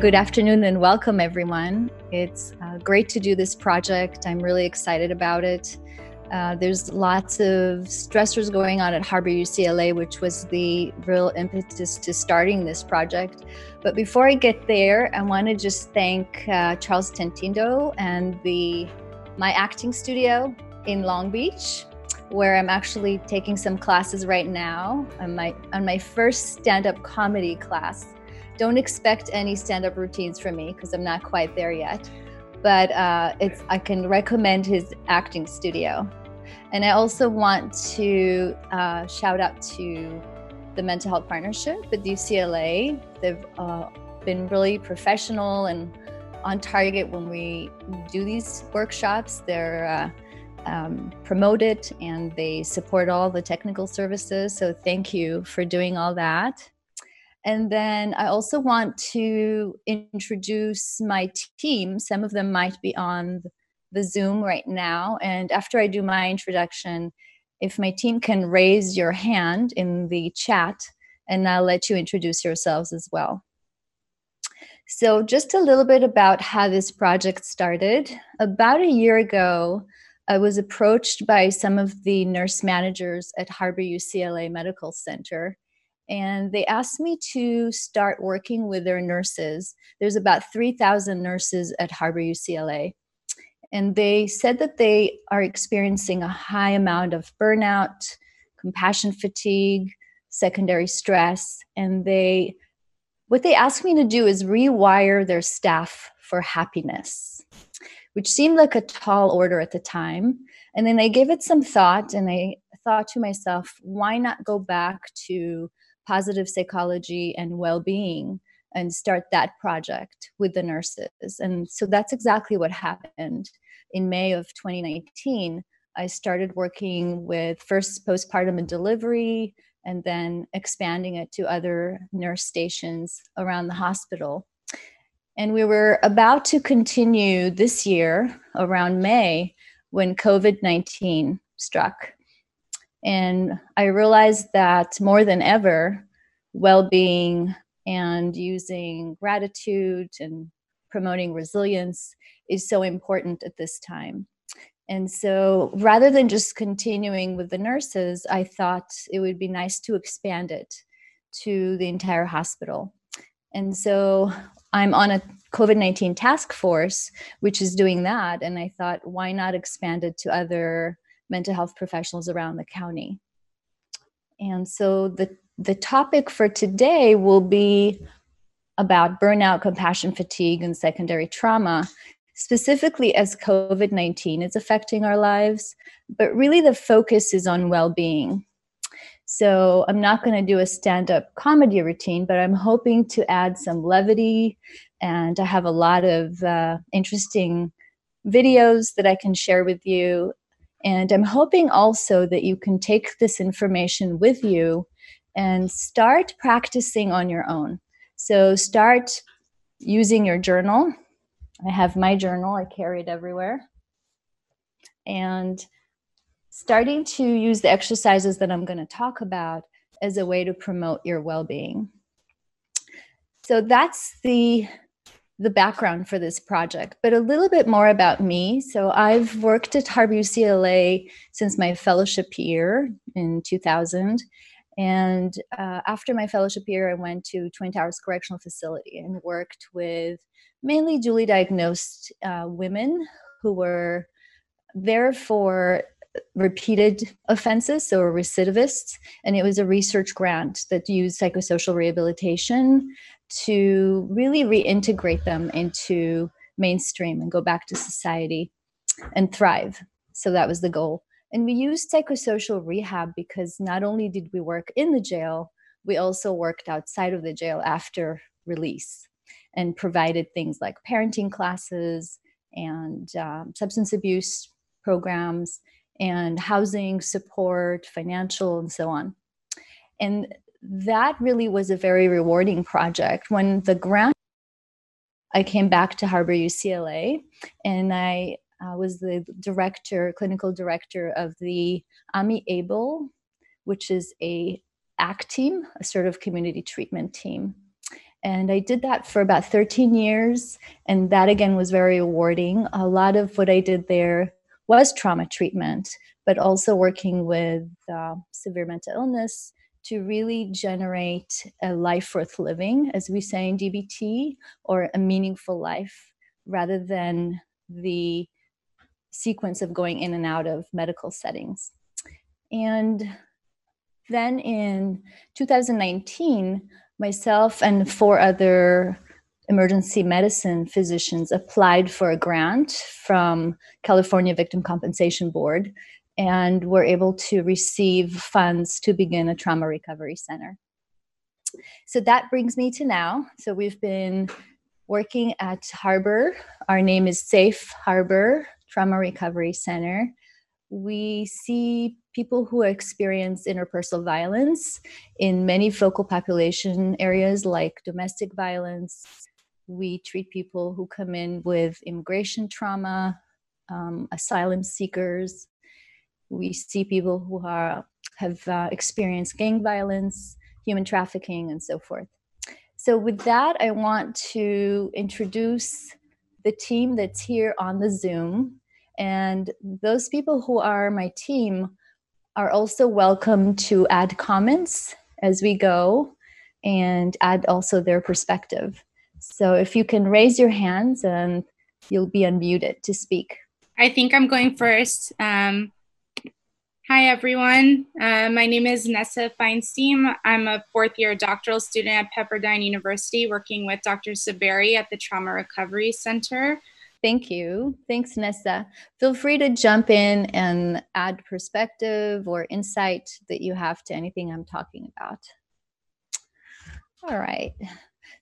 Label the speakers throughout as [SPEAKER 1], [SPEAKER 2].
[SPEAKER 1] Good afternoon and welcome, everyone. It's uh, great to do this project. I'm really excited about it. Uh, there's lots of stressors going on at Harbor UCLA, which was the real impetus to starting this project. But before I get there, I want to just thank uh, Charles Tentindo and the my acting studio in Long Beach, where I'm actually taking some classes right now on my on my first stand-up comedy class don't expect any stand-up routines from me because I'm not quite there yet. But uh, it's I can recommend his acting studio, and I also want to uh, shout out to the Mental Health Partnership at UCLA. They've uh, been really professional and on target when we do these workshops. They're uh, um, promote it and they support all the technical services. So thank you for doing all that. And then I also want to introduce my team. Some of them might be on the Zoom right now. And after I do my introduction, if my team can raise your hand in the chat, and I'll let you introduce yourselves as well. So, just a little bit about how this project started. About a year ago, I was approached by some of the nurse managers at Harbor UCLA Medical Center and they asked me to start working with their nurses. There's about 3,000 nurses at Harbor UCLA. And they said that they are experiencing a high amount of burnout, compassion fatigue, secondary stress, and they what they asked me to do is rewire their staff for happiness, which seemed like a tall order at the time. And then I gave it some thought and I thought to myself, why not go back to positive psychology and well-being and start that project with the nurses. And so that's exactly what happened. In may of 2019 i started working with first postpartum and delivery and then expanding it to other nurse stations around the hospital. And we were about to continue this year around may when covid-19 struck and I realized that more than ever, well being and using gratitude and promoting resilience is so important at this time. And so rather than just continuing with the nurses, I thought it would be nice to expand it to the entire hospital. And so I'm on a COVID 19 task force, which is doing that. And I thought, why not expand it to other mental health professionals around the county. And so the, the topic for today will be about burnout, compassion fatigue, and secondary trauma, specifically as COVID 19 is affecting our lives. But really, the focus is on well being. So, I'm not going to do a stand up comedy routine, but I'm hoping to add some levity. And I have a lot of uh, interesting videos that I can share with you and I'm hoping also that you can take this information with you and start practicing on your own. So start using your journal. I have my journal, I carry it everywhere. And starting to use the exercises that I'm going to talk about as a way to promote your well being. So that's the the background for this project, but a little bit more about me. So I've worked at Harbor UCLA since my fellowship year in 2000. And uh, after my fellowship year, I went to Twin Towers Correctional Facility and worked with mainly dually diagnosed uh, women who were there for repeated offenses, so recidivists. And it was a research grant that used psychosocial rehabilitation to really reintegrate them into mainstream and go back to society and thrive. So that was the goal. And we used psychosocial rehab because not only did we work in the jail, we also worked outside of the jail after release and provided things like parenting classes and um, substance abuse programs and housing support, financial, and so on. And that really was a very rewarding project. When the grant, I came back to Harbor UCLA and I uh, was the director, clinical director of the AMI ABLE, which is a ACT team, a sort of community treatment team. And I did that for about 13 years. And that again was very rewarding. A lot of what I did there was trauma treatment, but also working with uh, severe mental illness to really generate a life worth living, as we say in DBT, or a meaningful life, rather than the sequence of going in and out of medical settings. And then in 2019, myself and four other emergency medicine physicians applied for a grant from California Victim Compensation Board and were able to receive funds to begin a trauma recovery center. So that brings me to now. So we've been working at Harbor. Our name is Safe Harbor Trauma Recovery Center. We see people who experience interpersonal violence in many focal population areas like domestic violence. We treat people who come in with immigration trauma, um, asylum seekers. We see people who are, have uh, experienced gang violence, human trafficking, and so forth. So, with that, I want to introduce the team that's here on the Zoom. And those people who are my team are also welcome to add comments as we go and add also their perspective. So if you can raise your hands and you'll be unmuted to speak.
[SPEAKER 2] I think I'm going first. Um, hi, everyone. Uh, my name is Nessa Feinstein. I'm a fourth year doctoral student at Pepperdine University working with Dr. Saberi at the Trauma Recovery Center.
[SPEAKER 1] Thank you. Thanks, Nessa. Feel free to jump in and add perspective or insight that you have to anything I'm talking about. All right.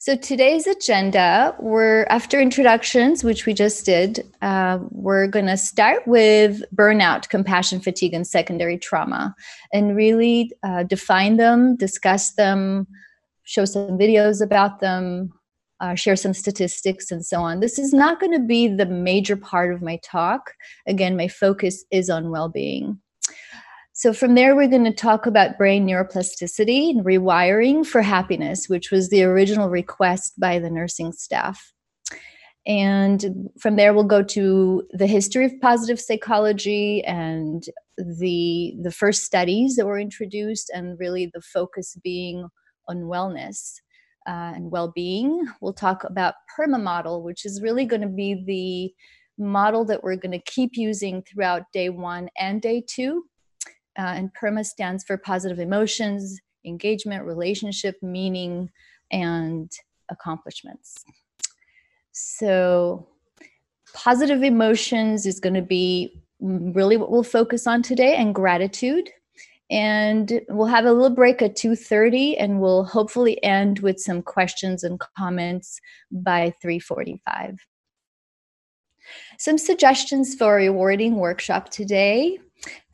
[SPEAKER 1] So today's agenda, we're after introductions, which we just did. Uh, we're going to start with burnout, compassion fatigue, and secondary trauma, and really uh, define them, discuss them, show some videos about them, uh, share some statistics and so on. This is not going to be the major part of my talk. Again, my focus is on well being. So, from there, we're going to talk about brain neuroplasticity and rewiring for happiness, which was the original request by the nursing staff. And from there, we'll go to the history of positive psychology and the, the first studies that were introduced, and really the focus being on wellness uh, and well-being. We'll talk about PERMA model, which is really going to be the model that we're going to keep using throughout day one and day two. Uh, and PERMA stands for positive emotions, engagement, relationship, meaning, and accomplishments. So, positive emotions is going to be really what we'll focus on today, and gratitude. And we'll have a little break at 2.30 and we'll hopefully end with some questions and comments by 3.45 some suggestions for a rewarding workshop today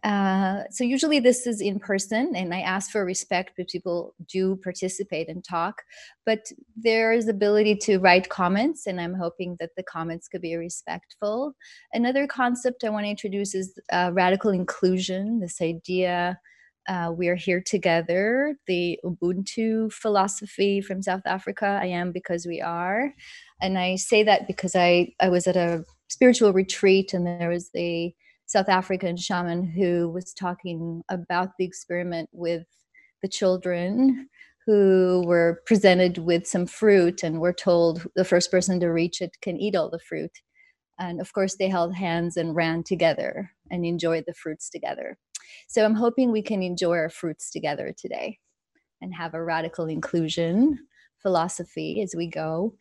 [SPEAKER 1] uh, so usually this is in person and i ask for respect but people do participate and talk but there is ability to write comments and i'm hoping that the comments could be respectful another concept i want to introduce is uh, radical inclusion this idea uh, we are here together. The Ubuntu philosophy from South Africa, I am because we are. And I say that because I, I was at a spiritual retreat and there was a South African shaman who was talking about the experiment with the children who were presented with some fruit and were told the first person to reach it can eat all the fruit. And of course, they held hands and ran together and enjoyed the fruits together. So I'm hoping we can enjoy our fruits together today and have a radical inclusion philosophy as we go.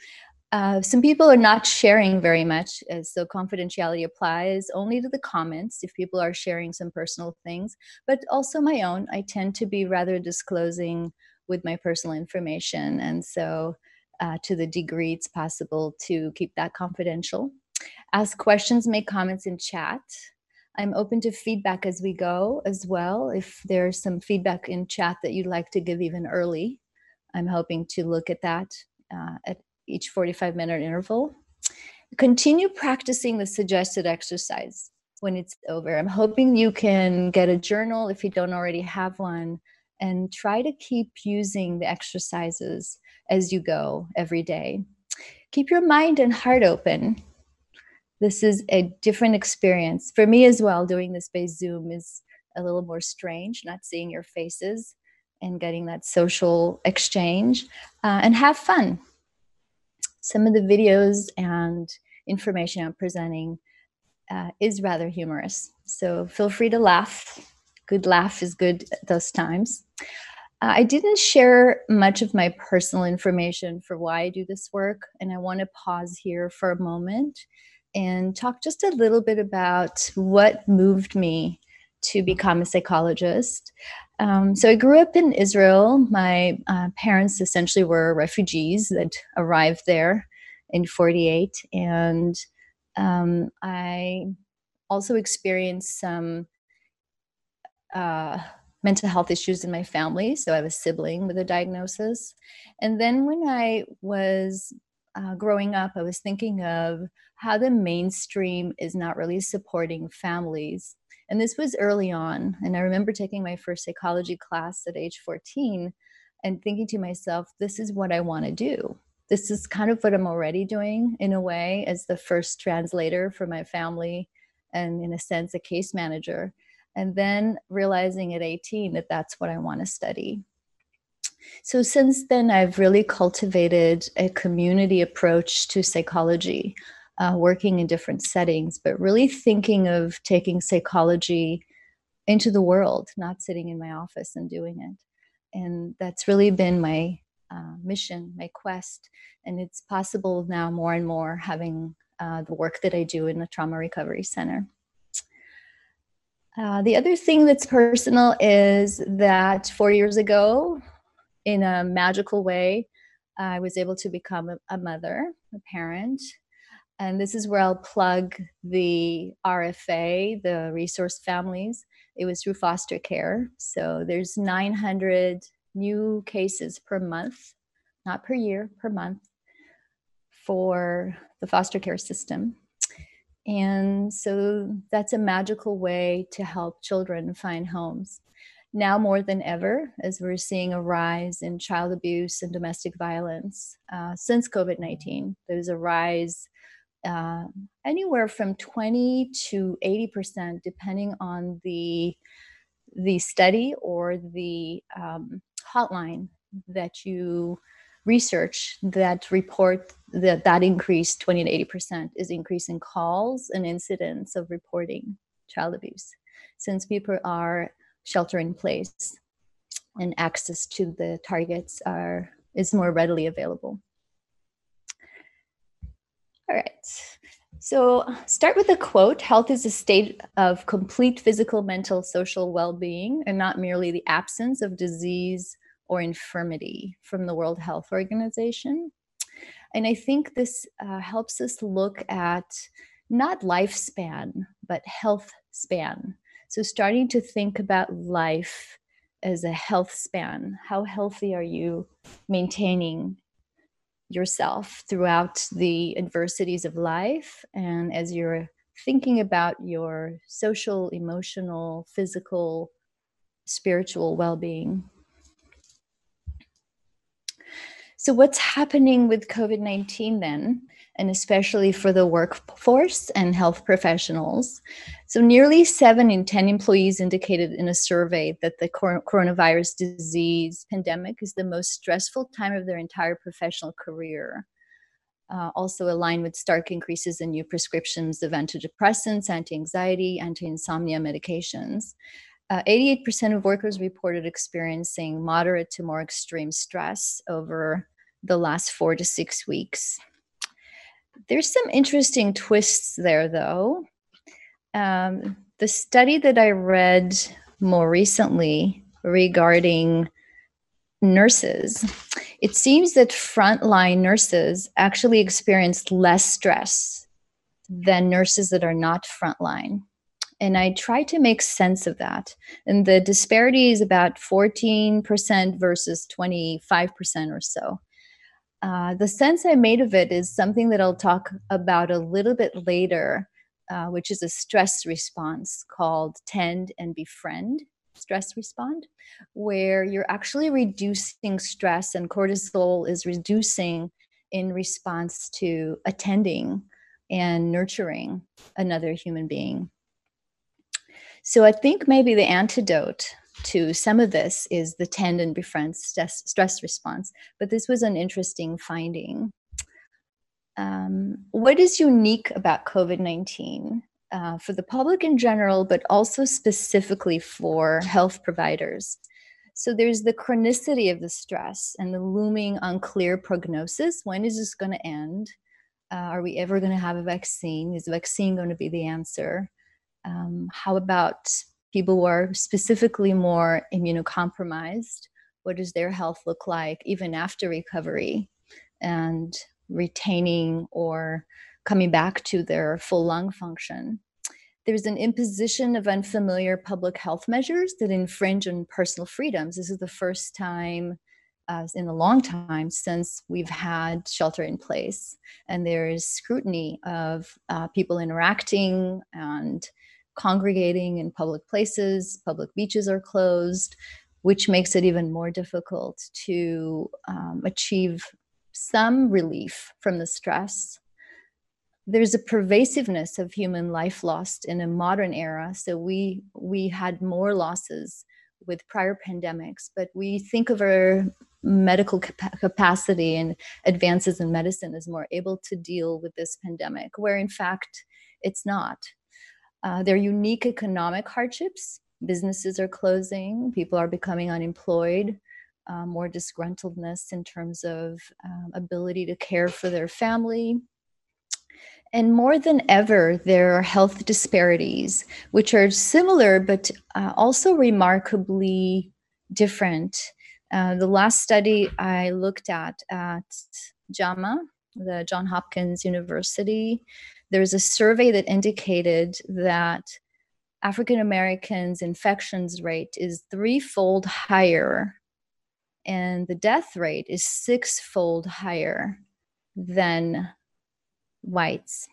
[SPEAKER 1] Uh, some people are not sharing very much, uh, so confidentiality applies only to the comments if people are sharing some personal things, but also my own. I tend to be rather disclosing with my personal information, and so uh, to the degree it's possible to keep that confidential. Ask questions, make comments in chat. I'm open to feedback as we go as well. If there's some feedback in chat that you'd like to give even early, I'm hoping to look at that uh, at each 45 minute interval. Continue practicing the suggested exercise when it's over. I'm hoping you can get a journal if you don't already have one and try to keep using the exercises as you go every day. Keep your mind and heart open. This is a different experience. For me as well, doing this by Zoom is a little more strange, not seeing your faces and getting that social exchange. Uh, and have fun. Some of the videos and information I'm presenting uh, is rather humorous. So feel free to laugh. Good laugh is good at those times. Uh, I didn't share much of my personal information for why I do this work, and I want to pause here for a moment and talk just a little bit about what moved me to become a psychologist. Um, so I grew up in Israel. My uh, parents essentially were refugees that arrived there in 48, and um, I also experienced some uh, mental health issues in my family. So I have a sibling with a diagnosis. And then when I was uh, growing up, I was thinking of how the mainstream is not really supporting families. And this was early on. And I remember taking my first psychology class at age 14 and thinking to myself, this is what I want to do this is kind of what I'm already doing in a way as the first translator for my family and, in a sense, a case manager. And then realizing at 18 that that's what I want to study. So, since then, I've really cultivated a community approach to psychology, uh, working in different settings, but really thinking of taking psychology into the world, not sitting in my office and doing it. And that's really been my uh, mission, my quest. And it's possible now more and more having uh, the work that I do in the Trauma Recovery Center. Uh, the other thing that's personal is that four years ago, in a magical way, I was able to become a, a mother, a parent. And this is where I'll plug the RFA, the resource families. It was through foster care. So there's 900 new cases per month, not per year, per month, for the foster care system. And so that's a magical way to help children find homes. Now, more than ever, as we're seeing a rise in child abuse and domestic violence uh, since COVID 19, there's a rise uh, anywhere from 20 to 80%, depending on the, the study or the um, hotline that you research that report that that increase 20 to 80 percent is increase in calls and incidents of reporting child abuse since people are shelter in place and access to the targets are is more readily available all right so start with a quote health is a state of complete physical mental social well-being and not merely the absence of disease or infirmity from the World Health Organization. And I think this uh, helps us look at not lifespan, but health span. So, starting to think about life as a health span. How healthy are you maintaining yourself throughout the adversities of life? And as you're thinking about your social, emotional, physical, spiritual well being. So, what's happening with COVID 19 then, and especially for the workforce and health professionals? So, nearly seven in 10 employees indicated in a survey that the coronavirus disease pandemic is the most stressful time of their entire professional career. Uh, also aligned with stark increases in new prescriptions of antidepressants, anti anxiety, anti insomnia medications. Uh, 88% of workers reported experiencing moderate to more extreme stress over the last four to six weeks. There's some interesting twists there, though. Um, the study that I read more recently regarding nurses, it seems that frontline nurses actually experience less stress than nurses that are not frontline. And I try to make sense of that. And the disparity is about 14% versus 25% or so. Uh, the sense I made of it is something that I'll talk about a little bit later, uh, which is a stress response called Tend and Befriend. stress respond, where you're actually reducing stress and cortisol is reducing in response to attending and nurturing another human being. So I think maybe the antidote to some of this is the tend and befriend stress, stress response, but this was an interesting finding. Um, what is unique about COVID 19 uh, for the public in general, but also specifically for health providers? So there's the chronicity of the stress and the looming unclear prognosis. When is this going to end? Uh, are we ever going to have a vaccine? Is the vaccine going to be the answer? Um, how about people who are specifically more immunocompromised? What does their health look like even after recovery and retaining or coming back to their full lung function? There's an imposition of unfamiliar public health measures that infringe on personal freedoms. This is the first time uh, in a long time since we've had shelter in place. And there's scrutiny of uh, people interacting and congregating in public places. Public beaches are closed, which makes it even more difficult to um, achieve some relief from the stress. There's a pervasiveness of human life lost in a modern era. So we we had more losses with prior pandemics, but we think of our medical capacity and advances in medicine as more able to deal with this pandemic, where in fact it's not. Uh, there unique economic hardships. Businesses are closing, people are becoming unemployed, uh, more disgruntledness in terms of um, ability to care for their family. And more than ever, there are health disparities, which are similar but uh, also remarkably different. Uh, the last study I looked at at JAMA, the John Hopkins University, there's a survey that indicated that African Americans' infections rate is threefold higher, and the death rate is sixfold higher than whites.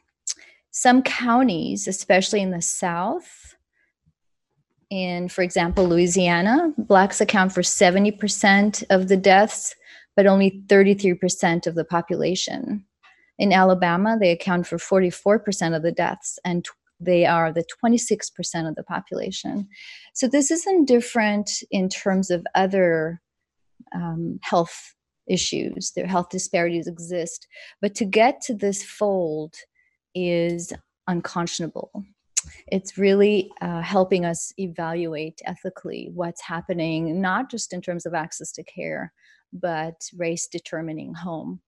[SPEAKER 1] Some counties, especially in the South, in, for example, Louisiana, Blacks account for 70% of the deaths, but only 33% of the population. In Alabama, they account for 44% of the deaths, and they are the 26% of the population. So this isn't different in terms of other um, health issues. Their health disparities exist, but to get to this fold is unconscionable. It's really uh, helping us evaluate ethically what's happening, not just in terms of access to care, but race determining home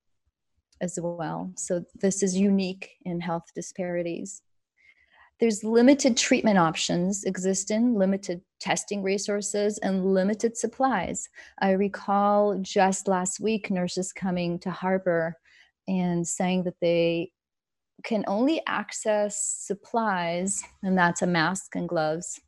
[SPEAKER 1] as well. So this is unique in health disparities. There's limited treatment options existing, limited testing resources, and limited supplies. I recall just last week nurses coming to Harbor and saying that they can only access supplies, and that's a mask and gloves,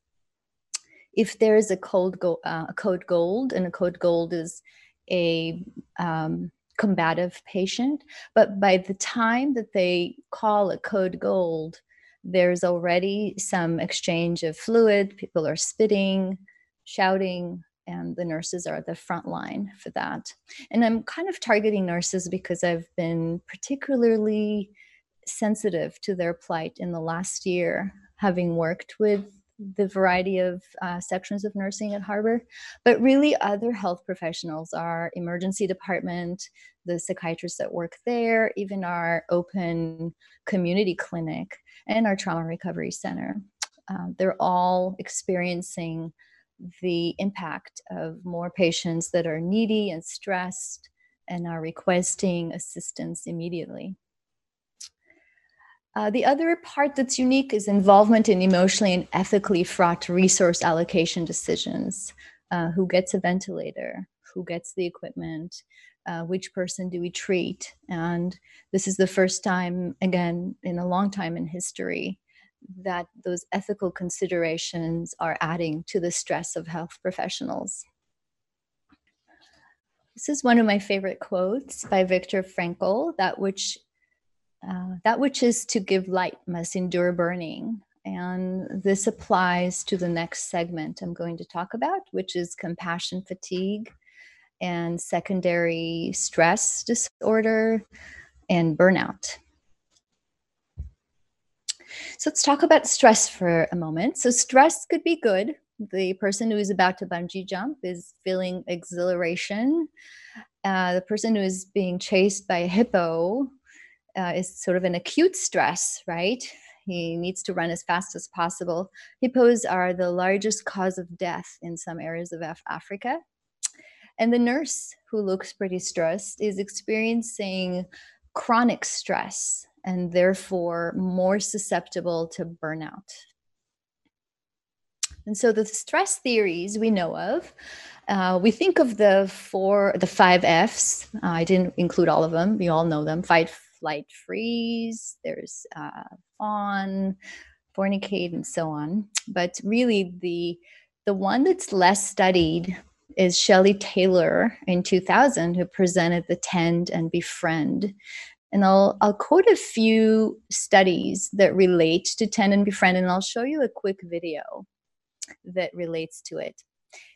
[SPEAKER 1] if there is a code, go, uh, a code gold, and a code gold is a um, combative patient. But by the time that they call a code gold, there's already some exchange of fluid, people are spitting, shouting, and the nurses are the front line for that. And I'm kind of targeting nurses because I've been particularly sensitive to their plight in the last year, having worked with the variety of uh, sections of nursing at Harbor, but really other health professionals, our emergency department, the psychiatrists that work there, even our open community clinic, and our trauma recovery center. Uh, they're all experiencing the impact of more patients that are needy and stressed and are requesting assistance immediately. Uh, the other part that's unique is involvement in emotionally and ethically fraught resource allocation decisions. Uh, who gets a ventilator? Who gets the equipment? Uh, which person do we treat? And this is the first time, again, in a long time in history, that those ethical considerations are adding to the stress of health professionals. This is one of my favorite quotes by Viktor Frankl that which uh, that which is to give light must endure burning. And this applies to the next segment I'm going to talk about, which is compassion fatigue and secondary stress disorder and burnout. So let's talk about stress for a moment. So, stress could be good. The person who is about to bungee jump is feeling exhilaration. Uh, the person who is being chased by a hippo uh, is sort of an acute stress, right? He needs to run as fast as possible. Hippos are the largest cause of death in some areas of Af- Africa. And the nurse who looks pretty stressed is experiencing chronic stress and therefore more susceptible to burnout. And so the stress theories we know of, uh, we think of the four, the five Fs. Uh, I didn't include all of them. You all know them: fight, flight, freeze. There's uh, fawn, fornicate, and so on. But really, the the one that's less studied is Shelley Taylor in 2000, who presented the Tend and Befriend. And I'll, I'll quote a few studies that relate to Tend and Befriend, and I'll show you a quick video that relates to it.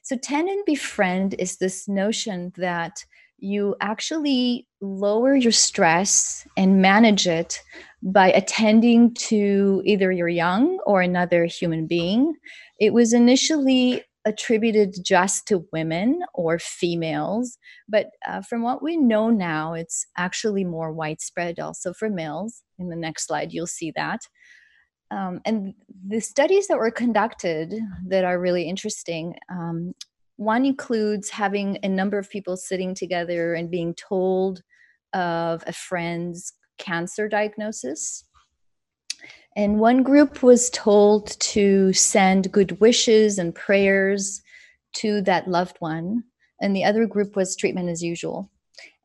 [SPEAKER 1] So, Tend and Befriend is this notion that you actually lower your stress and manage it by attending to either your young or another human being. It was initially attributed just to women or females, but uh, from what we know now, it's actually more widespread also for males. In the next slide, you'll see that. Um, and the studies that were conducted that are really interesting um, one includes having a number of people sitting together and being told of a friend's cancer diagnosis. And one group was told to send good wishes and prayers to that loved one, and the other group was treatment as usual.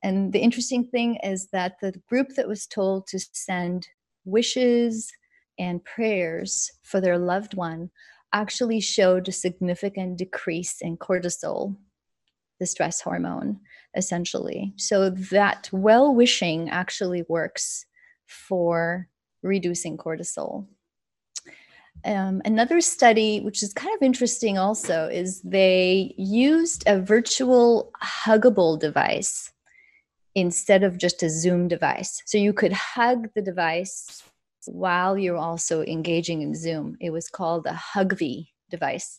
[SPEAKER 1] And the interesting thing is that the group that was told to send wishes and prayers for their loved one actually showed a significant decrease in cortisol, the stress hormone, essentially. So that well wishing actually works for reducing cortisol. Um, another study, which is kind of interesting also, is they used a virtual huggable device instead of just a Zoom device. So you could hug the device while you're also engaging in Zoom. It was called the Hugvie device.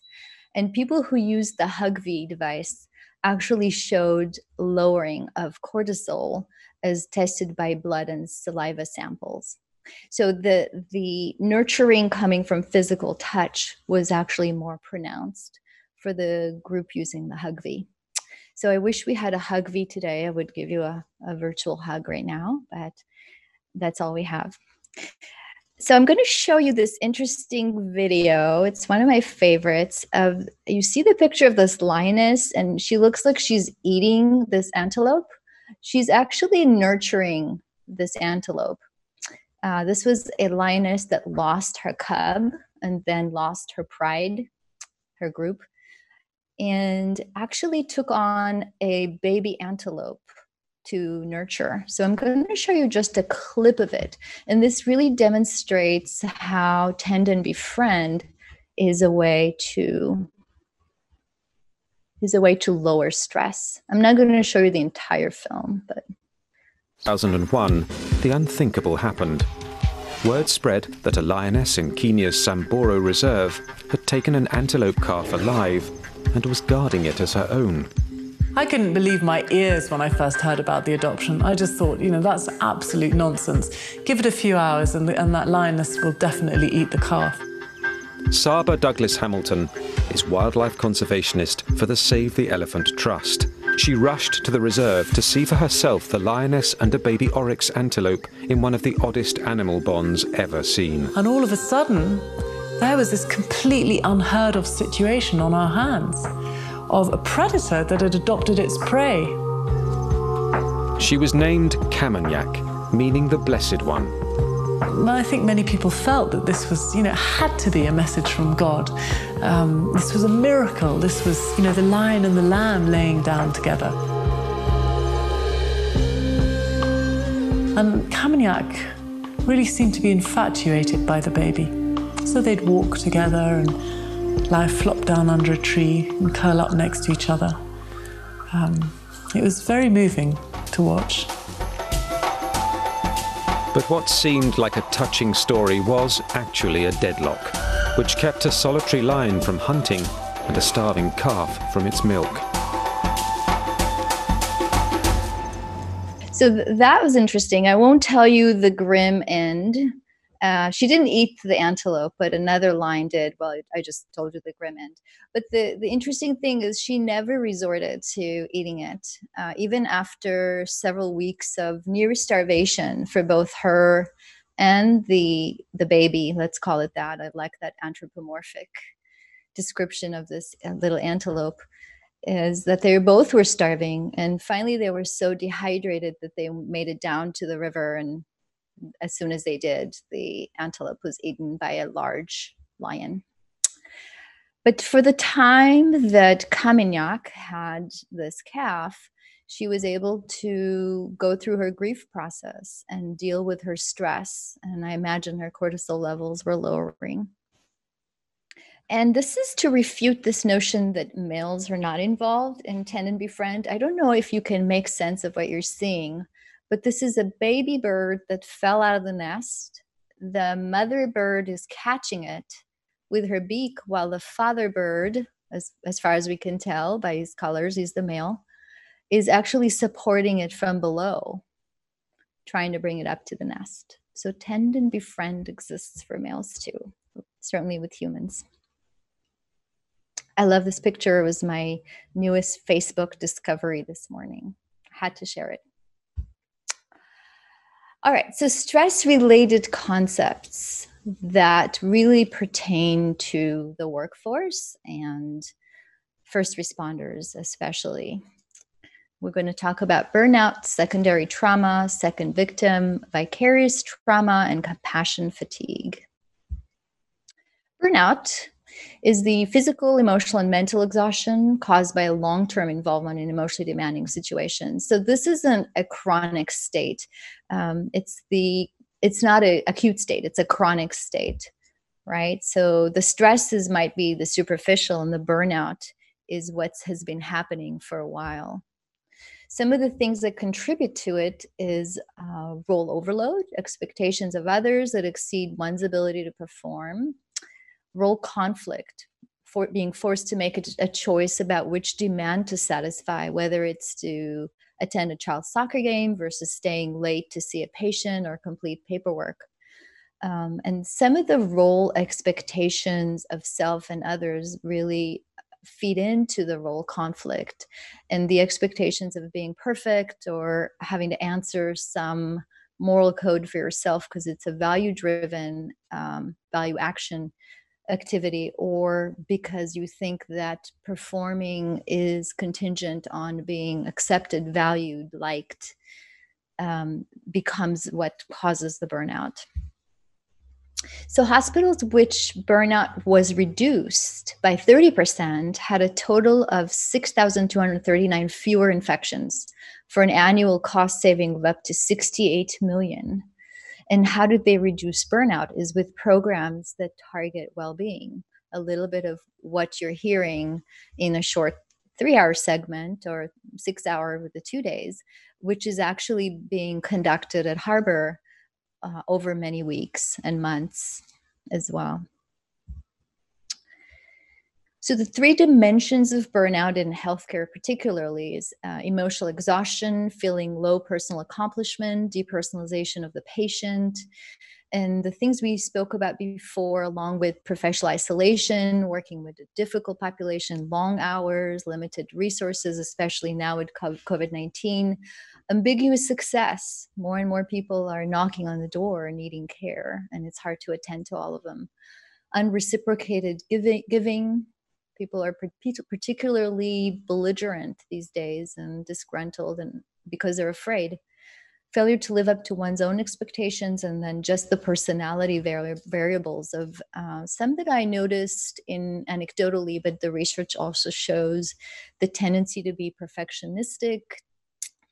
[SPEAKER 1] And people who used the Hugvie device actually showed lowering of cortisol as tested by blood and saliva samples. So the the nurturing coming from physical touch was actually more pronounced for the group using the Hugvie. So I wish we had a Hugvie today. I would give you a, a virtual hug right now, but that's all we have. So I'm going to show you this interesting video. It's one of my favorites. Of you see the picture of this lioness, and she looks like she's eating this antelope. She's actually nurturing this antelope. Uh, this was a lioness that lost her cub and then lost her pride, her group, and actually took on a baby antelope to nurture. So I'm going to show you just a clip of it. And this really demonstrates how tend and befriend is a way to is a way to lower stress. I'm not going to show you the entire film, but
[SPEAKER 3] 2001, the unthinkable happened. Word spread that a lioness in Kenya's Samburu Reserve had taken an antelope calf alive and was guarding it as her own.
[SPEAKER 4] I couldn't believe my ears when I first heard about the adoption. I just thought, you know, that's absolute nonsense. Give it a few hours and, the, and that lioness will definitely eat the calf.
[SPEAKER 3] Saba Douglas Hamilton is wildlife conservationist for the Save the Elephant Trust. She rushed to the reserve to see for herself the lioness and a baby oryx antelope in one of the oddest animal bonds ever seen.
[SPEAKER 4] And all of a sudden, there was this completely unheard of situation on our hands of a predator that had adopted its prey.
[SPEAKER 3] She was named Kamunyak, meaning the Blessed One.
[SPEAKER 4] I think many people felt that this was, you know, had to be a message from God. Um, this was a miracle. This was, you know, the lion and the lamb laying down together. And Kamunyak really seemed to be infatuated by the baby. So they'd walk together and lie flop down under a tree and curl up next to each other. Um, it was very moving to watch.
[SPEAKER 3] But what seemed like a touching story was actually a deadlock, which kept a solitary lion from hunting and a starving calf from its milk.
[SPEAKER 1] So th- that was interesting. I won't tell you the grim end. Uh, she didn't eat the antelope, but another lion did. Well, I just told you the grim end. But the, the interesting thing is, she never resorted to eating it, uh, even after several weeks of near starvation for both her and the the baby. Let's call it that. I like that anthropomorphic description of this uh, little antelope is that they both were starving and finally they were so dehydrated that they made it down to the river and as soon as they did the antelope was eaten by a large lion but for the time that Kamunyak had this calf she was able to go through her grief process and deal with her stress and i imagine her cortisol levels were lowering and this is to refute this notion that males are not involved in tend and befriend. I don't know if you can make sense of what you're seeing, but this is a baby bird that fell out of the nest. The mother bird is catching it with her beak, while the father bird, as, as far as we can tell by his colors, he's the male, is actually supporting it from below, trying to bring it up to the nest. So tend and befriend exists for males too, certainly with humans. I love this picture. It was my newest Facebook discovery this morning. I Had to share it. All right, so stress related concepts that really pertain to the workforce and first responders, especially. We're going to talk about burnout, secondary trauma, second victim, vicarious trauma, and compassion fatigue. Burnout is the physical, emotional, and mental exhaustion caused by a long term involvement in emotionally demanding situations. So, this isn't a chronic state. Um, it's the it's not an acute state, it's a chronic state, right? So, the stresses might be the superficial, and the burnout is what has been happening for a while. Some of the things that contribute to it is uh, role overload, expectations of others that exceed one's ability to perform, role conflict for being forced to make a, a, choice about which demand to satisfy whether it's to attend a child's soccer game versus staying late to see a patient or complete paperwork. Um, and some of the role expectations of self and others really feed into the role conflict and the expectations of being perfect or having to answer some moral code for yourself because it's a value driven um, value action activity or because you think that performing is contingent on being accepted, valued, liked, um, becomes what causes the burnout. So, hospitals which burnout was reduced by 30% had a total of 6,239 fewer infections for an annual cost saving of up to 68 million. And how did they reduce burnout? Is with programs that target well being. A little bit of what you're hearing in a short three hour segment or six hour with the two days, which is actually being conducted at Harbor uh, over many weeks and months as well. So, the three dimensions of burnout in healthcare, particularly, is uh, emotional exhaustion, feeling low personal accomplishment, depersonalization of the patient, and the things we spoke about before, along with professional isolation, working with a difficult population, long hours, limited resources, especially now with COVID 19, ambiguous success. More and more people are knocking on the door needing care, and it's hard to attend to all of them. Unreciprocated giving, giving people are particularly belligerent these days and disgruntled and because they're afraid. Failure to live up to one's own expectations and then just the personality vari- variables of uh, some that i noticed in anecdotally but the research also shows the tendency to be perfectionistic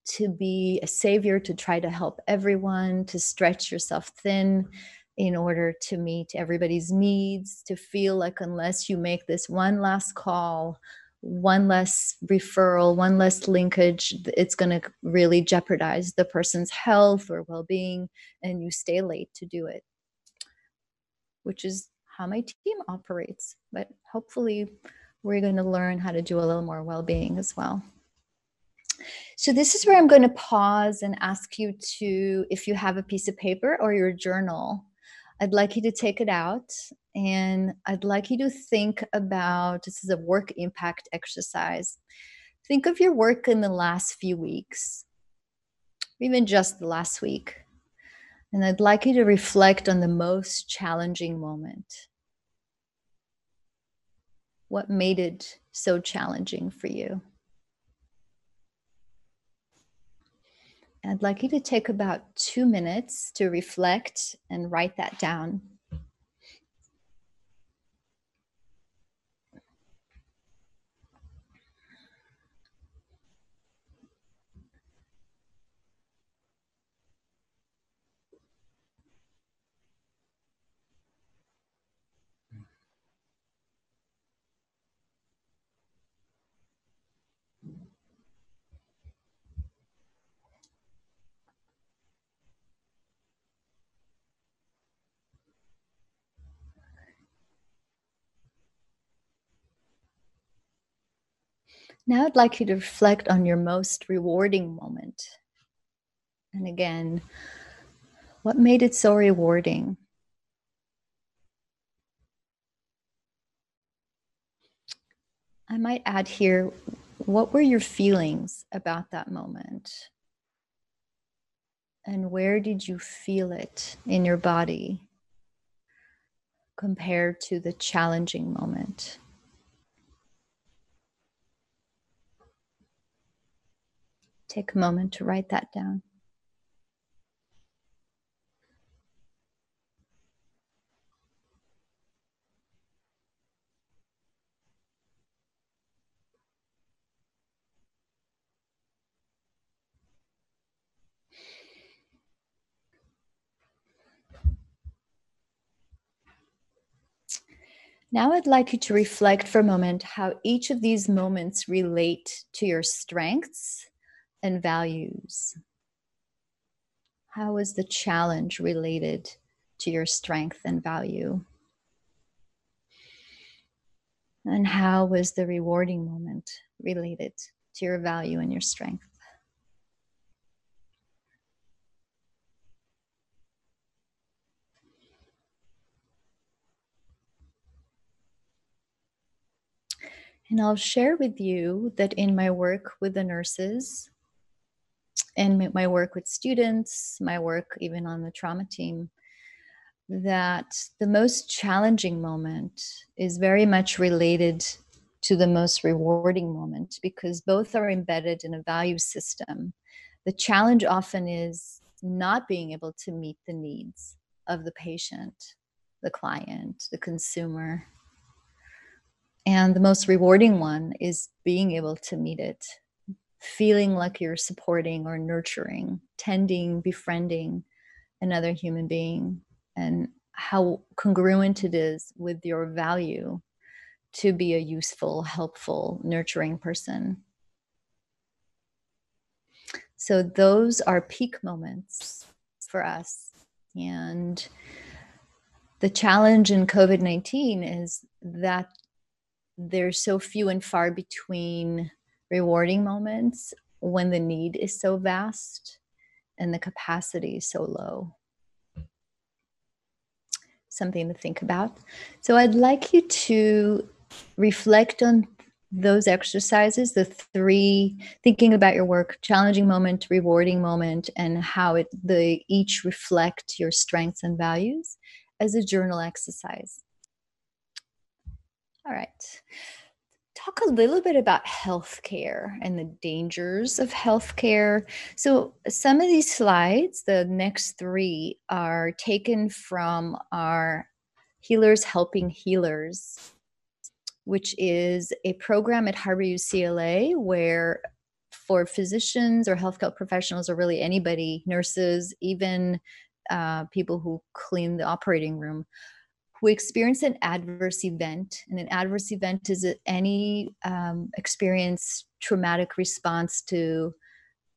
[SPEAKER 1] to be a savior to try to help everyone to stretch yourself thin in order to meet everybody's needs, to feel like unless you make this one last call, one less referral, one less linkage, it's going to really jeopardize the person's health or well being, and you stay late to do it, which is how my team operates. But hopefully, we're going to learn how to do a little more well being as well. So, this is where I'm going to pause and ask you to, if you have a piece of paper or your journal, I'd like you to take it out and I'd like you to think about this is a work impact exercise. Think of your work in the last few weeks, even just the last week. And I'd like you to reflect on the most challenging moment. What made it so challenging for you? I'd like you to take about two minutes to reflect and write that down. Now I'd like you to reflect on your most rewarding moment. And again, what made it so rewarding? I might add here, what were your feelings about that moment? And where did you feel it in your body compared to the challenging moment? Take a moment to write that down. Now, I'd like you to reflect for a moment how each of these moments relate to your strengths and values? How is the challenge related to your strength and value? And how was the rewarding moment related to your value and your strength? And I'll share with you that in my work with the nurses, and my work with students, my work even on the trauma team, that the most challenging moment is very much related to the most rewarding moment because both are embedded in a value system. The challenge often is not being able to meet the needs of the patient, the client, the consumer. And the most rewarding one is being able to meet it feeling like you're supporting or nurturing, tending, befriending another human being, and how congruent it is with your value to be a useful, helpful, nurturing person. So, those are peak moments for us. And the challenge in COVID 19 is that there's so few and far between rewarding moments when the need is so vast and the capacity is so low. Something to think about. So, I'd like you to reflect on those exercises the three thinking about your work challenging moment rewarding moment and how it the each reflect your strengths and values as a journal exercise all right talk a little bit about healthcare and the dangers of healthcare. So, some of these slides, the next three, are taken from our Healers Helping Healers, which is a program at Harbor UCLA where for physicians or healthcare professionals or really anybody, nurses, even uh, people who clean the operating room who experience an adverse event. And an adverse event is any um, experience traumatic response to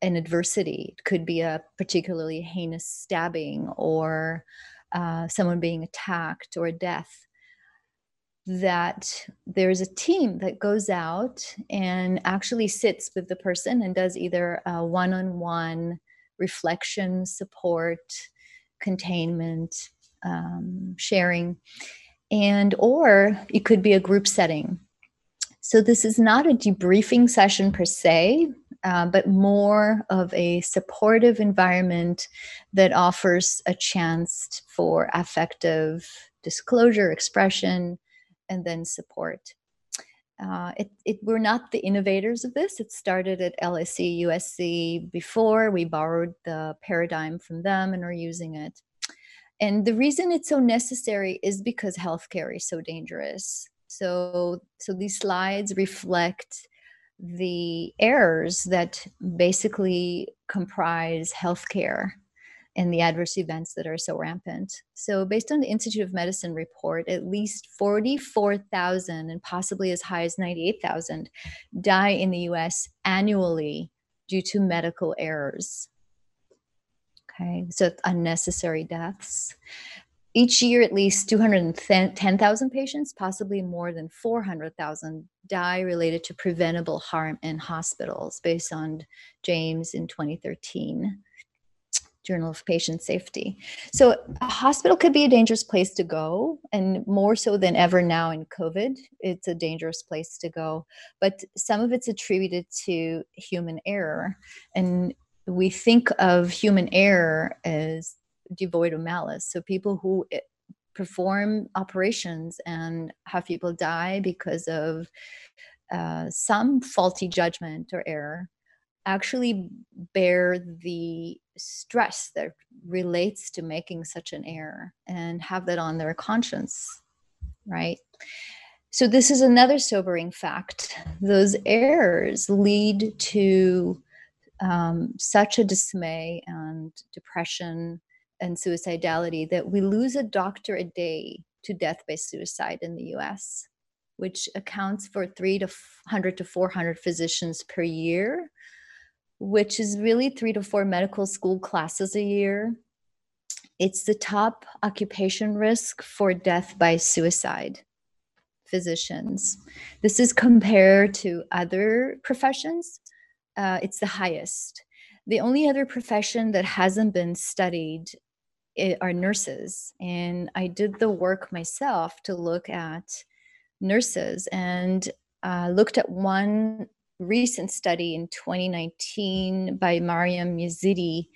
[SPEAKER 1] an adversity. It could be a particularly heinous stabbing or uh, someone being attacked or a death that there's a team that goes out and actually sits with the person and does either a one-on-one reflection support containment um, sharing and or it could be a group setting so this is not a debriefing session per se uh, but more of a supportive environment that offers a chance for affective disclosure expression and then support. Uh, it, it, we're not the innovators of this. It started at LAC, USC before. We borrowed the paradigm from them and are using it. And the reason it's so necessary is because healthcare is so dangerous. So, so these slides reflect the errors that basically comprise healthcare and the adverse events that are so rampant. So, based on the Institute of Medicine report, at least 44,000 and possibly as high as 98,000 die in the US annually due to medical errors. Okay, so unnecessary deaths. Each year, at least 210,000 patients, possibly more than 400,000, die related to preventable harm in hospitals, based on James in 2013. Journal of Patient Safety. So, a hospital could be a dangerous place to go, and more so than ever now in COVID, it's a dangerous place to go. But some of it's attributed to human error. And we think of human error as devoid of malice. So, people who eh, perform operations and have people die because of uh, some faulty judgment or error actually bear the stress that relates to making such an error and have that on their conscience, right? So, this is another sobering fact. Those errors lead to um, such a dismay and depression and suicidality that we lose a doctor a day to death by suicide in the US, which accounts for three to 100 to 400 physicians per year which is really three to four medical school classes a year. It's the top occupation risk for death by suicide physicians. This is compared to other professions, uh, it's the highest. The only other profession that hasn't been studied eh, are nurses. And I did the work myself to look at nurses and uh, looked at one recent study in 2019 by Mariam Yazidi,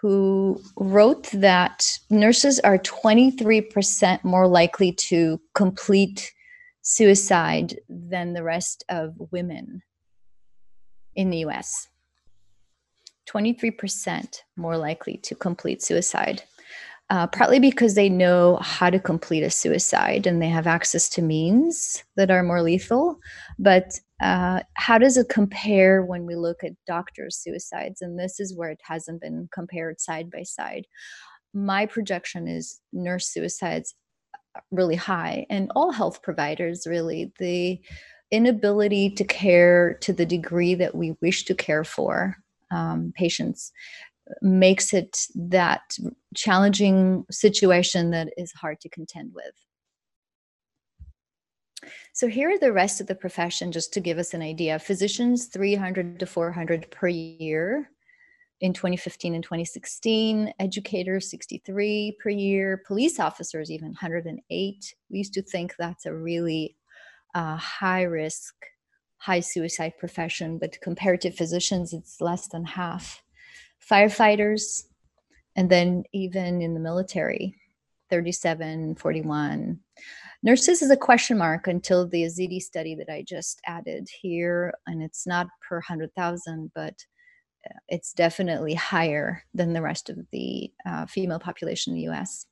[SPEAKER 1] who wrote that nurses are 23% more likely to complete suicide than the rest of women in the US. 23% more likely to complete suicide uh, partly because they know how to complete a suicide and they have access to means that are more lethal. But uh, how does it compare when we look at doctors' suicides? And this is where it hasn't been compared side by side. My projection is nurse suicides really high, and all health providers really. The inability to care to the degree that we wish to care for um, patients makes it that challenging situation that is hard to contend with. So here are the rest of the profession, just to give us an idea. Physicians, 300 to 400 per year in 2015 and 2016. Educators, 63 per year. Police officers, even 108. We used to think that's a really uh, high risk, high suicide profession, but compared to physicians, it's less than half firefighters, and then even in the military, 37, 41. Nurses is a question mark until the Yazidi study that I just added here, and it's not per 100,000, but uh, it's definitely higher than the rest of the uh, female population in the US.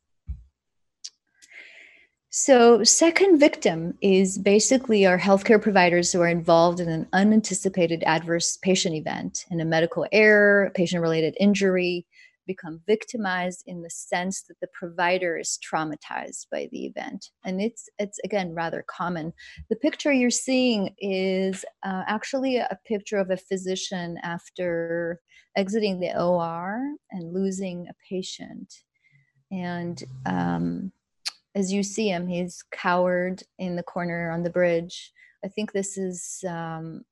[SPEAKER 1] So, second victim is basically our healthcare providers who are involved in an unanticipated adverse patient event, in a medical error, patient related injury become victimized in the sense that the provider is traumatized by the event. And it's it's again rather common. The picture you're seeing is uh, actually a picture of a physician after exiting the or and losing a patient. And um, as you see him he's cowered in the corner on the bridge i think this is um,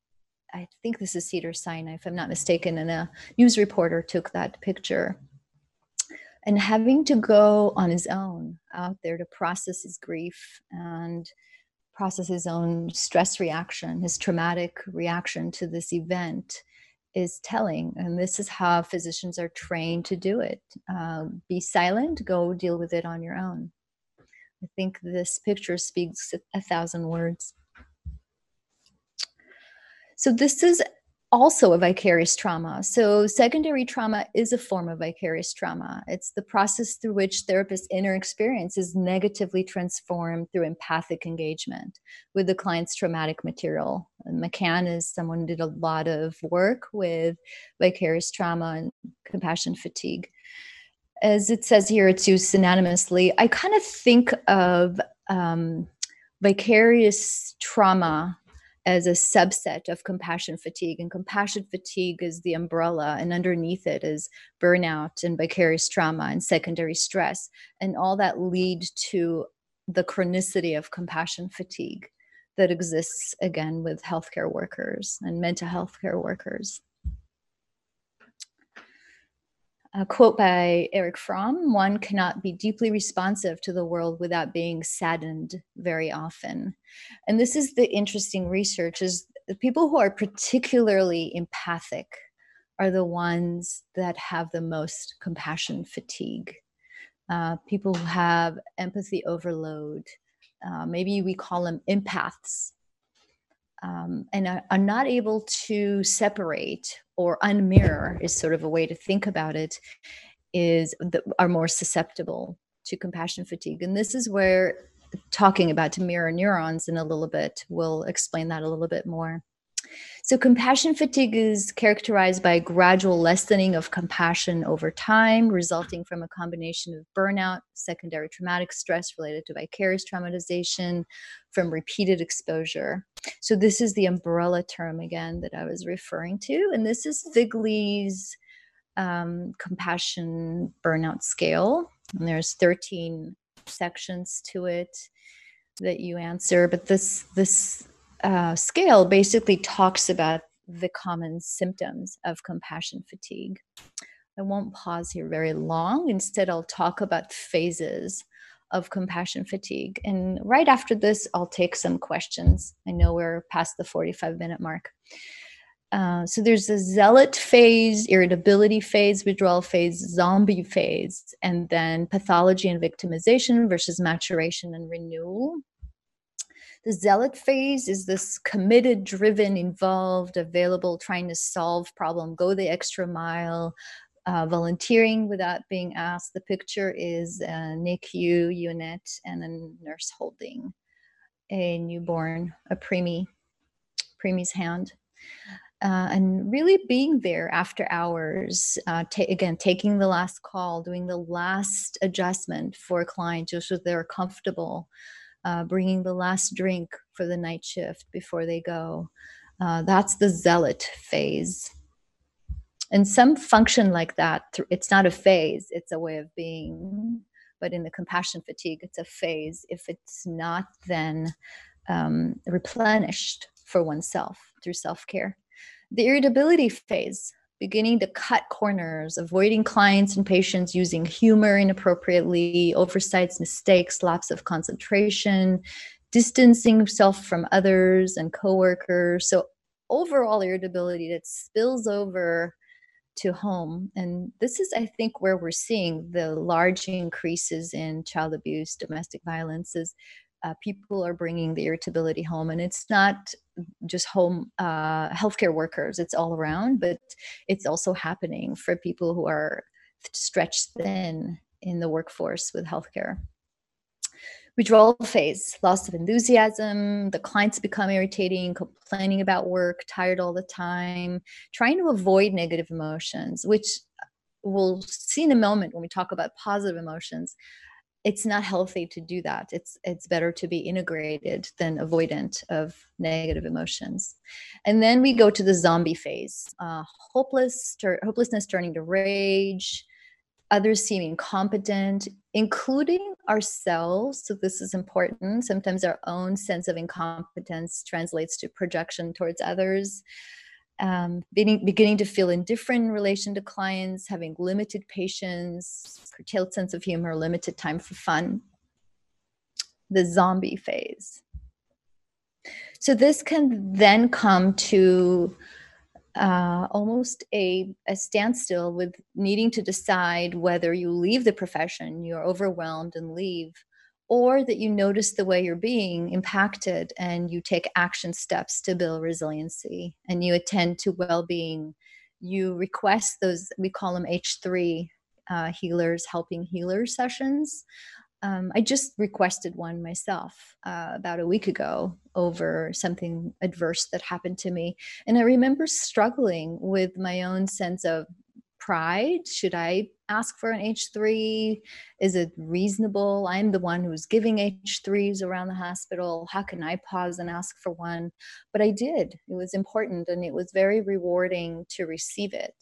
[SPEAKER 1] I think this is Cedar Sinai, if I'm not mistaken, and a news reporter took that picture. And having to go on his own out there to process his grief and process his own stress reaction, his traumatic reaction to this event is telling. And this is how physicians are trained to do it. Uh, be silent, go deal with it on your own. I think this picture speaks a thousand words. So this is also a vicarious trauma. So secondary trauma is a form of vicarious trauma. It's the process through which therapists' inner experience is negatively transformed through empathic engagement with the client's traumatic material. And McCann is someone who did a lot of work with vicarious trauma and compassion fatigue. As it says here, it's used synonymously. I kind of think of um, vicarious trauma as a subset of compassion fatigue. And compassion fatigue is the umbrella, and underneath it is burnout and vicarious trauma and secondary stress. And all that lead to the chronicity of compassion fatigue that exists again with healthcare workers and mental health care workers a quote by Erich Fromm one cannot be deeply responsive to the world without being saddened very often. And this is the interesting research is the people who are particularly empathic are the ones that have the most compassion fatigue. Uh, people who have empathy overload, uh, maybe we call them empaths, um, and are, not able to separate or unmirror is sort of a way to think about it is that are more susceptible to compassion fatigue. And this is where talking about mirror neurons in a little bit will explain that a little bit more so, compassion fatigue is characterized by a gradual lessening of compassion over time, resulting from a combination of burnout, secondary traumatic stress related to vicarious traumatization, from repeated exposure. So, this is the umbrella term again that I was referring to. And this is Figley's um, compassion burnout scale. And there's 13 sections to it that you answer. But this, this, uh, scale basically talks about the common symptoms of compassion fatigue. I won't pause here very long. Instead, I'll talk about phases of compassion fatigue. And right after this, I'll take some questions. I know we're past the 45 minute mark. Uh, so there's a zealot phase, irritability phase, withdrawal phase, zombie phase, and then pathology and victimization versus maturation and renewal. The zealot phase is this committed, driven, involved, available, trying to solve problem, go the extra mile, uh, volunteering without being asked. The picture is a NICU unit and a nurse holding a newborn, a preemie, preemie's hand. Uh, and really being there after hours, uh, ta- again, taking the last call, doing the last adjustment for a client just so they're comfortable, uh, bringing the last drink for the night shift before they go. Uh, that's the zealot phase. And some function like that, it's not a phase, it's a way of being. But in the compassion fatigue, it's a phase if it's not then um, replenished for oneself through self care. The irritability phase, beginning to cut corners, avoiding clients and patients using humor inappropriately, oversights, mistakes, lapse of concentration, distancing himself from others and coworkers. So overall irritability that spills over to home. And this is, I think, where we're seeing the large increases in child abuse, domestic violence is uh, people are bringing the irritability home and it's not just home uh, healthcare workers it's all around but it's also happening for people who are stretched thin in the workforce with healthcare. Withdrawal phase loss of enthusiasm the clients become irritating complaining about work tired all the time trying to avoid negative emotions which we'll see in a moment when we talk about positive emotions it's not healthy to do that. It's it's better to be integrated than avoidant of negative emotions. And then we go to the zombie phase uh, hopeless ter- hopelessness turning to rage others seem incompetent including ourselves. So this is important. Sometimes our own sense of incompetence translates to projection towards others um, beginning, beginning to feel indifferent in relation to clients, having limited patience, curtailed sense of humor, limited time for fun. The zombie phase. So this can then come to uh, almost a, a standstill with needing to decide whether you leave the profession, you're overwhelmed and leave, or that you notice the way you're being impacted and you take action steps to build resiliency and you attend to well-being. You request those we call them h3 uh, healers helping healer sessions. Um, i just requested one myself uh, about a week ago over something adverse that happened to me. And i remember struggling with my own sense of pride? Should I ask for an H3? Is it reasonable? I'm the one who's giving H3s around the hospital. How can I pause and ask for one? But I did. It was important and it was very rewarding to receive it.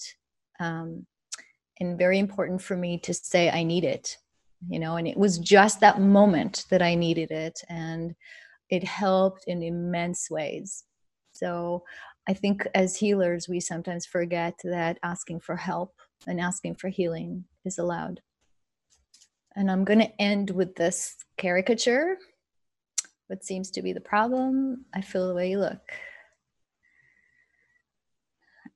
[SPEAKER 1] Um, and very important for me to say, I need it, you know, and it was just that moment that I needed it. And it helped in immense ways. So I think as healers, we sometimes forget that asking for help and asking for healing is allowed. And I'm going to end with this caricature. What seems to be the problem? I feel the way you look.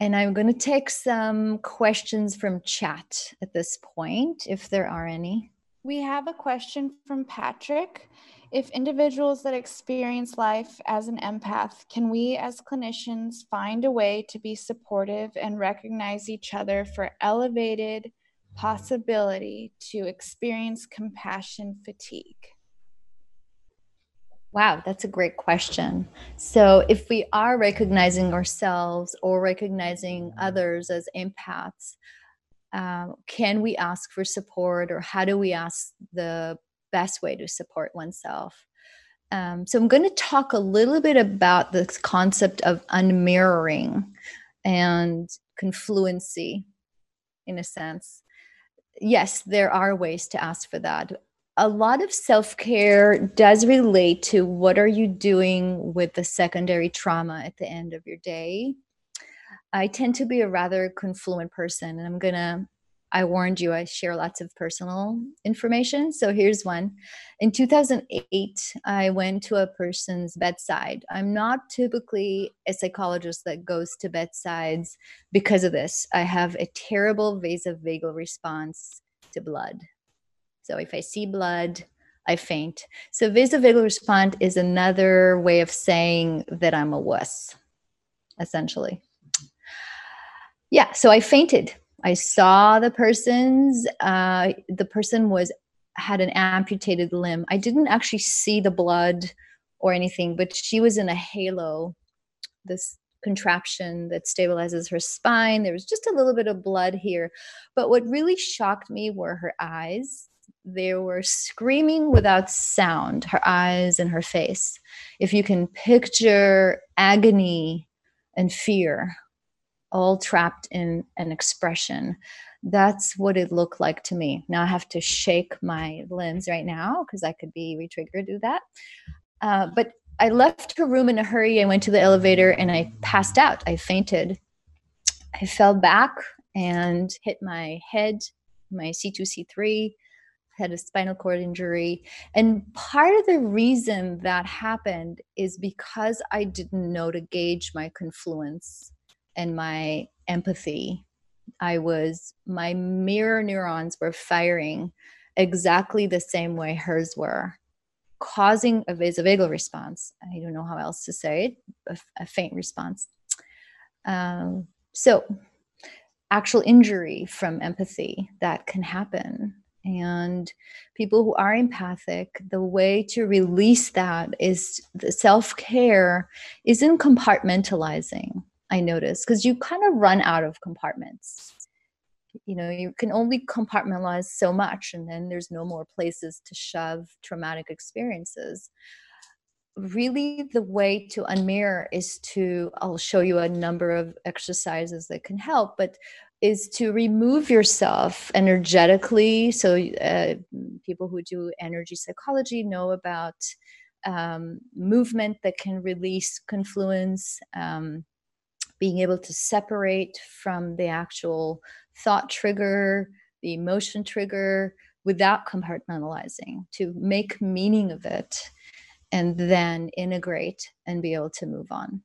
[SPEAKER 1] And I'm going to take some questions from chat at this point, if there are any.
[SPEAKER 5] We have a question from Patrick. If individuals that experience life as an empath, can we as clinicians find a way to be supportive and recognize each other for elevated possibility to experience compassion fatigue?
[SPEAKER 1] Wow, that's a great question. So, if we are recognizing ourselves or recognizing others as empaths, uh, can we ask for support or how do we ask the best way to support oneself. Um, so I'm going to talk a little bit about this concept of unmirroring and confluency in a sense. Yes, there are ways to ask for that. A lot of self-care does relate to what are you doing with the secondary trauma at the end of your day. I tend to be a rather confluent person and I'm going to I warned you I share lots of personal information. So here's one. In 2008, I went to a person's bedside. I'm not typically a psychologist that goes to bedsides because of this. I have a terrible vasovagal response to blood. So if I see blood, I faint. So vasovagal response is another way of saying that I'm a wuss, essentially. Yeah, so I fainted I saw the person's uh, the person was had an amputated limb. I didn't actually see the blood or anything, but she was in a halo, this contraption that stabilizes her spine. There was just a little bit of blood here. But what really shocked me were her eyes. They were screaming without sound, her eyes and her face. If you can picture agony and fear all trapped in an expression. That's what it looked like to me. Now I have to shake my limbs right now because I could be retriggered to that. Uh, but I left her room in a hurry. I went to the elevator and I passed out. I fainted. I fell back and hit my head, my C2, C3, had a spinal cord injury. And part of the reason that happened is because I didn't know to gauge my confluence and my empathy. I was, my mirror neurons were firing exactly the same way hers were, causing a vasovagal response. I don't know how else to say it, a, faint response. Um, so, actual injury from empathy that can happen. And people who are empathic, the way to release that is the self care isn't compartmentalizing I notice because you kind of run out of compartments. you know you can only compartmentalize so much and then there's no more places to shove traumatic experiences really the way to unmirror is to i'll show you a number of exercises that can help but is to remove yourself energetically so uh, people who do energy psychology know about um, movement that can release confluence um, being able to separate from the actual thought trigger, the emotion trigger without compartmentalizing, to make meaning of it and then integrate and be able to move on.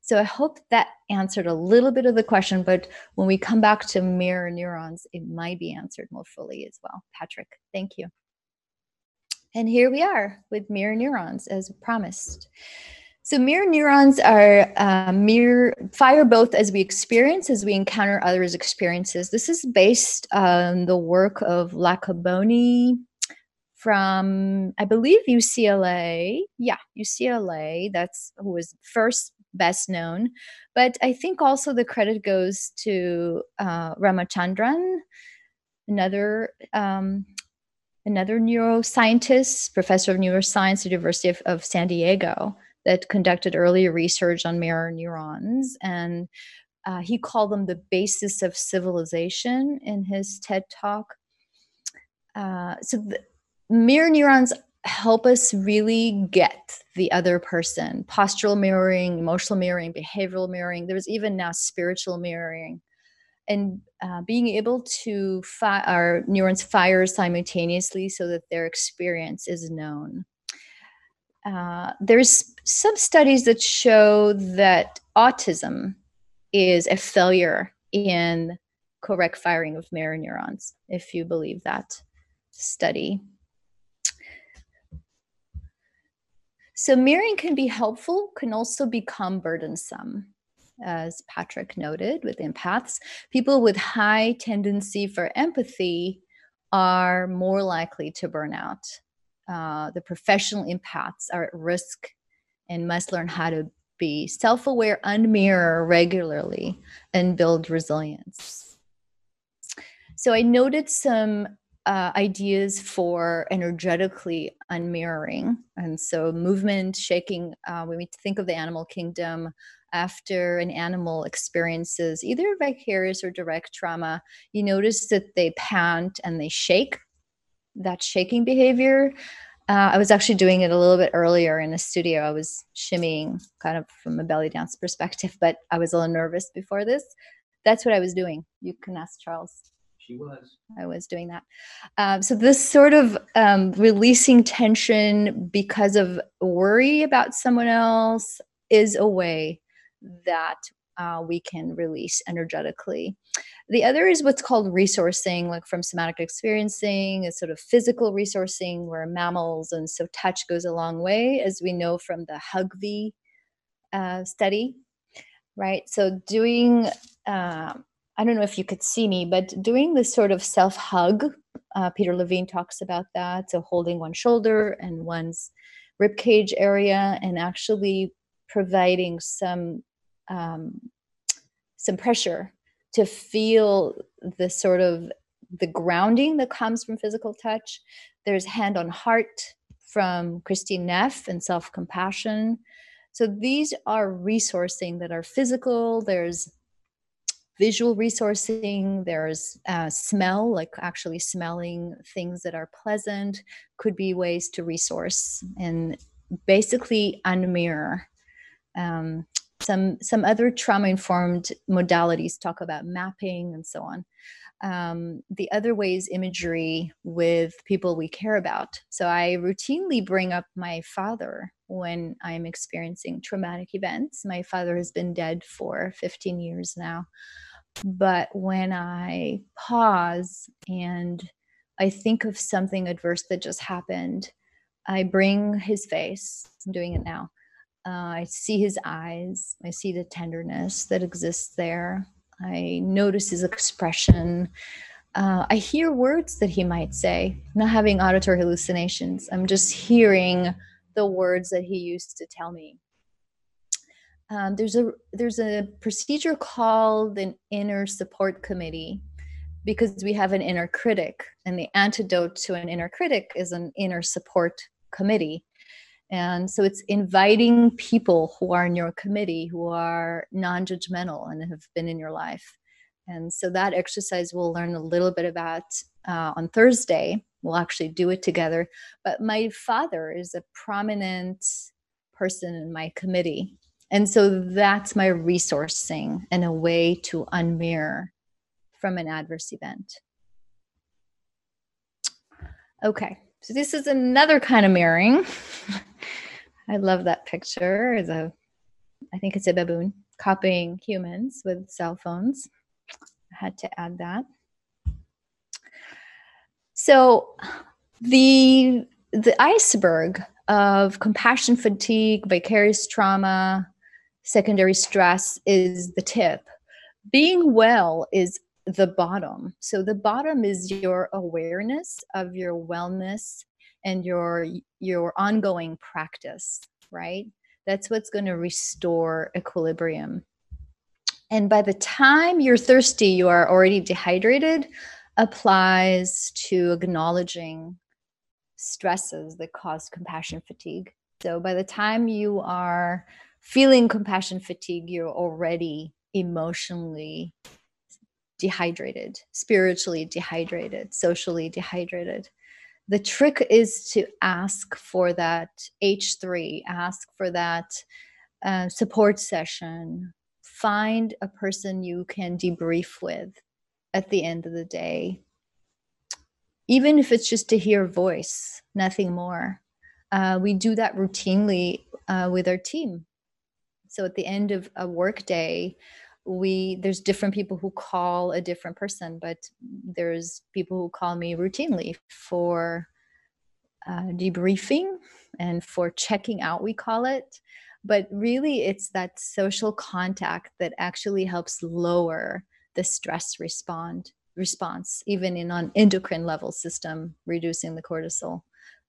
[SPEAKER 1] So I hope that answered a little bit of the question, but when we come back to mirror neurons, it might be answered more fully as well. Patrick, thank you. And here we are with mirror neurons as promised. So mirror neurons are uh, mirror fire both as we experience as we encounter others' experiences. This is based on the work of Iacoboni from I believe UCLA. Yeah, UCLA. That's who was first best known, but I think also the credit goes to uh, Ramachandran, another um, another neuroscientist, professor of neuroscience at the University of, of San Diego that conducted earlier research on mirror neurons and uh, he called them the basis of civilization in his TED talk. Uh, so, mirror neurons help us really get the other person postural mirroring, emotional mirroring, behavioral mirroring. There's even now spiritual mirroring. And uh, being able to fi- our neurons fire simultaneously so that their experience is known. Uh, there's some studies that show that autism is a failure in correct firing of mirror neurons, if you believe that study. So, mirroring can be helpful, can also become burdensome. As Patrick noted with empaths, people with high tendency for empathy are more likely to burn out uh, the professional empaths are at risk and must learn how to be self aware, unmirror regularly, and build resilience. So I noted some uh, ideas for energetically unmirroring. And so, movement, shaking, uh, when we think of the animal kingdom, after an animal experiences either vicarious or direct trauma, you notice that they pant and they shake that shaking behavior. Uh, I was actually doing it a little bit earlier in the studio. I was shimmying kind of from a belly dance perspective, but I was a little nervous before this. That's what I was doing. You can ask Charles.
[SPEAKER 6] She was.
[SPEAKER 1] I was doing that. Um, so, this sort of um, releasing tension because of worry about someone else is a way that uh, we can release energetically. The other is what's called resourcing, like from somatic experiencing, it's sort of physical resourcing where mammals and so touch goes a long way, as we know from the Hugvie uh, study, right? So doing, uh, I don't know if you could see me, but doing this sort of self hug, uh, Peter Levine talks about that. So holding one shoulder and one's rib cage area, and actually providing some um, some pressure to feel the sort of the grounding that comes from physical touch. There's hand on heart from Kristin Neff and self compassion. So these are resourcing that are physical. There's visual resourcing. There's uh, smell, like actually smelling things that are pleasant, could be ways to resource and basically unmirror. Um, some some other trauma informed modalities talk about mapping and so on. Um, the other way is imagery with people we care about. So i routinely bring up my father when i'm experiencing traumatic events. My father has been dead for 15 years now. But when i pause and i think of something adverse that just happened i bring his face. I'm doing it now uh, I see his eyes. I see the tenderness that exists there. I notice his expression. Uh, I hear words that he might say, not having auditory hallucinations. I'm just hearing the words that he used to tell me. Um, there's a there's a procedure called an inner support committee because we have an inner critic and the antidote to an inner critic is an inner support committee and so it's inviting people who are in your committee who are non-judgmental and have been in your life. And so that exercise we'll learn a little bit about uh, on thursday. We'll actually do it together. But my father is a prominent person in my committee. And so that's my resourcing and a way to unmirror from an adverse event. Okay, so this is another kind of mirroring. I love that picture. A, I think it's a baboon copying humans with cell phones. I had to add that. So the the iceberg of compassion fatigue, vicarious trauma, secondary stress is the tip. Being well is the bottom. So the bottom is your awareness of your wellness and your your ongoing practice, right? That's what's going to restore equilibrium. And by the time you're thirsty, you are already dehydrated applies to acknowledging stresses that cause compassion fatigue. So by the time you are feeling compassion fatigue, you're already emotionally dehydrated, spiritually dehydrated, socially dehydrated. The trick is to ask for that H3, ask for that uh, support session. Find a person you can debrief with at the end of the day, even if it's just to hear voice, nothing more. Uh, we do that routinely uh, with our team so at the end of a work day, we there's different people who call a different person, but there's people who call me routinely for uh, debriefing and for checking out, we call it. But really, it's that social contact that actually helps lower the stress respond response, even in an endocrine level system, reducing the cortisol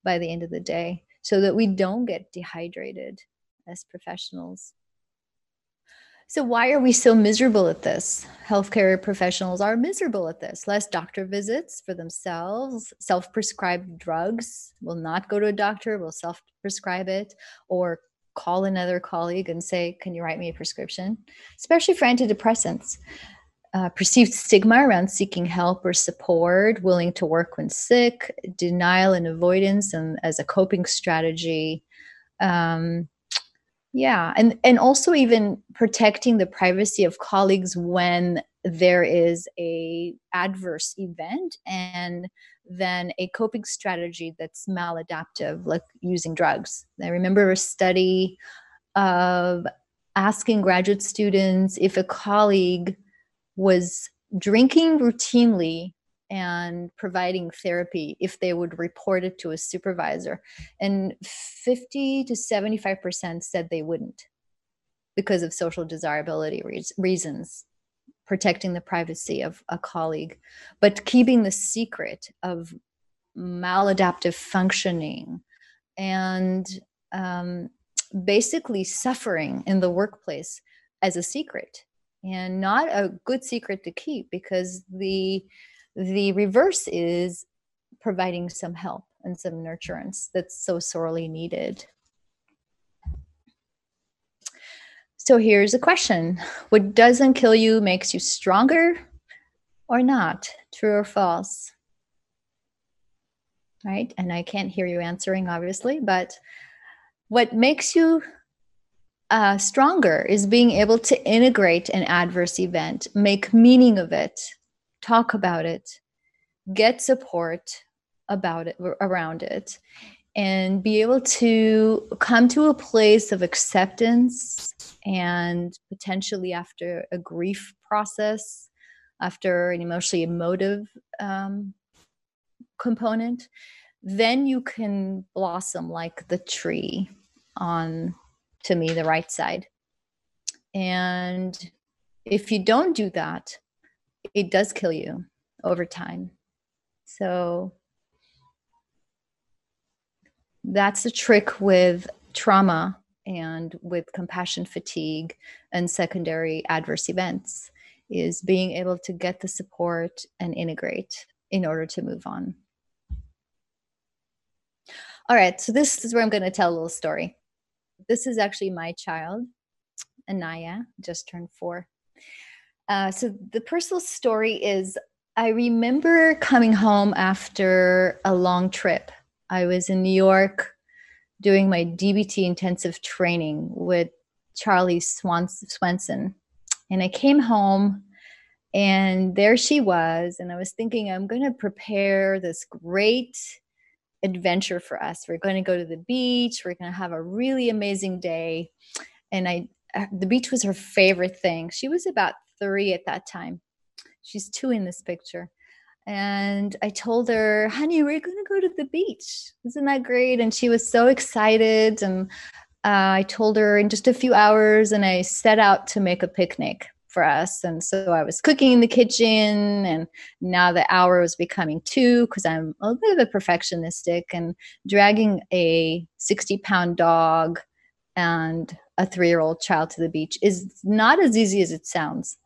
[SPEAKER 1] by the end of the day, so that we don't get dehydrated as professionals. So, why are we so miserable at this? Healthcare professionals are miserable at this. Less doctor visits for themselves, self prescribed drugs, will not go to a doctor, will self prescribe it, or call another colleague and say, Can you write me a prescription? Especially for antidepressants. Uh, perceived stigma around seeking help or support, willing to work when sick, denial and avoidance, and as a coping strategy. Um, yeah and and also even protecting the privacy of colleagues when there is a adverse event and then a coping strategy that's maladaptive like using drugs. I remember a study of asking graduate students if a colleague was drinking routinely and providing therapy if they would report it to a supervisor. And 50 to 75% said they wouldn't because of social desirability re- reasons, protecting the privacy of a colleague, but keeping the secret of maladaptive functioning and um, basically suffering in the workplace as a secret and not a good secret to keep because the the reverse is providing some help and some nurturance that's so sorely needed. So here's a question What doesn't kill you makes you stronger or not? True or false? Right? And I can't hear you answering, obviously, but what makes you uh, stronger is being able to integrate an adverse event, make meaning of it, talk about it, get support about it around it and be able to come to a place of acceptance and potentially after a grief process after an emotionally emotive um, component then you can blossom like the tree on to me the right side. And if you don't do that it does kill you over time. So that's the trick with trauma and with compassion fatigue and secondary adverse events is being able to get the support and integrate in order to move on. All right, so this is where I'm going to tell a little story. This is actually my child, Anaya, just turned four. Uh, so the personal story is I remember coming home after a long trip. I was in New York doing my DBT intensive training with Charlie Swans- Swenson. And I came home and there she was. And I was thinking, I'm going to prepare this great adventure for us. We're going to go to the beach. We're going to have a really amazing day. And I, uh, the beach was her favorite thing. She was about three at that time. She's two in this picture. And I told her, honey, we're going to go to the beach. Isn't that great? And she was so excited. And uh, I told her in just a few hours, and I set out to make a picnic for us. And so I was cooking in the kitchen, and now the hour was becoming two because I'm a little bit of a perfectionistic and dragging a 60 pound dog and a three year old child to the beach is not as easy as it sounds.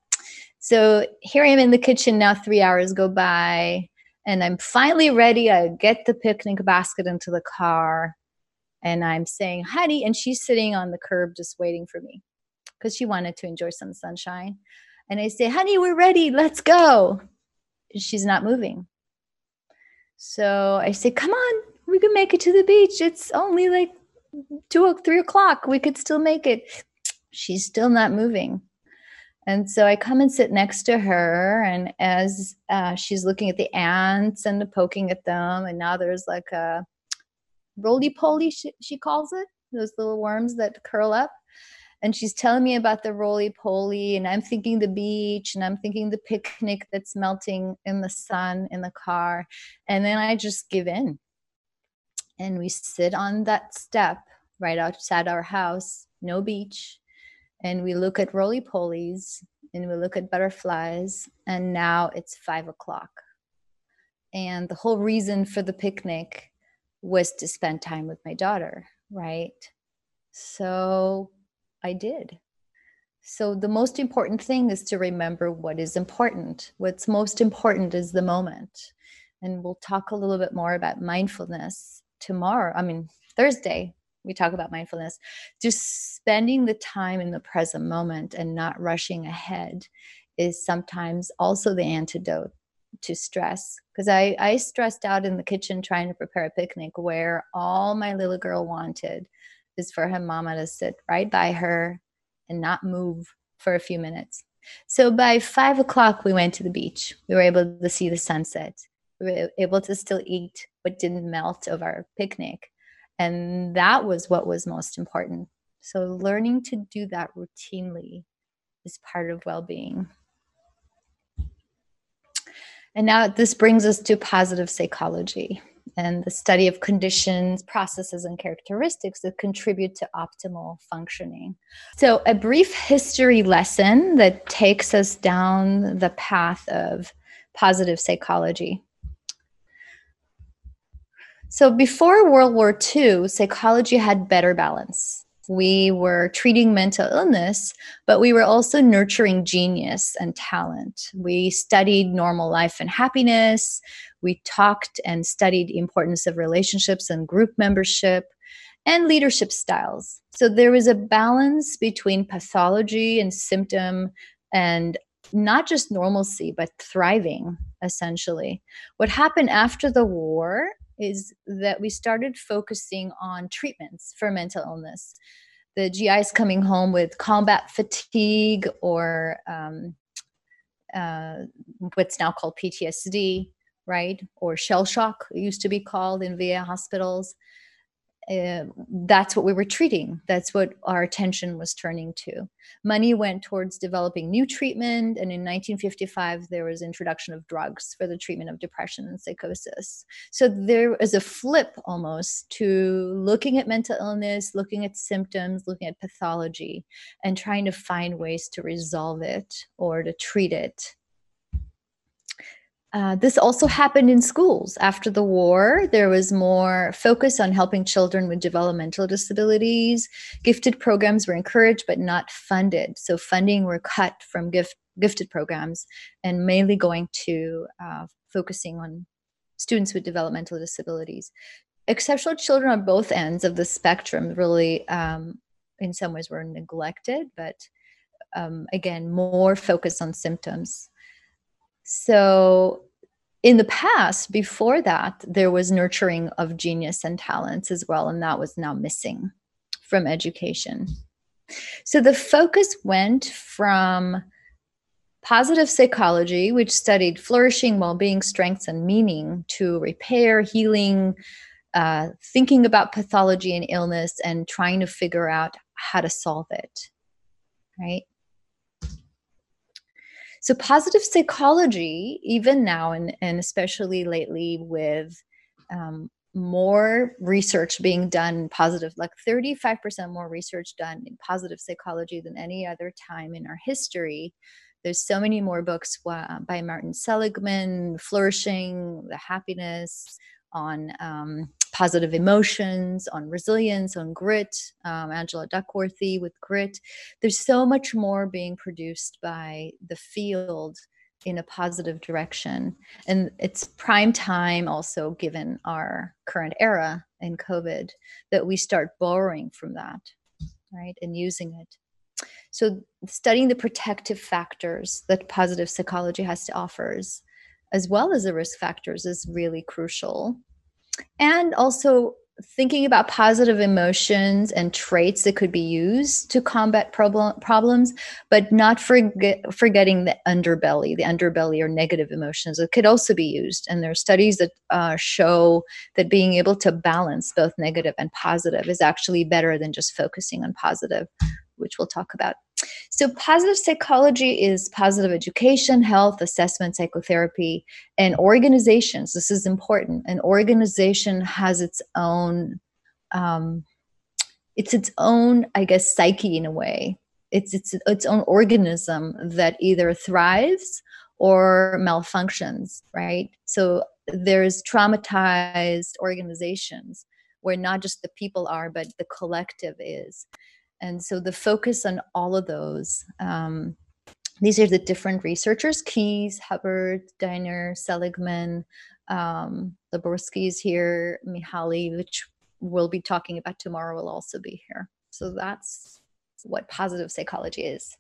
[SPEAKER 1] So here I am in the kitchen now, three hours go by, and I'm finally ready. I get the picnic basket into the car, and I'm saying, honey, and she's sitting on the curb just waiting for me because she wanted to enjoy some sunshine. And I say, honey, we're ready. Let's go. She's not moving. So I say, come on, we can make it to the beach. It's only like two, or three o'clock. We could still make it. She's still not moving. And so I come and sit next to her, and as uh, she's looking at the ants and poking at them, and now there's like a roly poly, she, she calls it, those little worms that curl up. And she's telling me about the roly poly, and I'm thinking the beach, and I'm thinking the picnic that's melting in the sun in the car. And then I just give in. And we sit on that step right outside our house, no beach. And we look at roly polies and we look at butterflies. And now it's five o'clock. And the whole reason for the picnic was to spend time with my daughter, right? So I did. So the most important thing is to remember what is important. What's most important is the moment. And we'll talk a little bit more about mindfulness tomorrow. I mean, Thursday, we talk about mindfulness. Just spending the time in the present moment and not rushing ahead is sometimes also the antidote to stress because I, I stressed out in the kitchen trying to prepare a picnic where all my little girl wanted is for her mama to sit right by her and not move for a few minutes. So by five o'clock, we went to the beach. We were able to see the sunset. We were able to still eat what didn't melt of our picnic. And that was what was most important. So learning to do that routinely is part of well being. And now this brings us to positive psychology and the study of conditions, processes, and characteristics that contribute to optimal functioning. So, a brief history lesson that takes us down the path of positive psychology. So, before World War II, psychology had better balance we were treating mental illness, but we were also nurturing genius and talent. We studied normal life and happiness. We talked and studied the importance of relationships and group membership and leadership styles. So there was a balance between pathology and symptom and not just normalcy, but thriving, essentially. What happened after the war is that we started focusing on treatments for mental illness. The GIs coming home with combat fatigue or um, uh, what's now called PTSD, right? Or shell shock, it used to be called in VA hospitals. Uh, that's what we were treating. That's what our attention was turning to. Money went towards developing new treatment, and in 1955 there was introduction of drugs for the treatment of depression and psychosis. So there is a flip almost to looking at mental illness, looking at symptoms, looking at pathology, and trying to find ways to resolve it or to treat it uh, this also happened in schools. After the war, there was more focus on helping children with developmental disabilities. Gifted programs were encouraged but not funded. So, funding were cut from gift, gifted programs and mainly going to uh, focusing on students with developmental disabilities. Exceptional children on both ends of the spectrum really, um, in some ways, were neglected, but um, again, more focus on symptoms. So, in the past, before that, there was nurturing of genius and talents as well, and that was now missing from education. So, the focus went from positive psychology, which studied flourishing, well being, strengths, and meaning, to repair, healing, uh, thinking about pathology and illness, and trying to figure out how to solve it. Right? So, positive psychology, even now, and, and especially lately with um, more research being done positive like 35% more research done in positive psychology than any other time in our history. There's so many more books by martin seligman flourishing the happiness on um, positive emotions, on resilience, on grit, um, Angela Duckworth with grit. There's so much more being produced by the field in a positive direction. And it's prime time also, given our current era in COVID, that we start borrowing from that, right, and using it. So, studying the protective factors that positive psychology has to offers, as well as the risk factors, is really crucial and also thinking about positive emotions and traits that could be used to combat problem, problems, but not forget, forgetting the underbelly, the underbelly or negative emotions that could also be used. And there are studies that uh, show that being able to balance both negative and positive is actually better than just focusing on positive, which we'll talk about so, positive psychology is positive education, health, assessment, psychotherapy, and organizations. This is important. An organization has its own, um, it's its own, I guess, psyche in a way. It's its its own organism that either thrives or malfunctions, right? So there's traumatized organizations where not just the people are, but the collective is and so the focus on all of those um, these are the different researchers Keyes hubbard Diener seligman um, is here mihaly which we'll be talking about tomorrow will also be here. So that's what positive psychology is.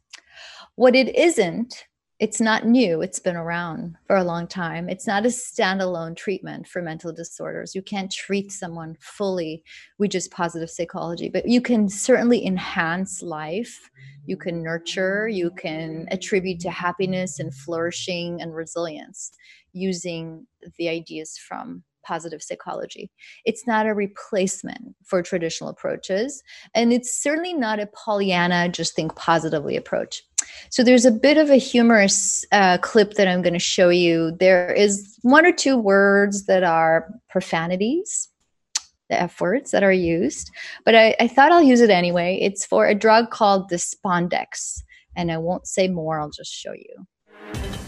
[SPEAKER 1] What it isn't it's not new it's been around for a long time it's not a standalone treatment for mental disorders you can't treat someone fully with just positive psychology but you can certainly enhance life you can nurture you can attribute to happiness and flourishing and resilience using the ideas from positive psychology. It's not a replacement for traditional approaches, and it's certainly not a Pollyanna, just think positively approach. So there's a bit of a humorous uh, clip that I'm going to show you. There is one or two words that are profanities, the F words that are used, but I, I thought I'll use it anyway. It's for a drug called Despondex, and I won't say more, I'll just show you.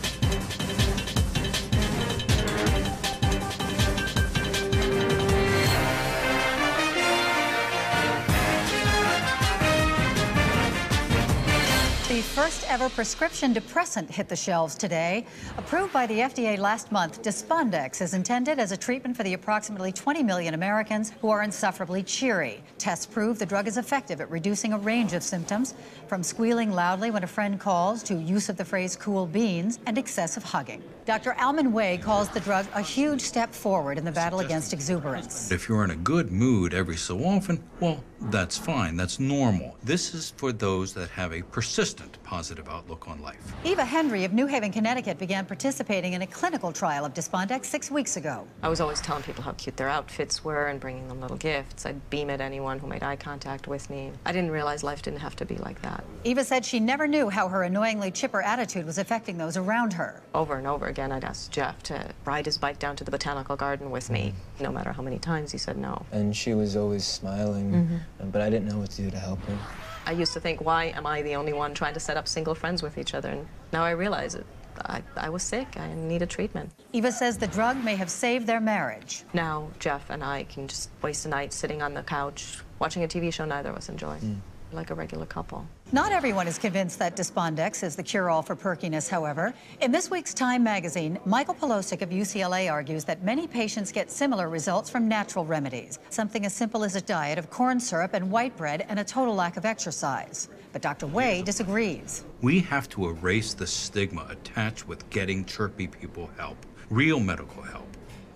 [SPEAKER 6] The first ever prescription depressant hit the shelves today. Approved by the FDA last month, Despondex is intended as a treatment for the approximately 20 million Americans who are insufferably cheery. Tests prove the drug is effective at reducing a range of symptoms, from squealing loudly when a friend calls to use of the phrase cool beans and excessive hugging. Dr. Alman Way calls the drug a huge step forward in the battle against exuberance.
[SPEAKER 7] If you're in a good mood every so often, well, that's fine. That's normal. This is for those that have a persistent positive outlook on life.
[SPEAKER 6] Eva Henry of New Haven, Connecticut began participating in a clinical trial of Despondex six weeks ago.
[SPEAKER 8] I was always telling people how cute their outfits were and bringing them little gifts. I'd beam at anyone who made eye contact with me. I didn't realize life didn't have to be like that.
[SPEAKER 6] Eva said she never knew how her annoyingly chipper attitude was affecting those around her.
[SPEAKER 8] Over and over again, I'd ask Jeff to ride his bike down to the botanical garden with me, no matter how many times he said no.
[SPEAKER 9] And she was always smiling, mm -hmm. But I didn't know what to do to help her.
[SPEAKER 8] I used to think, why am I the only one trying to set up single friends with each other? And now I realize it. I, I was sick. I needed treatment.
[SPEAKER 6] Eva says the drug may have saved their marriage.
[SPEAKER 8] Now Jeff and I can just waste a night sitting on the couch watching a TV show neither of us enjoy. Mm like a regular couple.
[SPEAKER 6] Not everyone is convinced that Despondex is the cure-all for perkiness, however. In this week's Time magazine, Michael Polosik of UCLA argues that many patients get similar results from natural remedies, something as simple as a diet of corn syrup and white bread and a total lack of exercise. But Dr. Way disagrees.
[SPEAKER 7] We have to erase the stigma attached with getting chirpy people help, real medical help.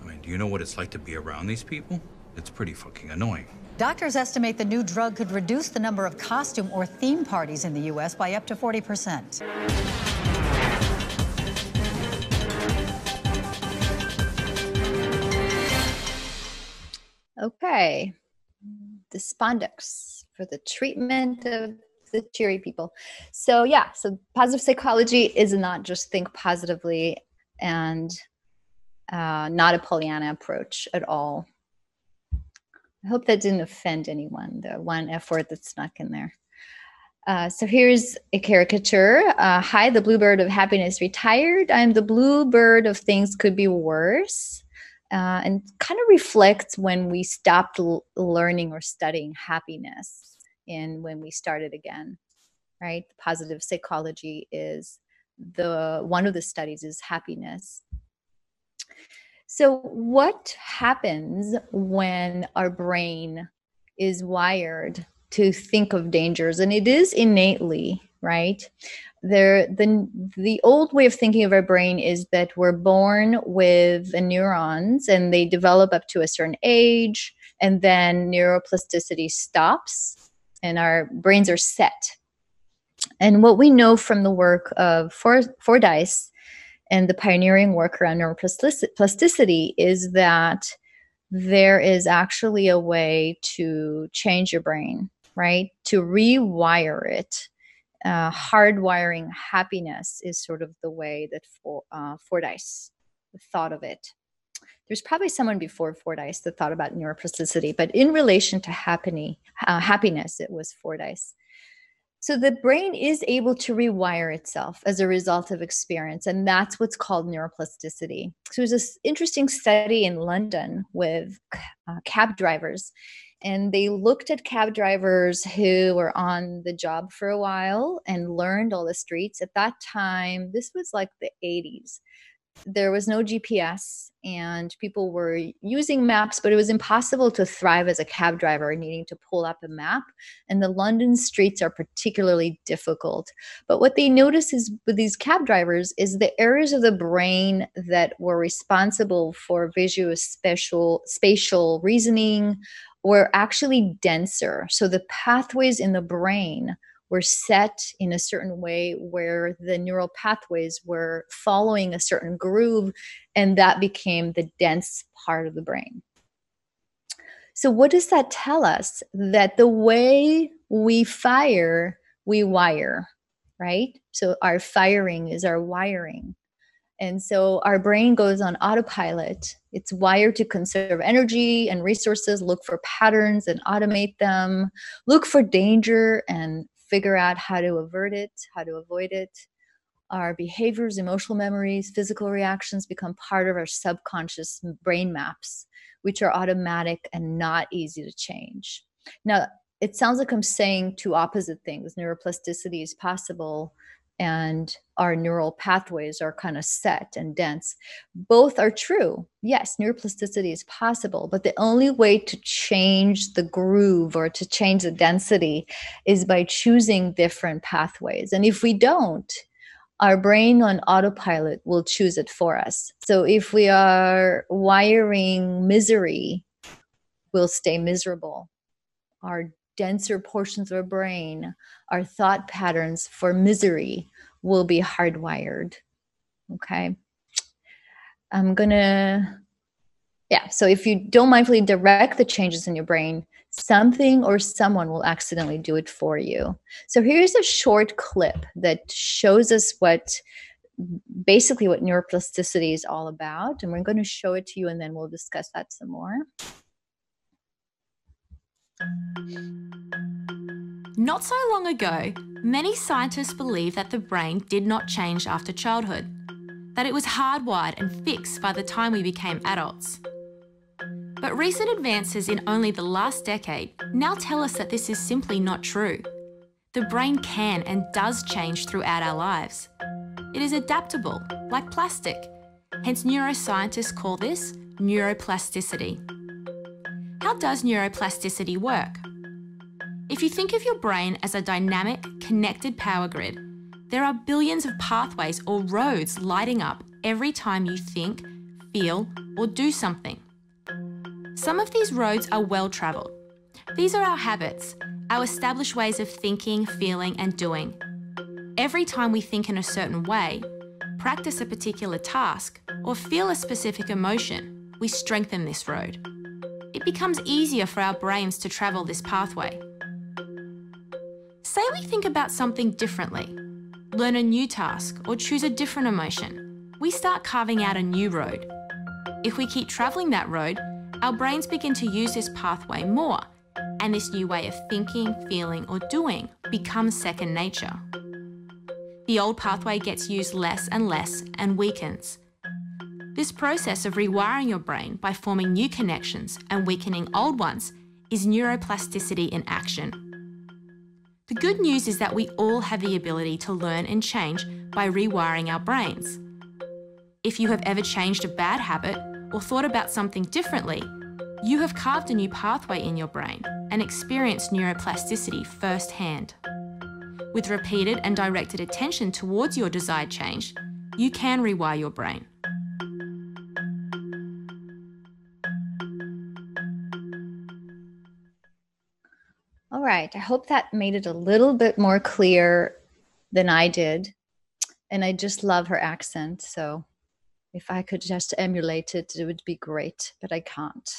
[SPEAKER 7] I mean, do you know what it's like to be around these people? It's pretty fucking annoying.
[SPEAKER 6] Doctors estimate the new drug could reduce the number of costume or theme parties in the U.S. by up to 40 percent.
[SPEAKER 1] Okay, the Despondex for the treatment of the cheery people. So yeah, so positive psychology is not just think positively and uh, not a Pollyanna approach at all. I hope that didn't offend anyone, the one F word that's snuck in there. Uh, so here's a caricature. Uh, Hi, the bluebird of happiness retired. I'm the bluebird of things could be worse. Uh, and kind of reflects when we stopped l- learning or studying happiness and when we started again, right? Positive psychology is the one of the studies is happiness so, what happens when our brain is wired to think of dangers? And it is innately, right? There, the the old way of thinking of our brain is that we're born with neurons and they develop up to a certain age, and then neuroplasticity stops, and our brains are set. And what we know from the work of For Fordyce and the pioneering work around neuroplasticity is that there is actually a way to change your brain, right? To rewire it. Uh, hardwiring happiness is sort of the way that for, uh, Fordyce thought of it. There's probably someone before Fordyce that thought about neuroplasticity, but in relation to happy, uh, happiness, it was Fordyce. So the brain is able to rewire itself as a result of experience, and that's what's called neuroplasticity. So there's this interesting study in London with uh, cab drivers, and they looked at cab drivers who were on the job for a while and learned all the streets. At that time, this was like the 80s there was no GPS and people were using maps, but it was impossible to thrive as a cab driver, needing to pull up a map. And the London streets are particularly difficult. But what they notice is with these cab drivers is the areas of the brain that were responsible for visual spatial spatial reasoning were actually denser. So the pathways in the brain were set in a certain way where the neural pathways were following a certain groove, and that became the dense part of the brain. So, what does that tell us? That the way we fire, we wire, right? So, our firing is our wiring. And so our brain goes on autopilot. It's wired to conserve energy and resources, look for patterns and automate them, look for danger and figure out how to avert it, how to avoid it. Our behaviors, emotional memories, physical reactions become part of our subconscious brain maps, which are automatic and not easy to change. Now, it sounds like I'm saying two opposite things. Neuroplasticity is possible, and our neural pathways are kind of set and dense. Both are true. Yes, neuroplasticity is possible, but the only way to change the groove or to change the density is by choosing different pathways. And if we don't, our brain on autopilot will choose it for us. So if we are wiring misery, we'll stay miserable. Our denser portions of our brain, our thought patterns for misery will be hardwired. Okay. I'm gonna, yeah. So if you don't mindfully direct the changes in your brain, something or someone will accidentally do it for you. So here's a short clip that shows us what basically what neuroplasticity is all about. And we're going to show it to you and then we'll discuss that some more.
[SPEAKER 9] Not so long ago, many scientists believed that the brain did not change after childhood, that it was hardwired and fixed by the time we became adults. But recent advances in only the last decade now tell us that this is simply not true. The brain can and does change throughout our lives. It is adaptable, like plastic, hence neuroscientists call this neuroplasticity. How does neuroplasticity work? If you think of your brain as a dynamic, connected power grid, there are billions of pathways or roads lighting up every time you think, feel, or do something. Some of these roads are well travelled. These are our habits, our established ways of thinking, feeling, and doing. Every time we think in a certain way, practice a particular task, or feel a specific emotion, we strengthen this road. It becomes easier for our brains to travel this pathway. Say we think about something differently, learn a new task, or choose a different emotion. We start carving out a new road. If we keep travelling that road, our brains begin to use this pathway more, and this new way of thinking, feeling, or doing becomes second nature. The old pathway gets used less and less and weakens. This process of rewiring your brain by forming new connections and weakening old ones is neuroplasticity in action. The good news is that we all have the ability to learn and change by rewiring our brains. If you have ever changed a bad habit or thought about something differently, you have carved a new pathway in your brain and experienced neuroplasticity firsthand. With repeated and directed attention towards your desired change, you can rewire your brain.
[SPEAKER 1] All right. I hope that made it a little bit more clear than I did. And I just love her accent. So if I could just emulate it, it would be great, but I can't.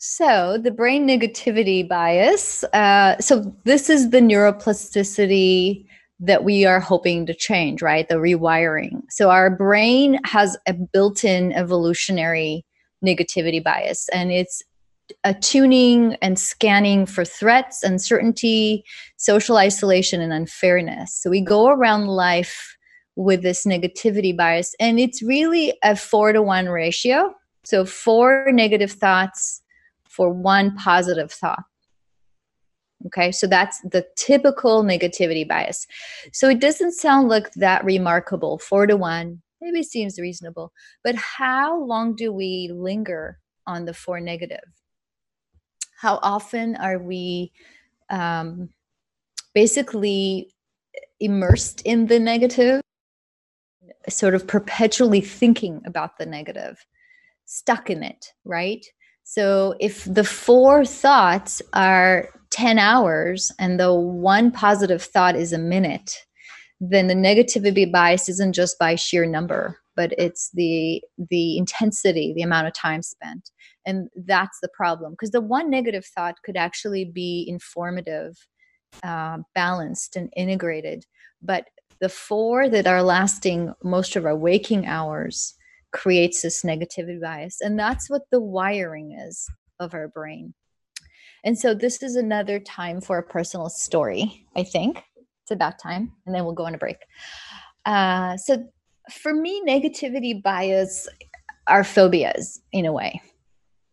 [SPEAKER 1] So, the brain negativity bias. Uh, so, this is the neuroplasticity that we are hoping to change, right? The rewiring. So, our brain has a built in evolutionary negativity bias, and it's attuning and scanning for threats, uncertainty, social isolation, and unfairness. So we go around life with this negativity bias, and it's really a four to one ratio. So four negative thoughts for one positive thought. Okay, so that's the typical negativity bias. So it doesn't sound like that remarkable, four to one. Maybe seems reasonable, but how long do we linger on the four negative? How often are we um, basically immersed in the negative sort of perpetually thinking about the negative stuck in it right? So if the four thoughts are 10 hours and the one positive thought is a minute then the negativity bias isn't just by sheer number but it's the the intensity the amount of time spent. And that's the problem because the one negative thought could actually be informative uh, balanced and integrated. But the four that are lasting most of our waking hours creates this negativity bias and that's what the wiring is of our brain. And so this is another time for a personal story i think. It's about time and then we'll go on a break. Uh, so for me negativity bias are phobias in a way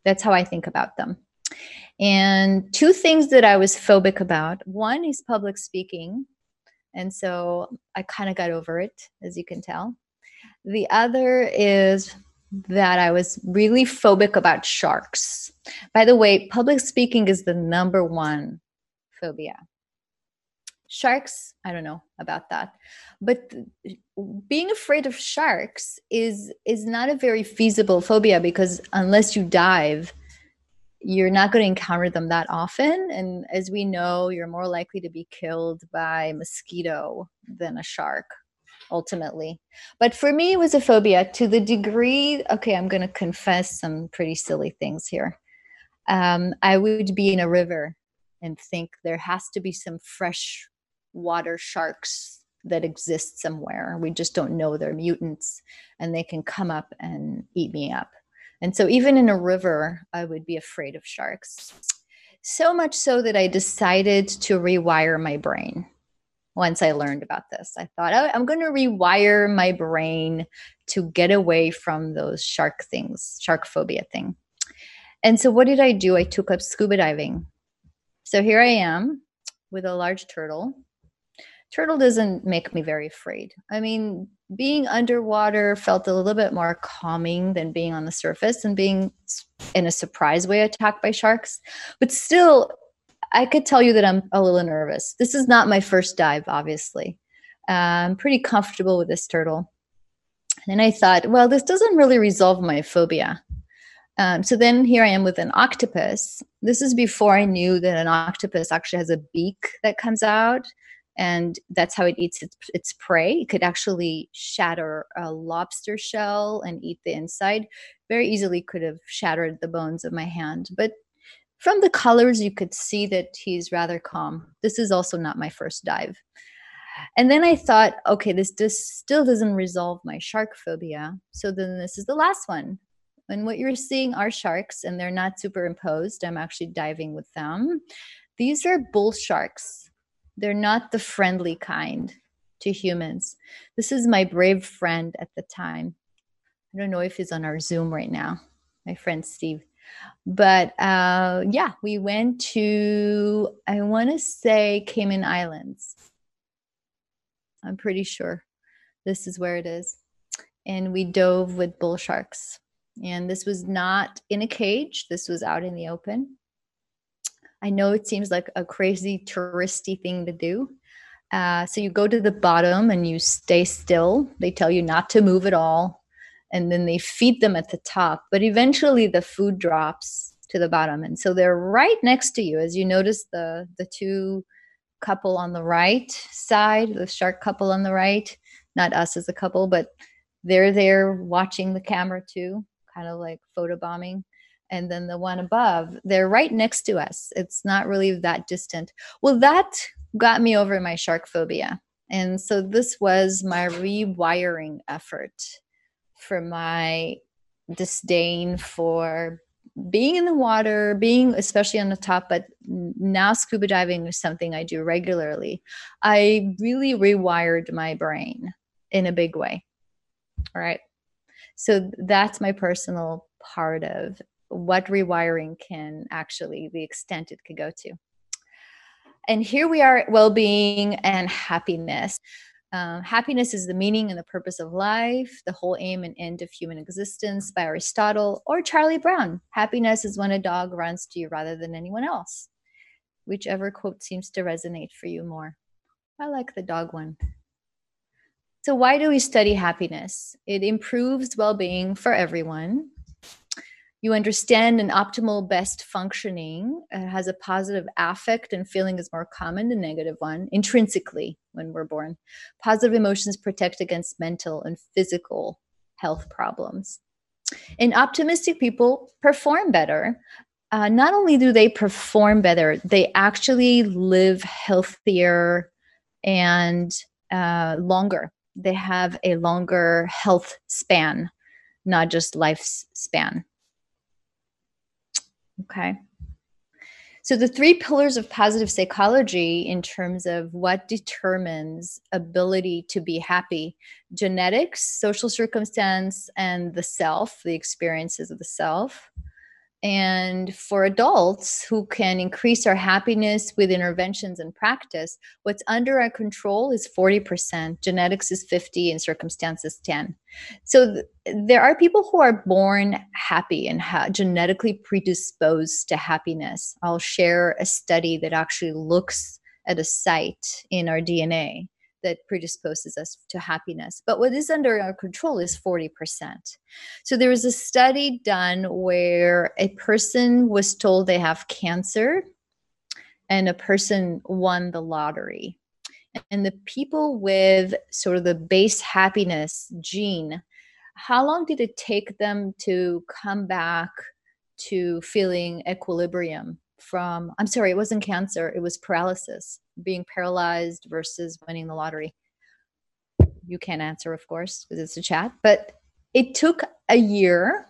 [SPEAKER 1] that's how I think about them. And two things that I was phobic about one is public speaking. And so I kind of got over it, as you can tell. The other is that I was really phobic about sharks. By the way, public speaking is the number one phobia sharks i don't know about that but being afraid of sharks is is not a very feasible phobia because unless you dive you're not going to encounter them that often. And as we know you're more likely to be killed by mosquito than a shark ultimately. But for me it was a phobia to the degree okay i'm going to confess some pretty silly things here. Um, i would be in a river and think there has to be some fresh water sharks that exist somewhere. We just don't know they're mutants and they can come up and eat me up. And so, even in a river, I would be afraid of sharks. So much so that I decided to rewire my brain once I learned about this. I thought, oh, I'm going to rewire my brain to get away from those shark things, shark phobia thing. And so, what did I do? I took up scuba diving. So, here I am with a large turtle. Turtle doesn't make me very afraid. I mean, being underwater felt a little bit more calming than being on the surface and being in a surprise way attacked by sharks. But still, I could tell you that I'm a little nervous. This is not my first dive, obviously. I'm pretty comfortable with this turtle. And then I thought, well, this doesn't really resolve my phobia. Um, so then here I am with an octopus. This is before I knew that an octopus actually has a beak that comes out, and that's how it eats its, its prey. It could actually shatter a lobster shell and eat the inside. Very easily could have shattered the bones of my hand. But from the colors, you could see that he's rather calm. This is also not my first dive. And then I thought, okay, this still doesn't resolve my shark phobia. So then this is the last one. And what you're seeing are sharks, and they're not superimposed. I'm actually diving with them. These are bull sharks. They're not the friendly kind to humans. This is my brave friend at the time. I don't know if he's on our Zoom right now, my friend Steve. But uh, yeah, we went to, I want to say Cayman Islands. I'm pretty sure this is where it is. And we dove with bull sharks. And this was not in a cage, this was out in the open. I know it seems like a crazy touristy thing to do. Uh, so you go to the bottom and you stay still. They tell you not to move at all. And then they feed them at the top. But eventually the food drops to the bottom. And so they're right next to you. As you notice the, the two couple on the right side, the shark couple on the right, not us as a couple, but they're there watching the camera too kind of like photobombing and then the one above they're right next to us it's not really that distant well that got me over my shark phobia and so this was my rewiring effort for my disdain for being in the water, being especially on the top, but now scuba diving is something I do regularly. I really rewired my brain in a big way. All right. So that's my personal part of what rewiring can actually, the extent it could go to. And here we are well being and happiness. Uh, happiness is the meaning and the purpose of life, the whole aim and end of human existence by Aristotle or Charlie Brown. Happiness is when a dog runs to you rather than anyone else. Whichever quote seems to resonate for you more. I like the dog one. So, why do we study happiness? It improves well being for everyone. You understand an optimal best functioning it has a positive affect and feeling is more common than negative one intrinsically when we're born. Positive emotions protect against mental and physical health problems. And optimistic people perform better. Uh, not only do they perform better, they actually live healthier and uh, longer they have a longer health span, not just lifespan. Okay. So, the three pillars of positive psychology, in terms of what determines ability to be happy genetics, social circumstance, and the self, the experiences of the self. And for adults who can increase our happiness with interventions and practice, what's under our control is 40%, genetics is 50, and circumstances 10. So th- there are people who are born happy and ha- genetically predisposed to happiness. I'll share a study that actually looks at a site in our DNA that predisposes us to happiness. But what is under our control is 40%. So there was a study done where a person was told they have cancer and a person won the lottery. And the people with sort of the base happiness gene, how long did it take them to come back to feeling equilibrium from i'm sorry it wasn't cancer it was paralysis being paralyzed versus winning the lottery you can't answer of course because it's a chat but it took a year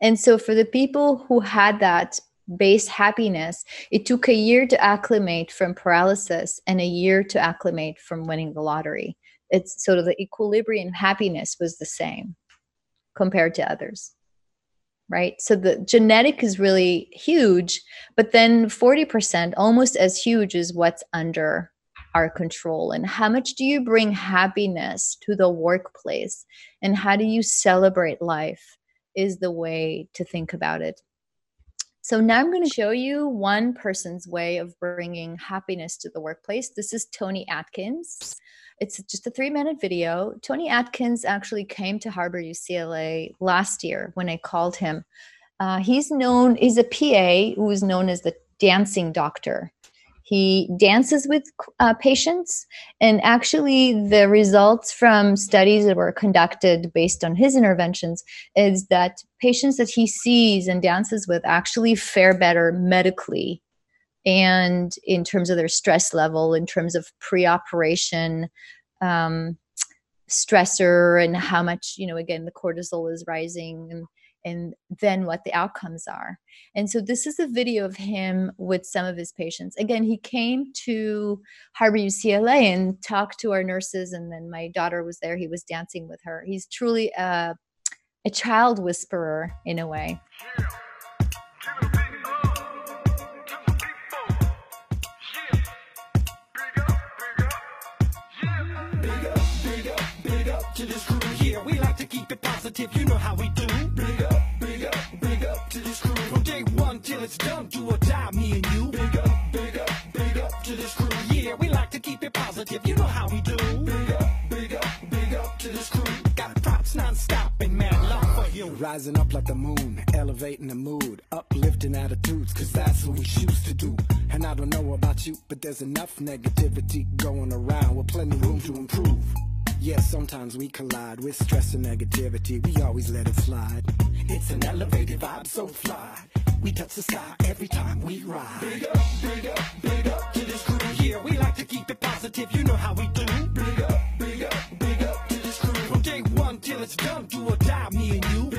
[SPEAKER 1] and so for the people who had that base happiness, it took a year to acclimate from paralysis and a year to acclimate from winning the lottery. It's sort of the equilibrium happiness was the same compared to others. Right. So the genetic is really huge, but then 40%, almost as huge, is what's under our control. And how much do you bring happiness to the workplace? And how do you celebrate life? Is the way to think about it. So now I'm going to show you one person's way of bringing happiness to the workplace. This is Tony Atkins. It's just a three minute video. Tony Atkins actually came to Harbor UCLA last year when I called him. Uh, he's known, he's a PA who is known as the dancing doctor. He dances with uh, patients, and actually, the results from studies that were conducted based on his interventions is that patients that he sees and dances with actually fare better medically and in terms of their stress level, in terms of pre-operation um, stressor, and how much you know. Again, the cortisol is rising, and and then what the outcomes are. And so this is a video of him with some of his patients. Again, he came to Harbor UCLA and talked to our nurses, and then my daughter was there. He was dancing with her. He's truly a, a child whisperer in a way. Positive, you know how we do. Big up, big up, big up to this crew. From day one till it's done, do or die, me and you. Big up, big up, big up to this crew. Yeah, we like to keep it positive, you know how we do. Big up, big up, big up to this crew. Got props non-stop and mad love for you. Rising up like the moon, elevating the mood, uplifting attitudes, cause that's what we choose to do. And I don't know about you, but there's enough negativity going around with plenty room to improve. Yeah, sometimes we collide with stress and negativity. We always let it slide. It's an elevated vibe, so fly. We touch the sky every time we ride. Big up, big up, big up to this crew. Yeah, we like to keep it positive. You know how we do. Big up, big up, big up to this crew. From day one till it's done, do or die, me and you.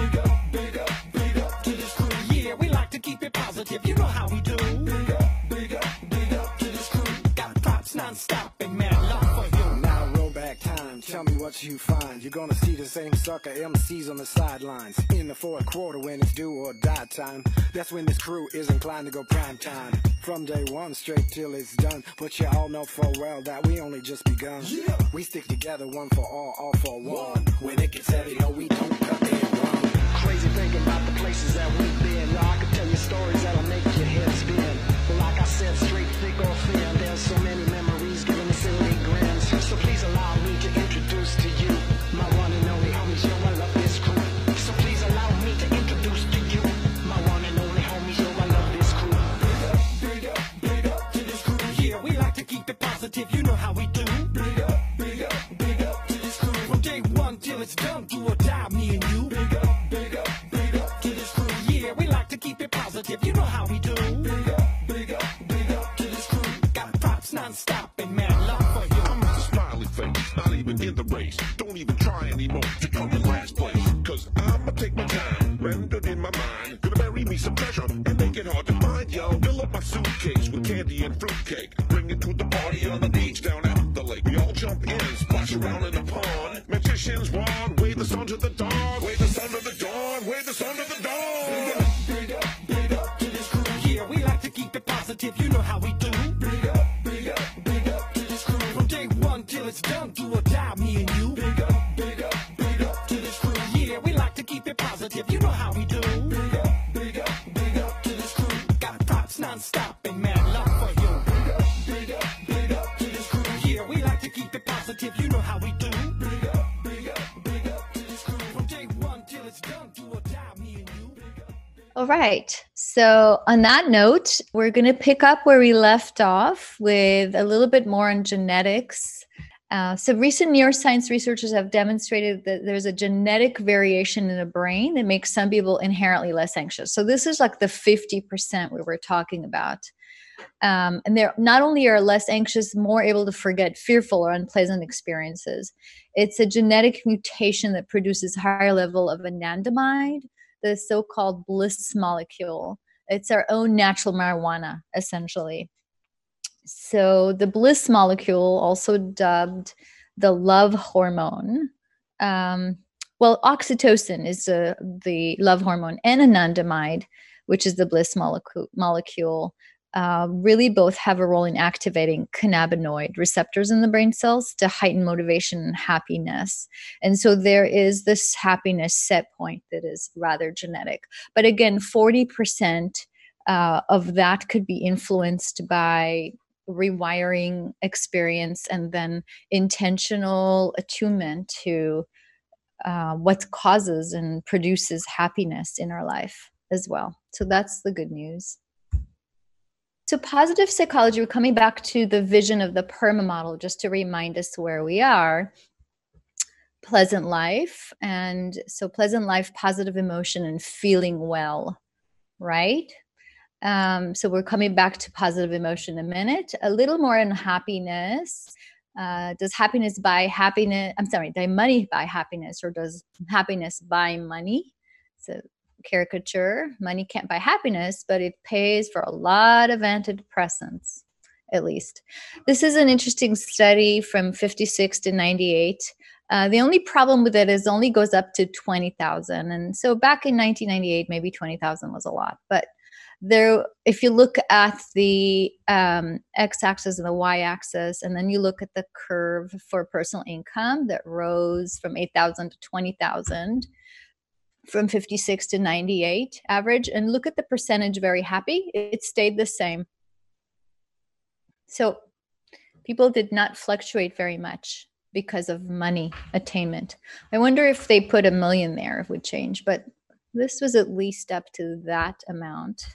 [SPEAKER 1] What you find. You're gonna see the same sucker MCs on the sidelines. In the fourth quarter when it's do or die time. That's when this crew is inclined to go prime time. From day one straight till it's done. But you all know full well that we only just begun. Yeah. We stick together one for all, all for one. When it gets heavy, no, we don't cut it run. Crazy thinking about the places that we've been. Yo, I could tell you stories that'll make your head spin. But like I said, straight, thick or thin, there's so many memories till it's done, do or die, me and you. Big up, big up, big up to this crew. Yeah, we like to keep it positive. You know how we do. Big up, big up, big up to this crew. Got props non-stop and man love for you.
[SPEAKER 10] I'm Mr. Smiley Face, not even in the race. Don't even try anymore to come in last place. Cause I'ma take my time, rendered in my mind. Gonna bury me some treasure and make it hard to find, yo. Fill up my suitcase with candy and fruitcake. Bring it to the party on the beach down at the lake. We all jump in, splash around in the wave the sun to the dawn. Wave the sun to the dawn, wave the sun to the dawn.
[SPEAKER 1] All right. So, on that note, we're going to pick up where we left off with a little bit more on genetics. Uh, so, recent neuroscience researchers have demonstrated that there's a genetic variation in the brain that makes some people inherently less anxious. So, this is like the 50% we were talking about. Um, and they're not only are less anxious, more able to forget fearful or unpleasant experiences. It's a genetic mutation that produces higher level of anandamide, the so-called bliss molecule It's our own natural marijuana, essentially. So the bliss molecule, also dubbed the love hormone, um, well, oxytocin is the, the love hormone, and anandamide, which is the bliss molecule, molecule uh, really both have a role in activating cannabinoid receptors in the brain cells to heighten motivation and happiness. And so there is this happiness set point that is rather genetic. But again, 40% uh, of that could be influenced by rewiring experience and then intentional attunement to uh, what causes and produces happiness in our life as well. So that's the good news. So, positive psychology, we're coming back to the vision of the PERMA model just to remind us where we are. Pleasant life. And so, pleasant life, positive emotion, and feeling well, right? Um, so, we're coming back to positive emotion in a minute. A little more in happiness. Uh, does happiness buy happiness? I'm sorry, does money buy happiness, or does happiness buy money? So, caricature. Money can't buy happiness, but it pays for a lot of antidepressants, at least. This is an interesting study from 56 to 98. Uh, the only problem with it is only goes up to 20,000. And so back in 1998, maybe 20,000 was a lot. But there, if you look at the um, x-axis and the y-axis, and then you look at the curve for personal income that rose from 8,000 to 20,000, from 56 to 98 average and look at the percentage very happy. It stayed the same. So people did not fluctuate very much because of money attainment. I wonder if they put a million there it would change but this was at least up to that amount.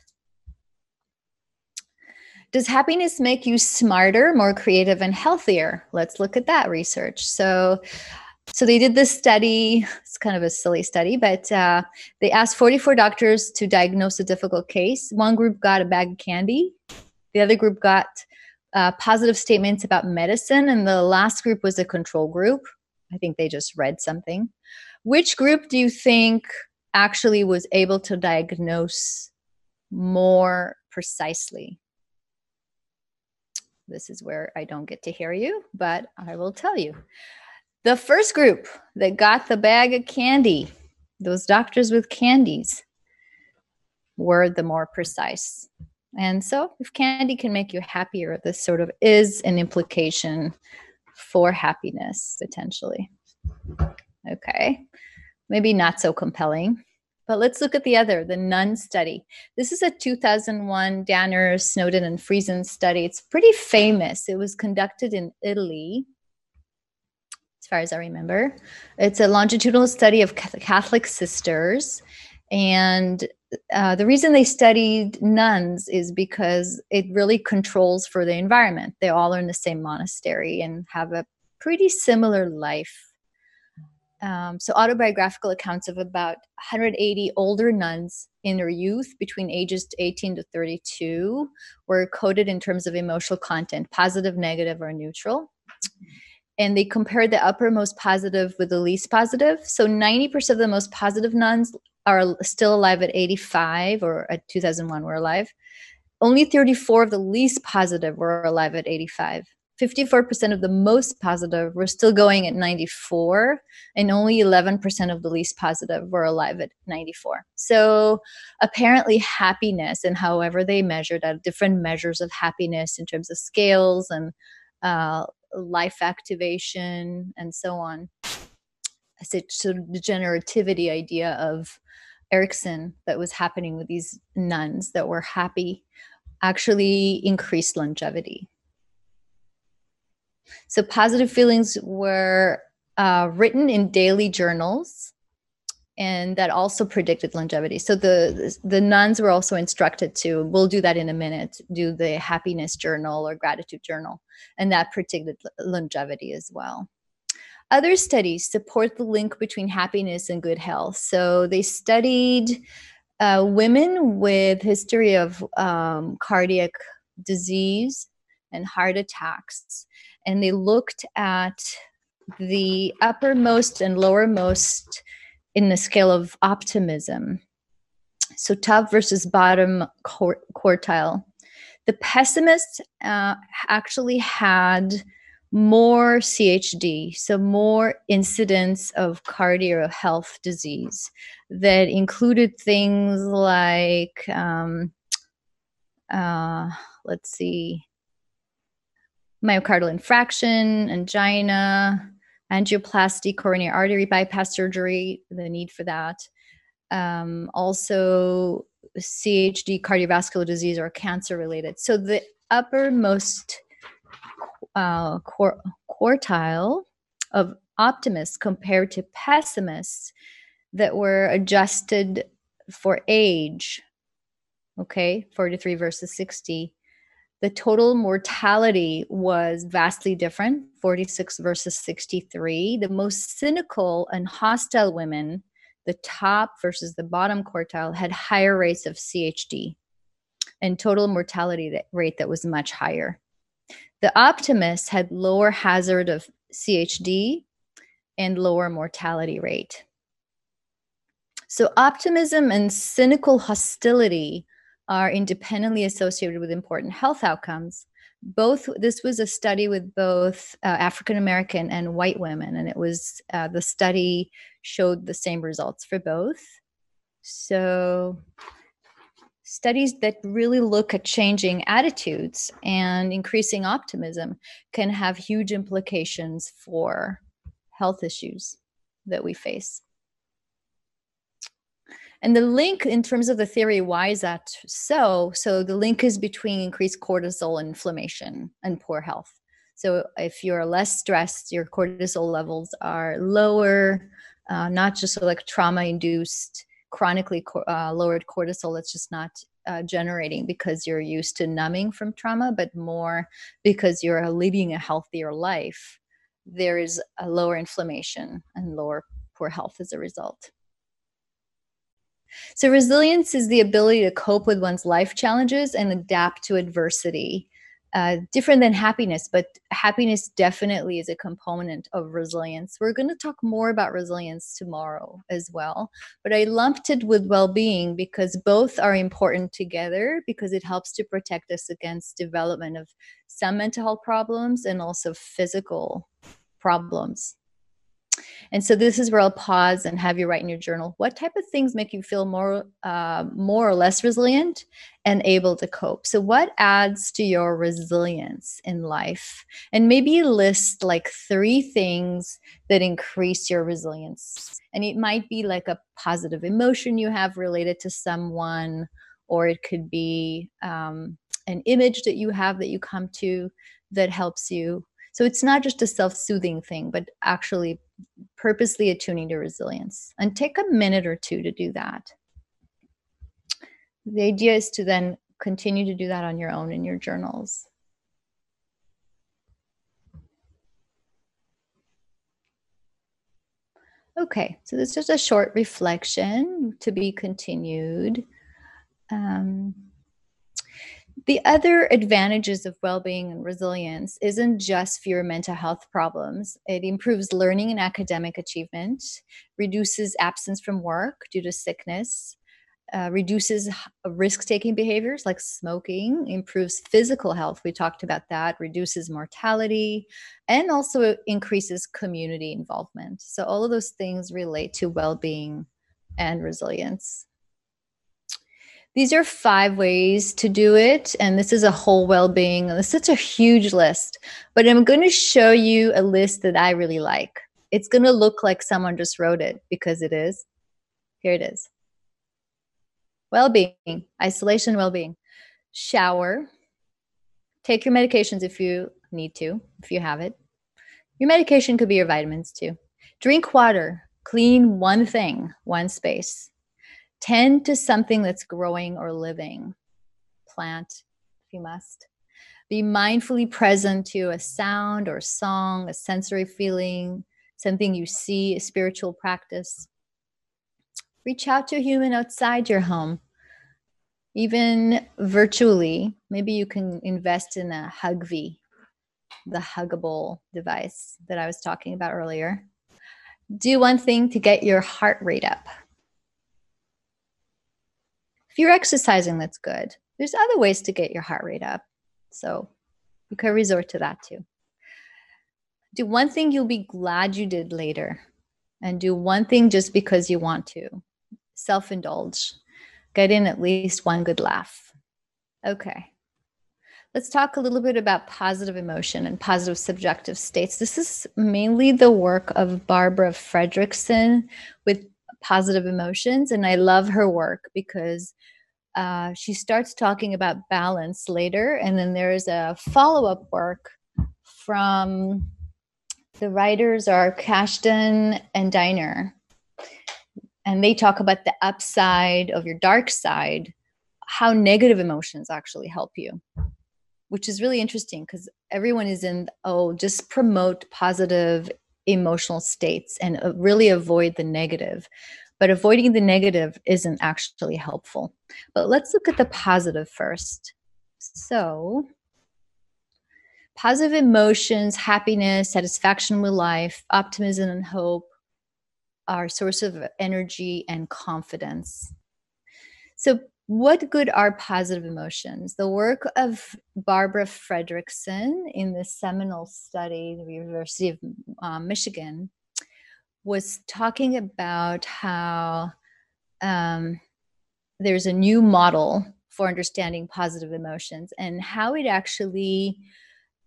[SPEAKER 1] Does happiness make you smarter more creative and healthier? Let's look at that research. So so they did this study. It's kind of a silly study, but uh, they asked 44 doctors to diagnose a difficult case. One group got a bag of candy, the other group got uh, positive statements about medicine, and the last group was a control group. I think they just read something. Which group do you think actually was able to diagnose more precisely? This is where I don't get to hear you, but I will tell you. The first group that got the bag of candy, those doctors with candies, were the more precise. And so, if candy can make you happier, this sort of is an implication for happiness potentially. Okay, maybe not so compelling. But let's look at the other, the nun study. This is a 2001 Danner, Snowdon, and Friesen study. It's pretty famous. It was conducted in Italy as far as I remember. It's a longitudinal study of Catholic sisters. And uh, the reason they studied nuns is because it really controls for the environment. They all are in the same monastery and have a pretty similar life. Um, so, autobiographical accounts of about 180 older nuns in their youth between ages 18 to 32 were coded in terms of emotional content positive, negative, or neutral and they compared the uppermost positive with the least positive. So 90% of the most positive nuns are still alive at 85 or at 2001 were alive. Only 34 of the least positive were alive at 85. 54% of the most positive were still going at 94, and only 11% of the least positive were alive at 94. So, apparently, happiness and however they measured at different measures of happiness in terms of scales and uh, life activation, and so on. It's sort of the generativity idea of Erikson that was happening with these nuns that were happy actually increased longevity. So, positive feelings were uh, written in daily journals and that also predicted longevity. So the the nuns were also instructed to we'll do that in a minute, do the happiness journal or gratitude journal, and that predicted longevity as well. Other studies support the link between happiness and good health. So they studied uh, women with history of um, cardiac disease and heart attacks, and they looked at the uppermost and lowermost in the scale of optimism. So top versus bottom quartile. The pessimists uh, actually had more CHD, so more incidents of cardio health disease that included things like, um, uh, let's see, myocardial infarction, angina, angioplasty, coronary artery bypass surgery, the need for that. Um, also, CHD, cardiovascular disease, or cancer related. So the uppermost uh, quartile of optimists compared to pessimists that were adjusted for age, okay, 43 versus 60, the total mortality was vastly different 46 versus 63 the most cynical and hostile women the top versus the bottom quartile had higher rates of chd and total mortality rate that was much higher. The optimists had lower hazard of chd and lower mortality rate. So optimism and cynical hostility are independently associated with important health outcomes. Both this was a study with both uh, African American and white women, and it was uh, the study showed the same results for both. So, studies that really look at changing attitudes and increasing optimism can have huge implications for health issues that we face. And the link in terms of the theory, why is that so? So the link is between increased cortisol inflammation and poor health. So if you're less stressed, your cortisol levels are lower, uh, not just like trauma induced, chronically uh, lowered cortisol that's just not uh, generating because you're used to numbing from trauma, but more because you're leading a healthier life. There is a lower inflammation and lower poor health as a result. So, resilience is the ability to cope with one's life challenges and adapt to adversity. Uh, different than happiness, but happiness definitely is a component of resilience. We're going to talk more about resilience tomorrow as well, but I lumped it with well being because both are important together because it helps to protect us against development of some mental health problems and also physical problems. And so this is where I'll pause and have you write in your journal what type of things make you feel more, uh, more or less resilient and able to cope. So what adds to your resilience in life? And maybe list like three things that increase your resilience. And it might be like a positive emotion you have related to someone, or it could be um, an image that you have that you come to that helps you so it's not just a self soothing thing, but actually purposely attuning to resilience. And take a minute or two to do that. The idea is to then continue to do that on your own in your journals. Okay, so this is a short reflection to be continued. Um, the other advantages of well-being and resilience isn't just fewer mental health problems. It improves learning and academic achievement reduces absence from work due to sickness uh, reduces risk-taking behaviors like smoking improves physical health we talked about that reduces mortality and also increases community involvement. So all of those things relate to well-being and resilience these are five ways to do it. And this is a whole well being. It's such a huge list, but I'm going to show you a list that I really like. It's going to look like someone just wrote it because it is. Here it is well being, isolation, well being, shower, take your medications if you need to, if you have it. Your medication could be your vitamins too. Drink water, clean one thing, one space tend to something that's growing or living. Plant if you must. Be mindfully present to a sound or song a sensory feeling something you see a spiritual practice. Reach out to a human outside your home. Even virtually maybe you can invest in a Hugvie the huggable device that i was talking about earlier. Do one thing to get your heart rate up If you're exercising, that's good. There's other ways to get your heart rate up. So you can resort to that too. Do one thing you'll be glad you did later, and do one thing just because you want to. Self indulge. Get in at least one good laugh. Okay. Let's talk a little bit about positive emotion and positive subjective states. This is mainly the work of Barbara Fredrickson with positive emotions. And I love her work because uh, she starts talking about balance later. And then there's a follow up work from the writers are Kashdan and Diener. And they talk about the upside of your dark side, how negative emotions actually help you which is really interesting because everyone is in oh just promote positive emotional states and uh, really avoid the negative. But avoiding the negative isn't actually helpful. But let's look at the positive first. So positive emotions happiness satisfaction with life optimism and hope are source of energy and confidence. So what good are positive emotions? The work of Barbara Fredrickson in the seminal study, the University of um, Michigan, was talking about how um, there's a new model for understanding positive emotions and how it actually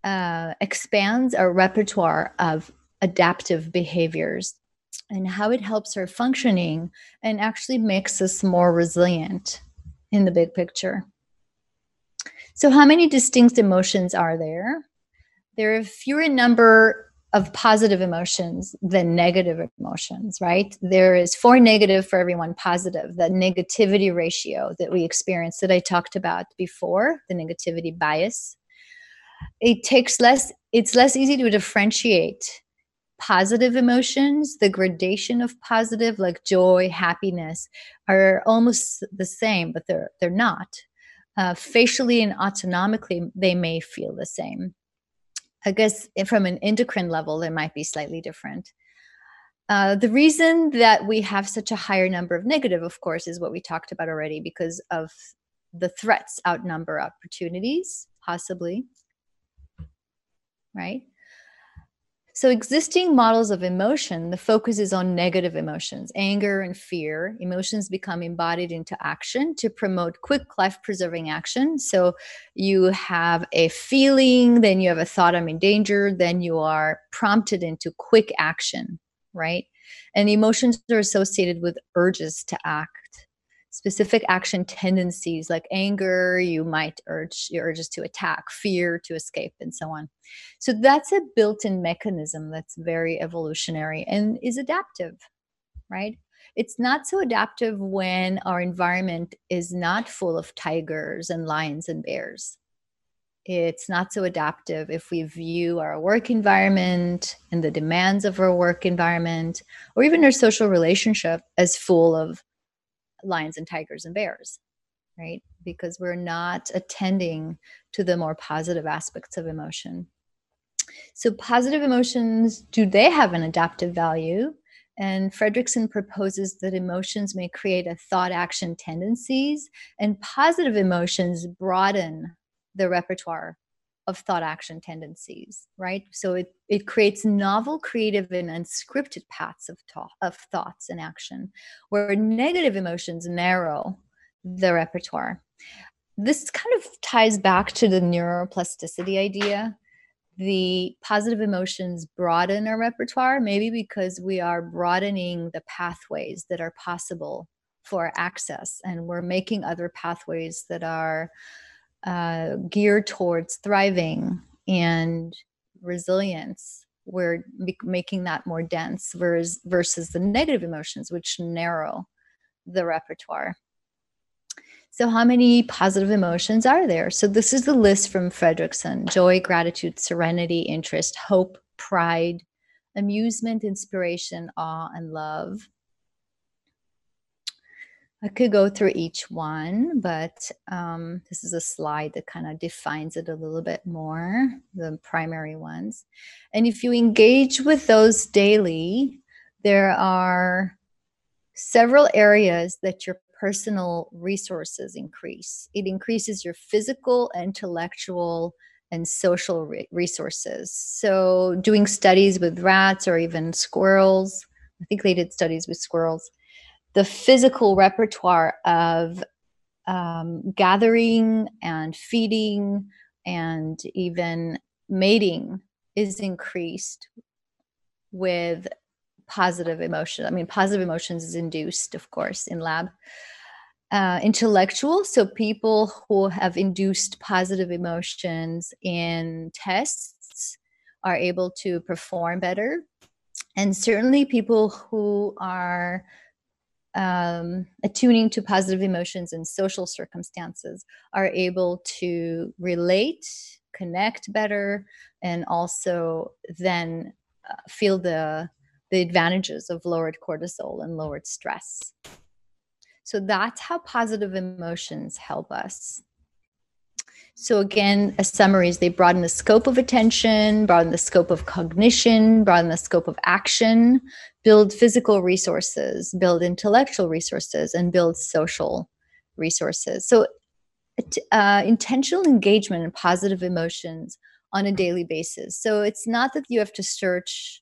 [SPEAKER 1] uh, expands our repertoire of adaptive behaviors and how it helps our functioning and actually makes us more resilient in the big picture. So, how many distinct emotions are there? There are fewer number of positive emotions than negative emotions, right? There is four negative for every one positive, the negativity ratio that we experience that I talked about before, the negativity bias. It takes less, it's less easy to differentiate positive emotions, the gradation of positive, like joy, happiness, are almost the same, but they're they're not. Uh, facially and autonomically, they may feel the same. I guess from an endocrine level, they might be slightly different. Uh, the reason that we have such a higher number of negative, of course, is what we talked about already because of the threats outnumber opportunities, possibly. Right? So, existing models of emotion, the focus is on negative emotions, anger and fear. Emotions become embodied into action to promote quick life preserving action. So, you have a feeling, then you have a thought, I'm in danger, then you are prompted into quick action, right? And emotions are associated with urges to act specific action tendencies like anger you might urge your urges to attack fear to escape and so on. So that's a built-in mechanism that's very evolutionary and is adaptive right? It's not so adaptive when our environment is not full of tigers and lions and bears. It's not so adaptive if we view our work environment and the demands of our work environment or even our social relationship as full of lions and tigers and bears, right? Because we're not attending to the more positive aspects of emotion. So, positive emotions, do they have an adaptive value? And Fredrickson proposes that emotions may create a thought action tendencies, and positive emotions broaden the repertoire of thought action tendencies, right? So it, it creates novel, creative, and unscripted paths of, thought, of thoughts and action, where negative emotions narrow the repertoire. This kind of ties back to the neuroplasticity idea. The positive emotions broaden our repertoire, maybe because we are broadening the pathways that are possible for access, and we're making other pathways that are uh, geared towards thriving and resilience. We're making that more dense versus versus the negative emotions which narrow the repertoire. So how many positive emotions are there? So this is the list from fredrickson. Joy gratitude serenity interest hope pride amusement inspiration awe and love I could go through each one, but um, this is a slide that kind of defines it a little bit more, the primary ones. And if you engage with those daily, there are several areas that your personal resources increase. It increases your physical, intellectual, and social re- resources. So, doing studies with rats or even squirrels, I think they did studies with squirrels, the physical repertoire of um, gathering and feeding and even mating is increased with positive emotion. I mean, positive emotions is induced, of course, in lab. Uh, intellectual, so people who have induced positive emotions in tests are able to perform better. And certainly, people who are um, attuning to positive emotions and social circumstances are able to relate, connect better, and also then uh, feel the the advantages of lowered cortisol and lowered stress. So that's how positive emotions help us. So, again, a summary is they broaden the scope of attention, broaden the scope of cognition, broaden the scope of action, build physical resources, build intellectual resources, and build social resources. So, uh, intentional engagement and positive emotions on a daily basis. So, it's not that you have to search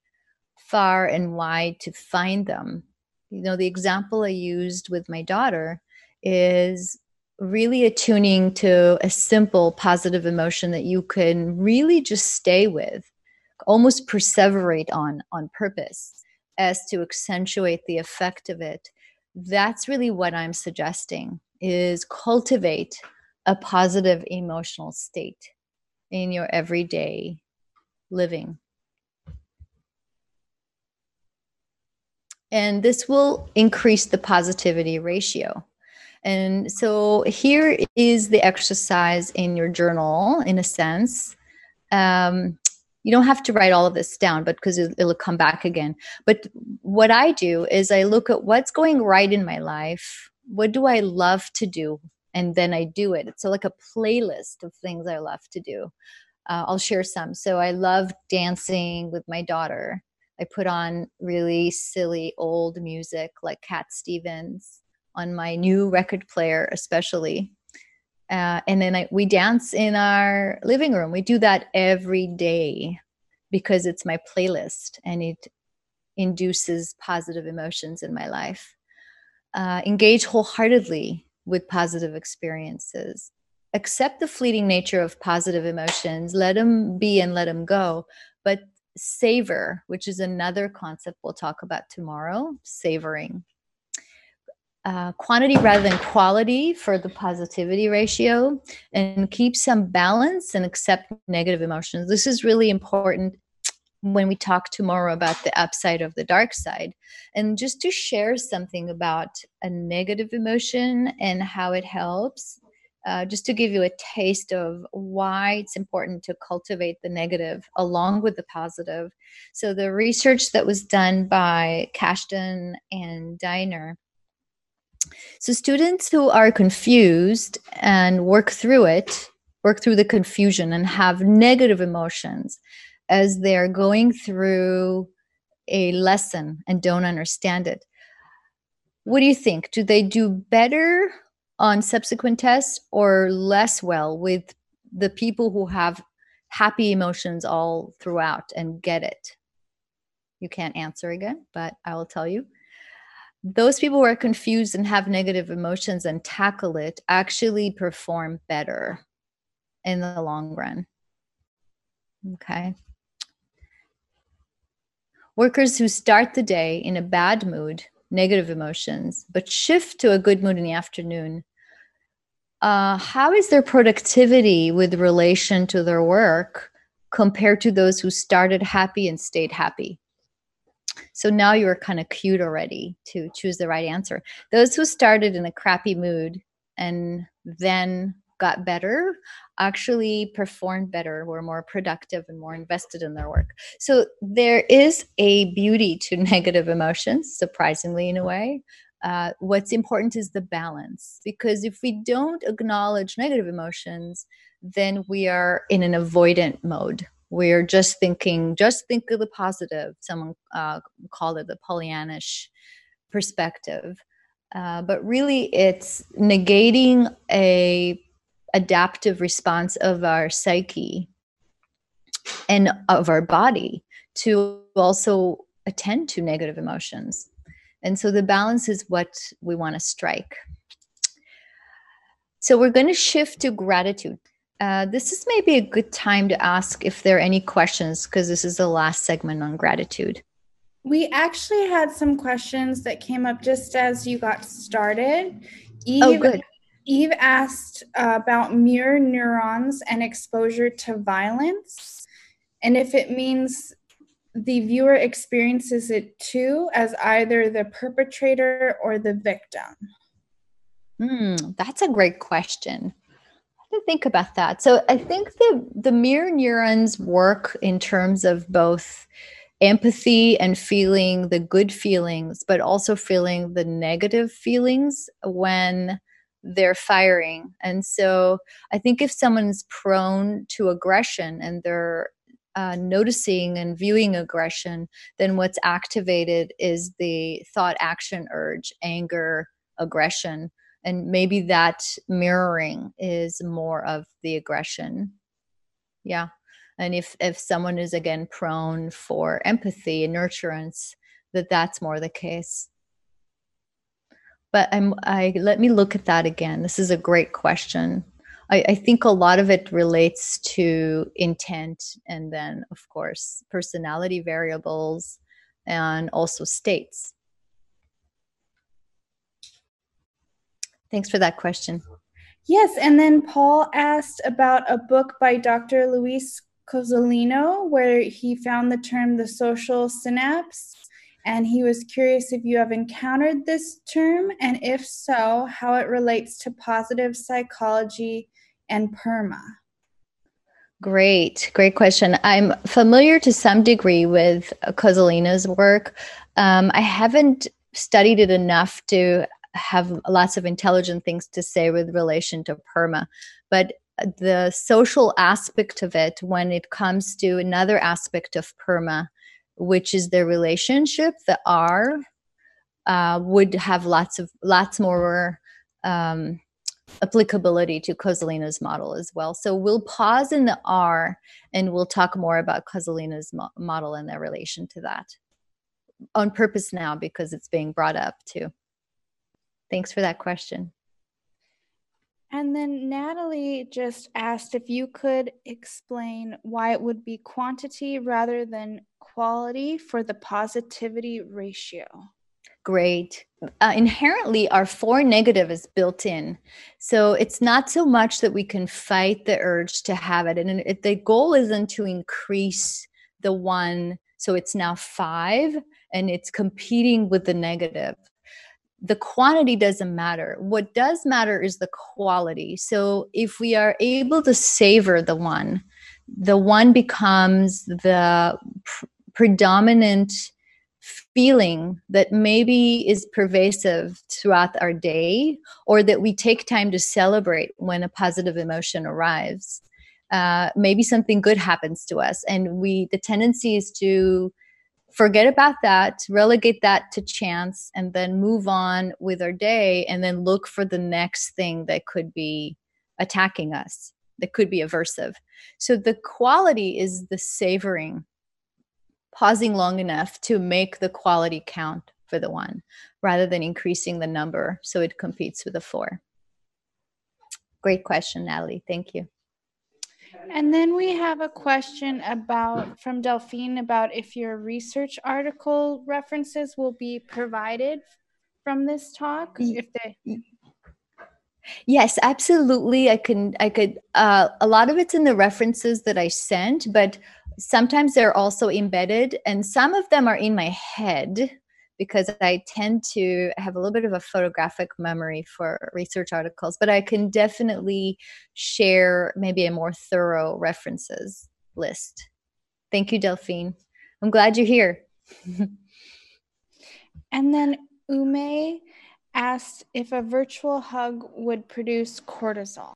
[SPEAKER 1] far and wide to find them. You know, the example I used with my daughter is really attuning to a simple positive emotion that you can really just stay with, almost perseverate on on purpose as to accentuate the effect of it. That's really what I'm suggesting is cultivate a positive emotional state in your everyday living. and this will increase the positivity ratio. And so here is the exercise in your journal, in a sense. Um, you don't have to write all of this down, but because it, it'll come back again. But what I do is I look at what's going right in my life. What do I love to do? And then I do it. It's like a playlist of things I love to do. Uh, I'll share some. So I love dancing with my daughter. I put on really silly old music like Cat Stevens on my new record player, especially. Uh, and then I, we dance in our living room. We do that every day because it's my playlist and it induces positive emotions in my life. Uh, engage wholeheartedly with positive experiences. Accept the fleeting nature of positive emotions. Let them be and let them go. But savor, which is another concept we'll talk about tomorrow, savoring. Uh, quantity rather than quality for the positivity ratio and keep some balance and accept negative emotions. This is really important when we talk tomorrow about the upside of the dark side. And just to share something about a negative emotion and how it helps uh, just to give you a taste of why it's important to cultivate the negative along with the positive. So, the research that was done by Kashdan and Diener. So, students who are confused and work through it, work through the confusion and have negative emotions as they're going through a lesson and don't understand it. What do you think? Do they do better on subsequent tests or less well with the people who have happy emotions all throughout and get it? You can't answer again, but I will tell you. Those people who are confused and have negative emotions and tackle it actually perform better in the long run. Okay. Workers who start the day in a bad mood negative emotions, but shift to a good mood in the afternoon, uh, how is their productivity with relation to their work compared to those who started happy and stayed happy? So now you're kind of cued already to choose the right answer. Those who started in a crappy mood and then got better actually performed better, were more productive and more invested in their work. So there is a beauty to negative emotions, surprisingly, in a way. Uh, what's important is the balance because if we don't acknowledge negative emotions, then we are in an avoidant mode. We're just thinking, just think of the positive. Someone uh, called it the Pollyannish perspective. Uh, but really, it's negating a adaptive response of our psyche and of our body to also attend to negative emotions. And so the balance is what we want to strike. So we're going to shift to gratitude. Uh, this is maybe a good time to ask if there are any questions because this is the last segment on gratitude.
[SPEAKER 5] We actually had some questions that came up just as you got started. Eve,
[SPEAKER 1] oh, good.
[SPEAKER 5] Eve asked uh, about mirror neurons and exposure to violence, and if it means the viewer experiences it too as either the perpetrator or the victim.
[SPEAKER 1] Hmm, that's a great question. To think about that. So I think the the mirror neurons work in terms of both empathy and feeling the good feelings, but also feeling the negative feelings when they're firing. And so I think if someone's prone to aggression and they're uh, noticing and viewing aggression, then what's activated is the thought action urge, anger, aggression. And maybe that mirroring is more of the aggression. Yeah. And if if someone is again prone for empathy and nurturance that that's more the case. But i'm i let me look at that again. This is a great question. I, I think a lot of it relates to intent and then of course personality variables and also states thanks for that question
[SPEAKER 5] Yes, and then Paul asked about a book by Dr. Louis Cozolino, where he found the term the social synapse. And he was curious if you have encountered this term, and if so, how it relates to positive psychology and PERMA.
[SPEAKER 1] Great, great question. I'm familiar to some degree with Cozolino's work. Um, I haven't studied it enough to have lots of intelligent things to say with relation to PERMA, but the social aspect of it when it comes to another aspect of PERMA, which is the relationship, the R, uh, would have lots of lots more um, applicability to Cozolino's model as well. So we'll pause in the R and we'll talk more about Cozolino's mo- model and their relation to that on purpose now because it's being brought up too. Thanks for that question.
[SPEAKER 5] And then Natalie just asked if you could explain why it would be quantity rather than quality for the positivity ratio.
[SPEAKER 1] Great. Uh, inherently, our four negative is built in. So it's not so much that we can fight the urge to have it. And it, the goal isn't to increase the one. So it's now five and it's competing with the negative the quantity doesn't matter. What does matter is the quality. So if we are able to savor the one, the one becomes the pr- predominant feeling that maybe is pervasive throughout our day or that we take time to celebrate when a positive emotion arrives. Uh, maybe something good happens to us and we the tendency is to forget about that, relegate that to chance, and then move on with our day and then look for the next thing that could be attacking us, that could be aversive. So the quality is the savoring, pausing long enough to make the quality count for the one rather than increasing the number so it competes with the four. Great question, Natalie. Thank you.
[SPEAKER 5] And then we have a question about from Delphine about if your research article references will be provided from this talk. If they
[SPEAKER 1] Yes, absolutely. I can I could uh, a lot of it's in the references that I sent, but sometimes they're also embedded and some of them are in my head because I tend to have a little bit of a photographic memory for research articles, but I can definitely share maybe a more thorough references list. Thank you, Delphine. I'm glad you're here.
[SPEAKER 5] and then Ume asked if a virtual hug would produce cortisol.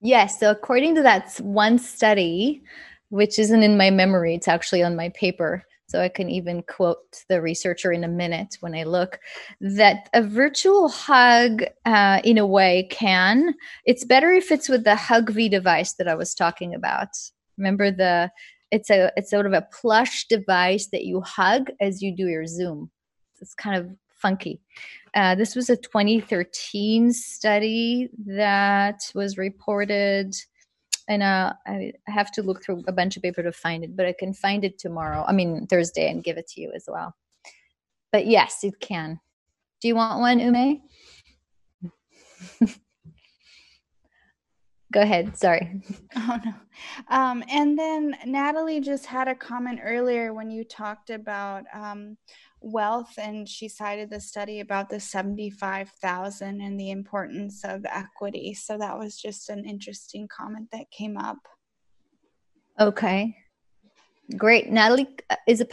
[SPEAKER 1] Yes. So, according to that one study, which isn't in my memory, it's actually on my paper so I can even quote the researcher in a minute when I look, that a virtual hug, uh, in a way, can. It's better if it's with the Hugvie device that I was talking about. Remember the it's a it's sort of a plush device that you hug as you do your Zoom. It's kind of funky. Uh, this was a 2013 study that was reported and uh, I have to look through a bunch of paper to find it, but I can find it tomorrow. I mean Thursday, and give it to you as well. But yes, it can. Do you want one, Ume? Go ahead. Sorry.
[SPEAKER 5] Oh no. Um, and then Natalie just had a comment earlier when you talked about um, wealth and she cited the study about the 75,000 and the importance of equity. So that was just an interesting comment that came up.
[SPEAKER 1] Okay. Great. Natalie uh, is it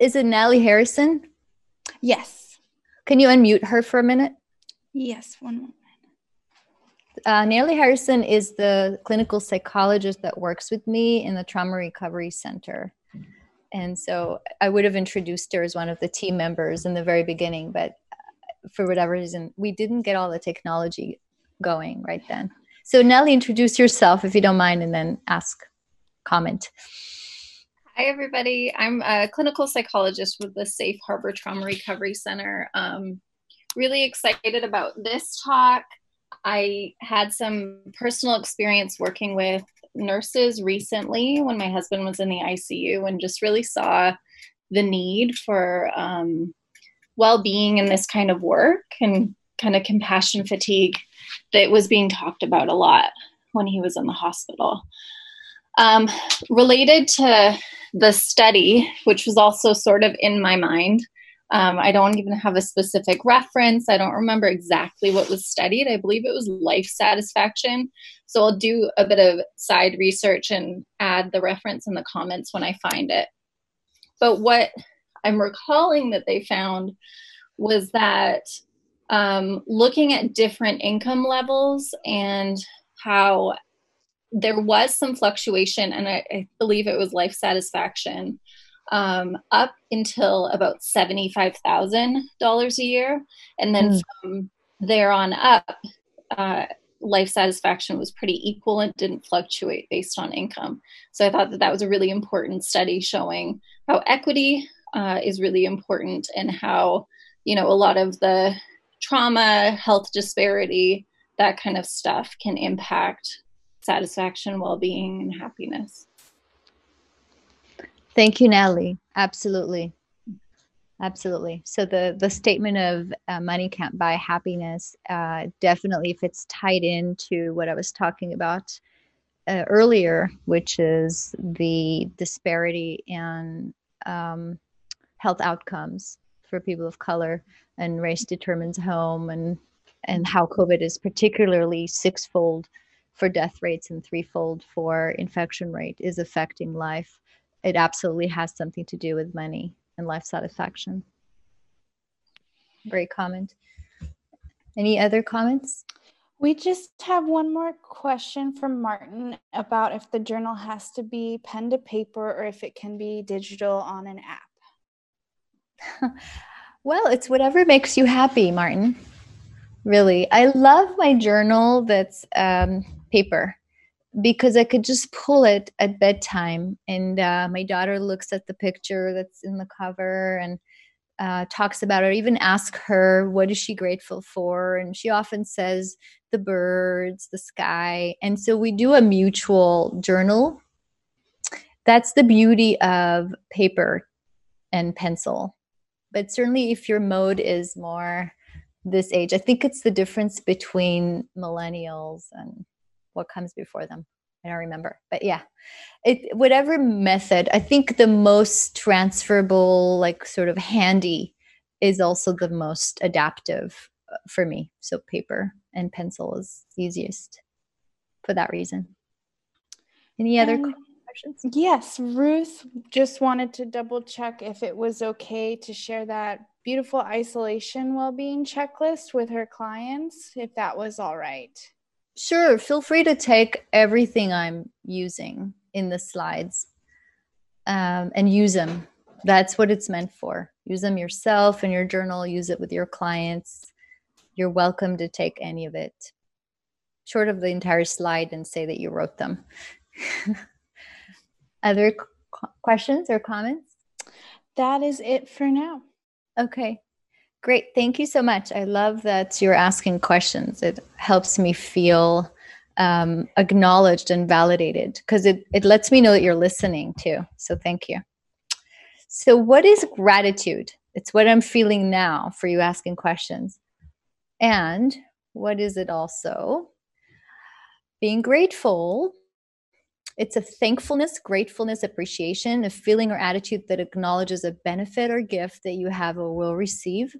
[SPEAKER 1] is it Natalie Harrison?
[SPEAKER 5] Yes.
[SPEAKER 1] Can you unmute her for a minute?
[SPEAKER 5] Yes, one moment.
[SPEAKER 1] Uh, Natalie Harrison is the clinical psychologist that works with me in the Trauma Recovery Center and so I would have introduced her as one of the team members in the very beginning, but uh, for whatever reason, we didn't get all the technology going right then. So Nellie, introduce yourself if you don't mind, and then ask, comment.
[SPEAKER 11] Hi, everybody. I'm a clinical psychologist with the Safe Harbor Trauma Recovery Center. Um, really excited about this talk. I had some personal experience working with nurses recently when my husband was in the ICU and just really saw the need for um, well being in this kind of work and kind of compassion fatigue that was being talked about a lot when he was in the hospital. Um, related to the study, which was also sort of in my mind, um, I don't even have a specific reference. I don't remember exactly what was studied. I believe it was life satisfaction. So I'll do a bit of side research and add the reference in the comments when I find it. But what I'm recalling that they found was that um, looking at different income levels and how there was some fluctuation, and I, I believe it was life satisfaction um, up until about $75,000 a year. And then mm. from there on up, uh, life satisfaction was pretty equal and didn't fluctuate based on income. So I thought that that was a really important study showing how equity uh, is really important and how, you know, a lot of the trauma, health disparity, that kind of stuff can impact satisfaction, well being, and happiness.
[SPEAKER 1] Thank you, Natalie. Absolutely. Absolutely. So the the statement of uh, money can't buy happiness uh, definitely fits tied into what I was talking about uh, earlier, which is the disparity in um, health outcomes for people of color and race determines home and and how COVID is particularly sixfold for death rates and threefold for infection rate is affecting life it absolutely has something to do with money and life satisfaction. Great comment. Any other comments?
[SPEAKER 5] We just have one more question from Martin about if the journal has to be pen to paper or if it can be digital on an app.
[SPEAKER 1] well, it's whatever makes you happy, Martin. Really. I love my journal that's um, paper because I could just pull it at bedtime. And uh, my daughter looks at the picture that's in the cover and uh, talks about it, or even ask her what is she grateful for. And she often says the birds, the sky. And so we do a mutual journal. That's the beauty of paper and pencil. But certainly, if your mode is more this age, I think it's the difference between millennials and what comes before them. I don't remember, but yeah, it whatever method. I think the most transferable, like sort of handy, is also the most adaptive uh, for me. So paper and pencil is easiest for that reason. Any other um, questions?
[SPEAKER 5] Yes, Ruth just wanted to double check if it was okay to share that beautiful isolation well-being checklist with her clients, if that was all right.
[SPEAKER 1] Sure, feel free to take everything I'm using in the slides um, and use them That's what it's meant for. Use them yourself in your journal, use it with your clients. You're welcome to take any of it, short of the entire slide and say that you wrote them. Other qu- questions or comments?
[SPEAKER 5] That is it for now.
[SPEAKER 1] Okay. Great. Thank you so much. I love that you're asking questions. It helps me feel um, acknowledged and validated because it, it lets me know that you're listening too. So thank you. So, what is gratitude? It's what I'm feeling now for you asking questions. And what is it also? Being grateful. It's a thankfulness, gratefulness, appreciation, a feeling or attitude that acknowledges a benefit or gift that you have or will receive.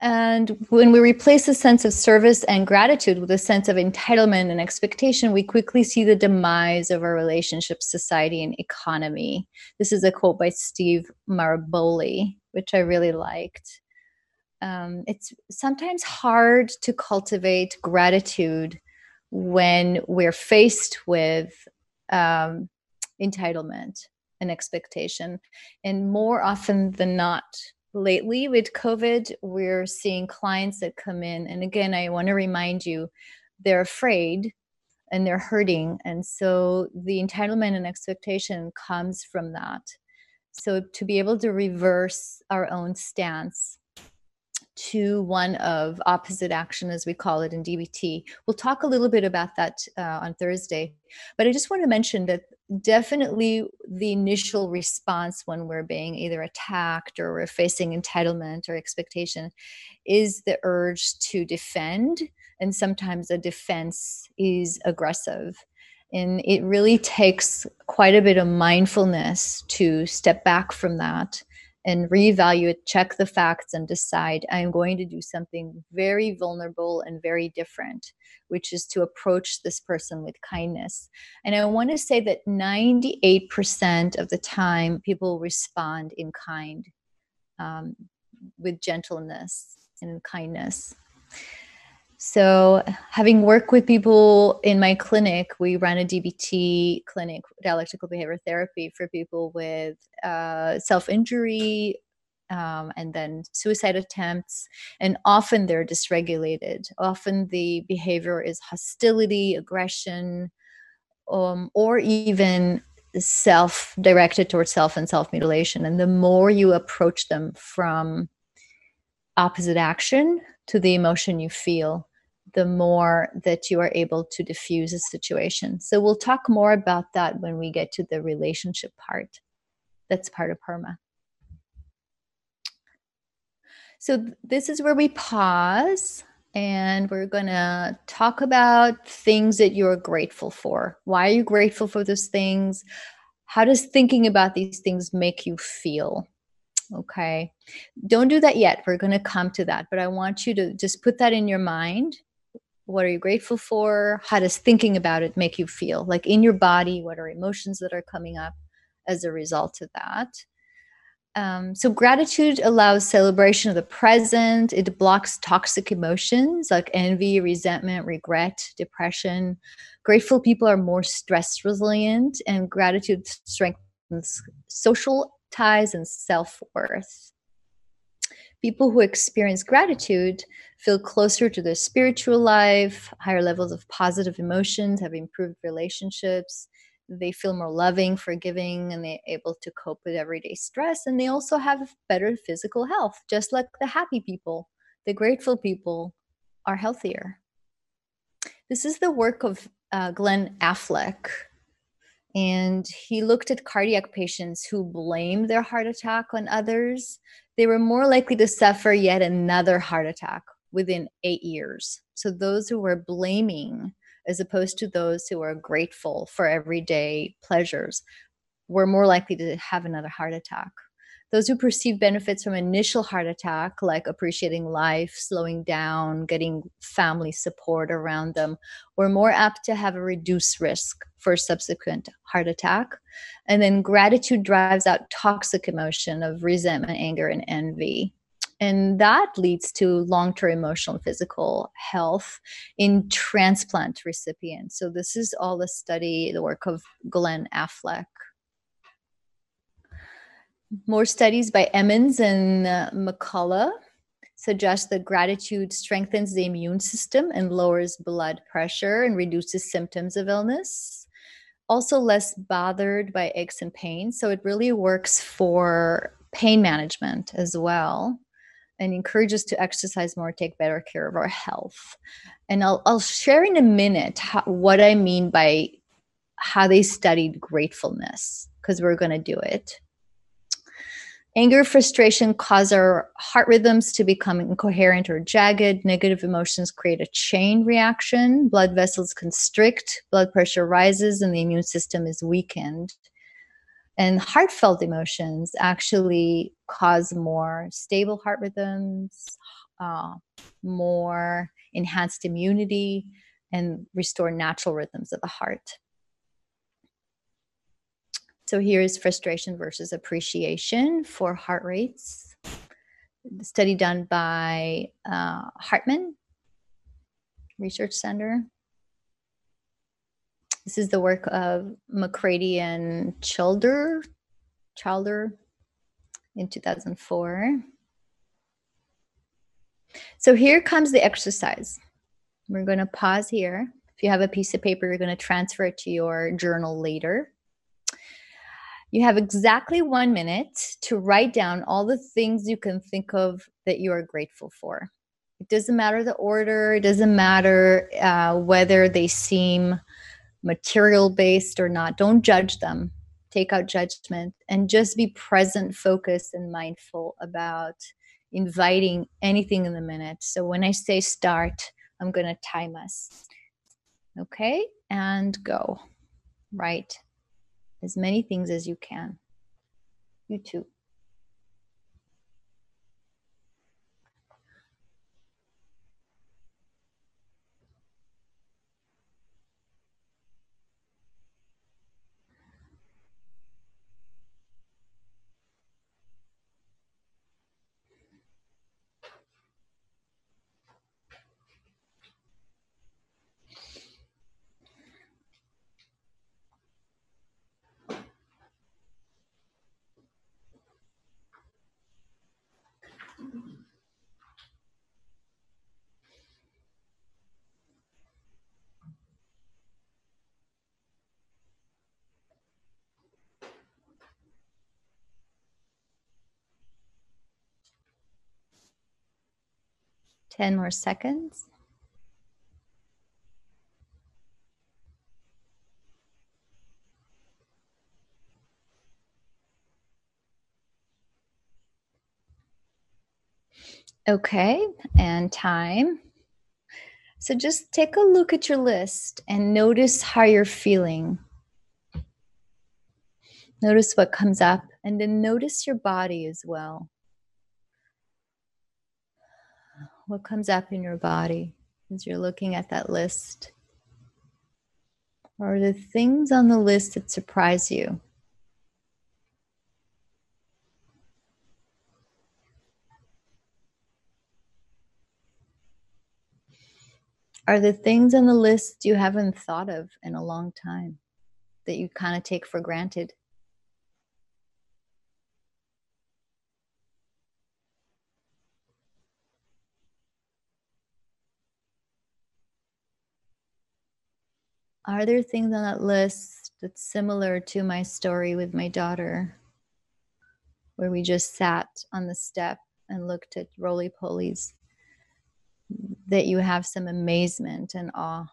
[SPEAKER 1] And when we replace a sense of service and gratitude with a sense of entitlement and expectation, we quickly see the demise of our relationship, society, and economy. This is a quote by Steve Maraboli, which I really liked. Um, it's sometimes hard to cultivate gratitude when we're faced with um, entitlement and expectation. And more often than not, lately with COVID, we're seeing clients that come in. And again, I want to remind you, they're afraid and they're hurting. And so the entitlement and expectation comes from that. So to be able to reverse our own stance to one of opposite action, as we call it in DBT. We'll talk a little bit about that uh, on Thursday. But I just want to mention that definitely the initial response when we're being either attacked or we're facing entitlement or expectation is the urge to defend. And sometimes a defense is aggressive. And it really takes quite a bit of mindfulness to step back from that and reevaluate, check the facts, and decide I'm going to do something very vulnerable and very different, which is to approach this person with kindness. And I want to say that 98% of the time, people respond in kind, um, with gentleness and kindness. So, having worked with people in my clinic, we run a DBT clinic, dialectical behavior therapy, for people with uh, self injury um, and then suicide attempts. And often they're dysregulated. Often the behavior is hostility, aggression, um, or even self directed towards self and self mutilation. And the more you approach them from opposite action to the emotion you feel, the more that you are able to diffuse a situation. So we'll talk more about that when we get to the relationship part. That's part of PERMA. So this is where we pause and we're going to talk about things that you're grateful for. Why are you grateful for those things? How does thinking about these things make you feel? Okay. Don't do that yet. We're going to come to that, but I want you to just put that in your mind what are you grateful for? How does thinking about it make you feel? Like in your body what are emotions that are coming up as a result of that? Um, so gratitude allows celebration of the present. It blocks toxic emotions like envy resentment regret depression. Grateful people are more stress resilient and gratitude strengthens social ties and self-worth people who experience gratitude feel closer to their spiritual life, higher levels of positive emotions, have improved relationships. They feel more loving, forgiving, and they're able to cope with everyday stress. And they also have better physical health, just like the happy people. The grateful people are healthier. This is the work of uh, Glenn Affleck. And he looked at cardiac patients who blame their heart attack on others they were more likely to suffer yet another heart attack within eight years. So those who were blaming, as opposed to those who were grateful for everyday pleasures, were more likely to have another heart attack. Those who perceive benefits from initial heart attack, like appreciating life, slowing down, getting family support around them, were more apt to have a reduced risk for subsequent heart attack. And then gratitude drives out toxic emotion of resentment, anger, and envy. And that leads to long term emotional and physical health in transplant recipients. So, this is all the study, the work of Glenn Affleck More studies by Emmons and uh, McCullough suggest that gratitude strengthens the immune system and lowers blood pressure and reduces symptoms of illness. Also, less bothered by aches and pains. So, it really works for pain management as well and encourage us to exercise more, take better care of our health. And I'll, I'll share in a minute how, what I mean by how they studied gratefulness, because we're going to do it. Anger, frustration cause our heart rhythms to become incoherent or jagged. Negative emotions create a chain reaction. Blood vessels constrict, blood pressure rises, and the immune system is weakened. And heartfelt emotions actually cause more stable heart rhythms, uh, more enhanced immunity, and restore natural rhythms of the heart. So here is frustration versus appreciation for heart rates. The study done by uh, HeartMath Research Center. This is the work of McCraty and Childre, Childre in 2004. So here comes the exercise. We're going to pause here. If you have a piece of paper, you're going to transfer it to your journal later. You have exactly one minute to write down all the things you can think of that you are grateful for. It doesn't matter the order, it doesn't matter uh, whether they seem material based or not. Don't judge them, take out judgment, and just be present, focused, and mindful about inviting anything in the minute. So when I say start, I'm going to time us. Okay, and go. Right as many things as you can. You too. Ten more seconds. Okay, and time. So just take a look at your list and notice how you're feeling. Notice what comes up, and then notice your body as well. What comes up in your body as you're looking at that list? Are the things on the list that surprise you? are the things on the list you haven't thought of in a long time that you kind of take for granted? Are there things on that list that's similar to my story with my daughter, where we just sat on the step and looked at roly polies? that you have some amazement and awe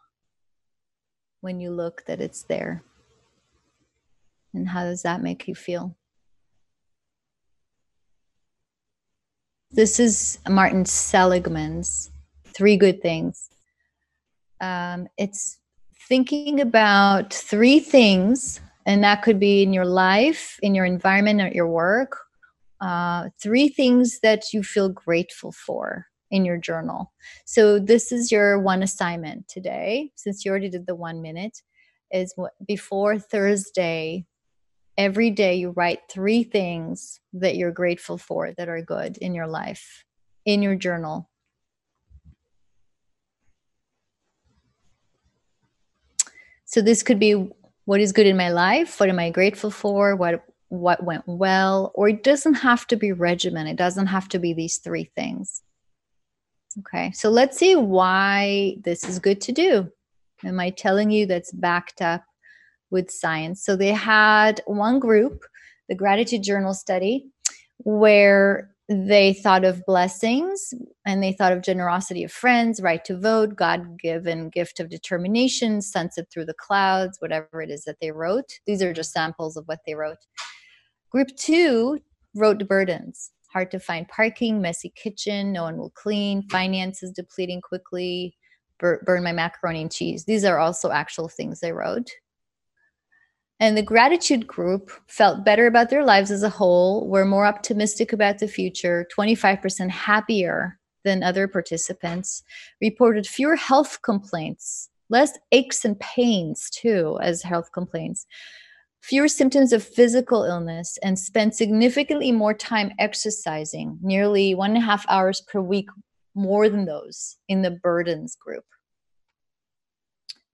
[SPEAKER 1] when you look that it's there. And how does that make you feel? This is Martin Seligman's Three Good Things. Um, it's thinking about three things, and that could be in your life, in your environment, at your work. Uh, three things that you feel grateful for in your journal. So this is your one assignment today, since you already did the one minute, is what before Thursday, every day you write three things that you're grateful for that are good in your life in your journal. So this could be what is good in my life, what am I grateful for, what what went well, or it doesn't have to be regimen. It doesn't have to be these three things. Okay, so let's see why this is good to do. Am I telling you that's backed up with science? So they had one group, the Gratitude Journal study, where they thought of blessings and they thought of generosity of friends, right to vote, God given gift of determination, sunset through the clouds, whatever it is that they wrote. These are just samples of what they wrote. Group two wrote burdens hard to find parking, messy kitchen, no one will clean, finances depleting quickly, burn my macaroni and cheese. These are also actual things they wrote. And the gratitude group felt better about their lives as a whole, were more optimistic about the future, 25% happier than other participants, reported fewer health complaints, less aches and pains too as health complaints, fewer symptoms of physical illness, and spent significantly more time exercising, nearly one and a half hours per week more than those in the burdens group.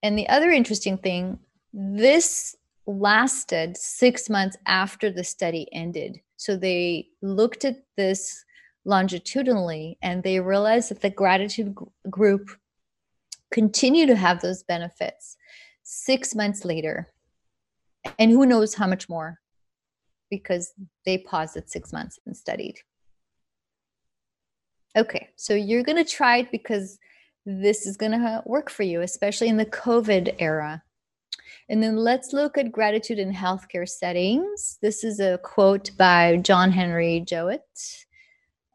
[SPEAKER 1] And the other interesting thing, this lasted six months after the study ended. So they looked at this longitudinally and they realized that the gratitude group continued to have those benefits six months later. And who knows how much more because they paused at six months and studied. Okay, so you're going to try it because this is going to work for you, especially in the COVID era. And then let's look at gratitude in healthcare settings. This is a quote by John Henry Jowett.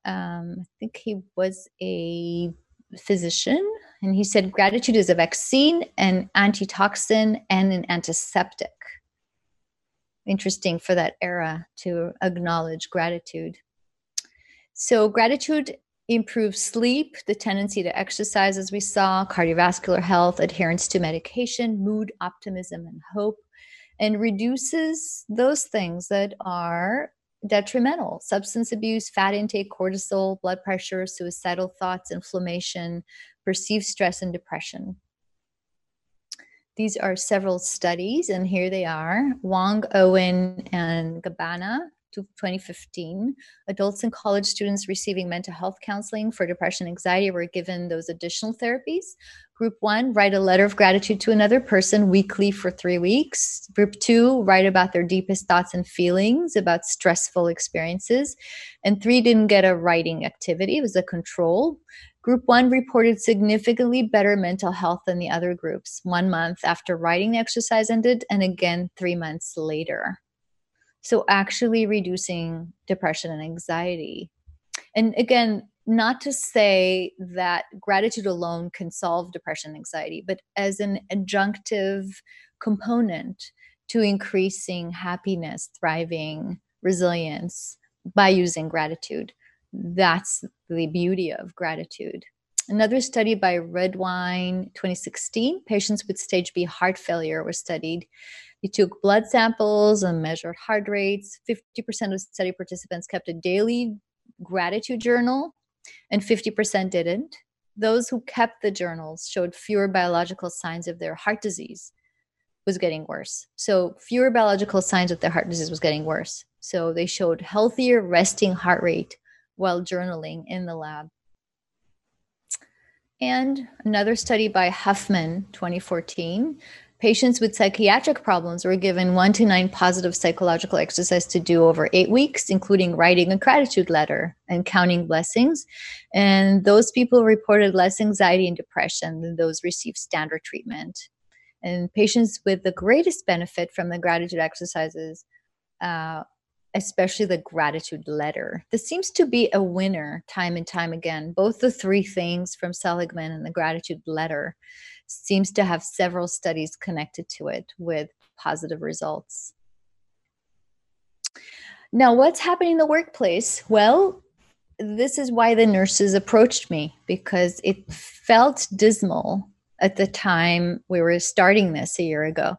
[SPEAKER 1] Um, I think he was a physician, and he said gratitude is a vaccine, an antitoxin, and an antiseptic. Interesting for that era to acknowledge gratitude. So, gratitude improves sleep, the tendency to exercise, as we saw, cardiovascular health, adherence to medication, mood, optimism, and hope, and reduces those things that are detrimental. Substance abuse, fat intake, cortisol, blood pressure, suicidal thoughts, inflammation, perceived stress, and depression. These are several studies, and here they are. Wong, Owen, and Gabana 2015, adults and college students receiving mental health counseling for depression and anxiety were given those additional therapies. Group one, write a letter of gratitude to another person weekly for three weeks. Group two, write about their deepest thoughts and feelings about stressful experiences. And three didn't get a writing activity, it was a control. Group one reported significantly better mental health than the other groups one month after writing the exercise ended, and again three months later. So, actually reducing depression and anxiety. And again, not to say that gratitude alone can solve depression and anxiety, but as an adjunctive component to increasing happiness, thriving, resilience by using gratitude. That's the beauty of gratitude. Another study by Redwine 2016, patients with stage B heart failure were studied he took blood samples and measured heart rates. 50% of study participants kept a daily gratitude journal, and 50% didn't. Those who kept the journals showed fewer biological signs of their heart disease was getting worse. So, fewer biological signs of their heart disease was getting worse. So, they showed healthier resting heart rate while journaling in the lab. And another study by Huffman, 2014, Patients with psychiatric problems were given one to nine positive psychological exercises to do over eight weeks, including writing a gratitude letter and counting blessings. And those people reported less anxiety and depression than those received standard treatment. And patients with the greatest benefit from the gratitude exercises, uh, especially the gratitude letter. This seems to be a winner time and time again. Both the three things from Seligman and the gratitude letter seems to have several studies connected to it with positive results. Now, what's happening in the workplace? Well, this is why the nurses approached me because it felt dismal at the time we were starting this a year ago.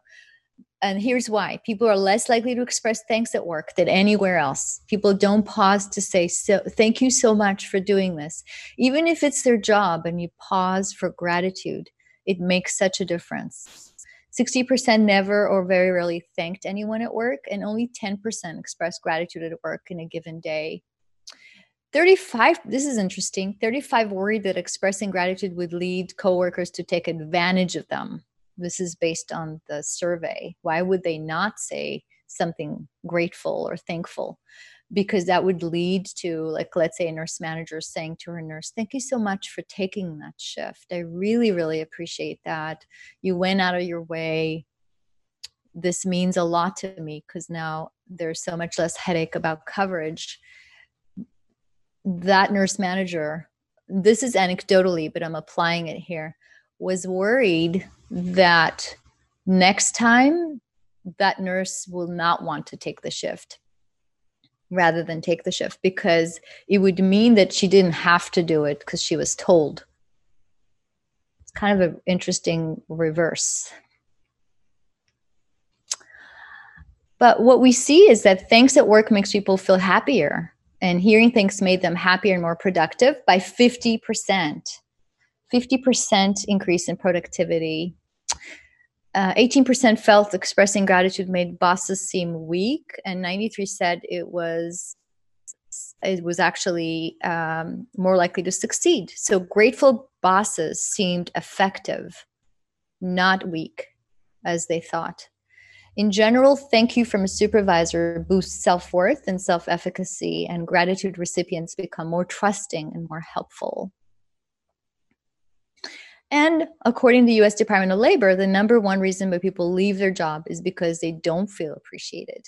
[SPEAKER 1] And here's why people are less likely to express thanks at work than anywhere else. People don't pause to say, so, Thank you so much for doing this. Even if it's their job and you pause for gratitude, it makes such a difference. 60% never or very rarely thanked anyone at work, and only 10% expressed gratitude at work in a given day. 35 this is interesting 35 worried that expressing gratitude would lead coworkers to take advantage of them this is based on the survey why would they not say something grateful or thankful because that would lead to like let's say a nurse manager saying to her nurse thank you so much for taking that shift. I really really appreciate that. You went out of your way. This means a lot to me because now there's so much less headache about coverage. That nurse manager this is anecdotally but i'm applying it here was worried that next time that nurse will not want to take the shift rather than take the shift because it would mean that she didn't have to do it because she was told. It's kind of an interesting reverse. But what we see is that thanks at work makes people feel happier, and hearing thanks made them happier and more productive by 50%. 50% increase in productivity uh, 18% felt expressing gratitude made bosses seem weak, and 93 said it was it was actually um, more likely to succeed. So grateful bosses seemed effective, not weak, as they thought. In general, thank you from a supervisor boosts self worth and self efficacy, and gratitude recipients become more trusting and more helpful. And according to the US Department of Labor, the number one reason why people leave their job is because they don't feel appreciated.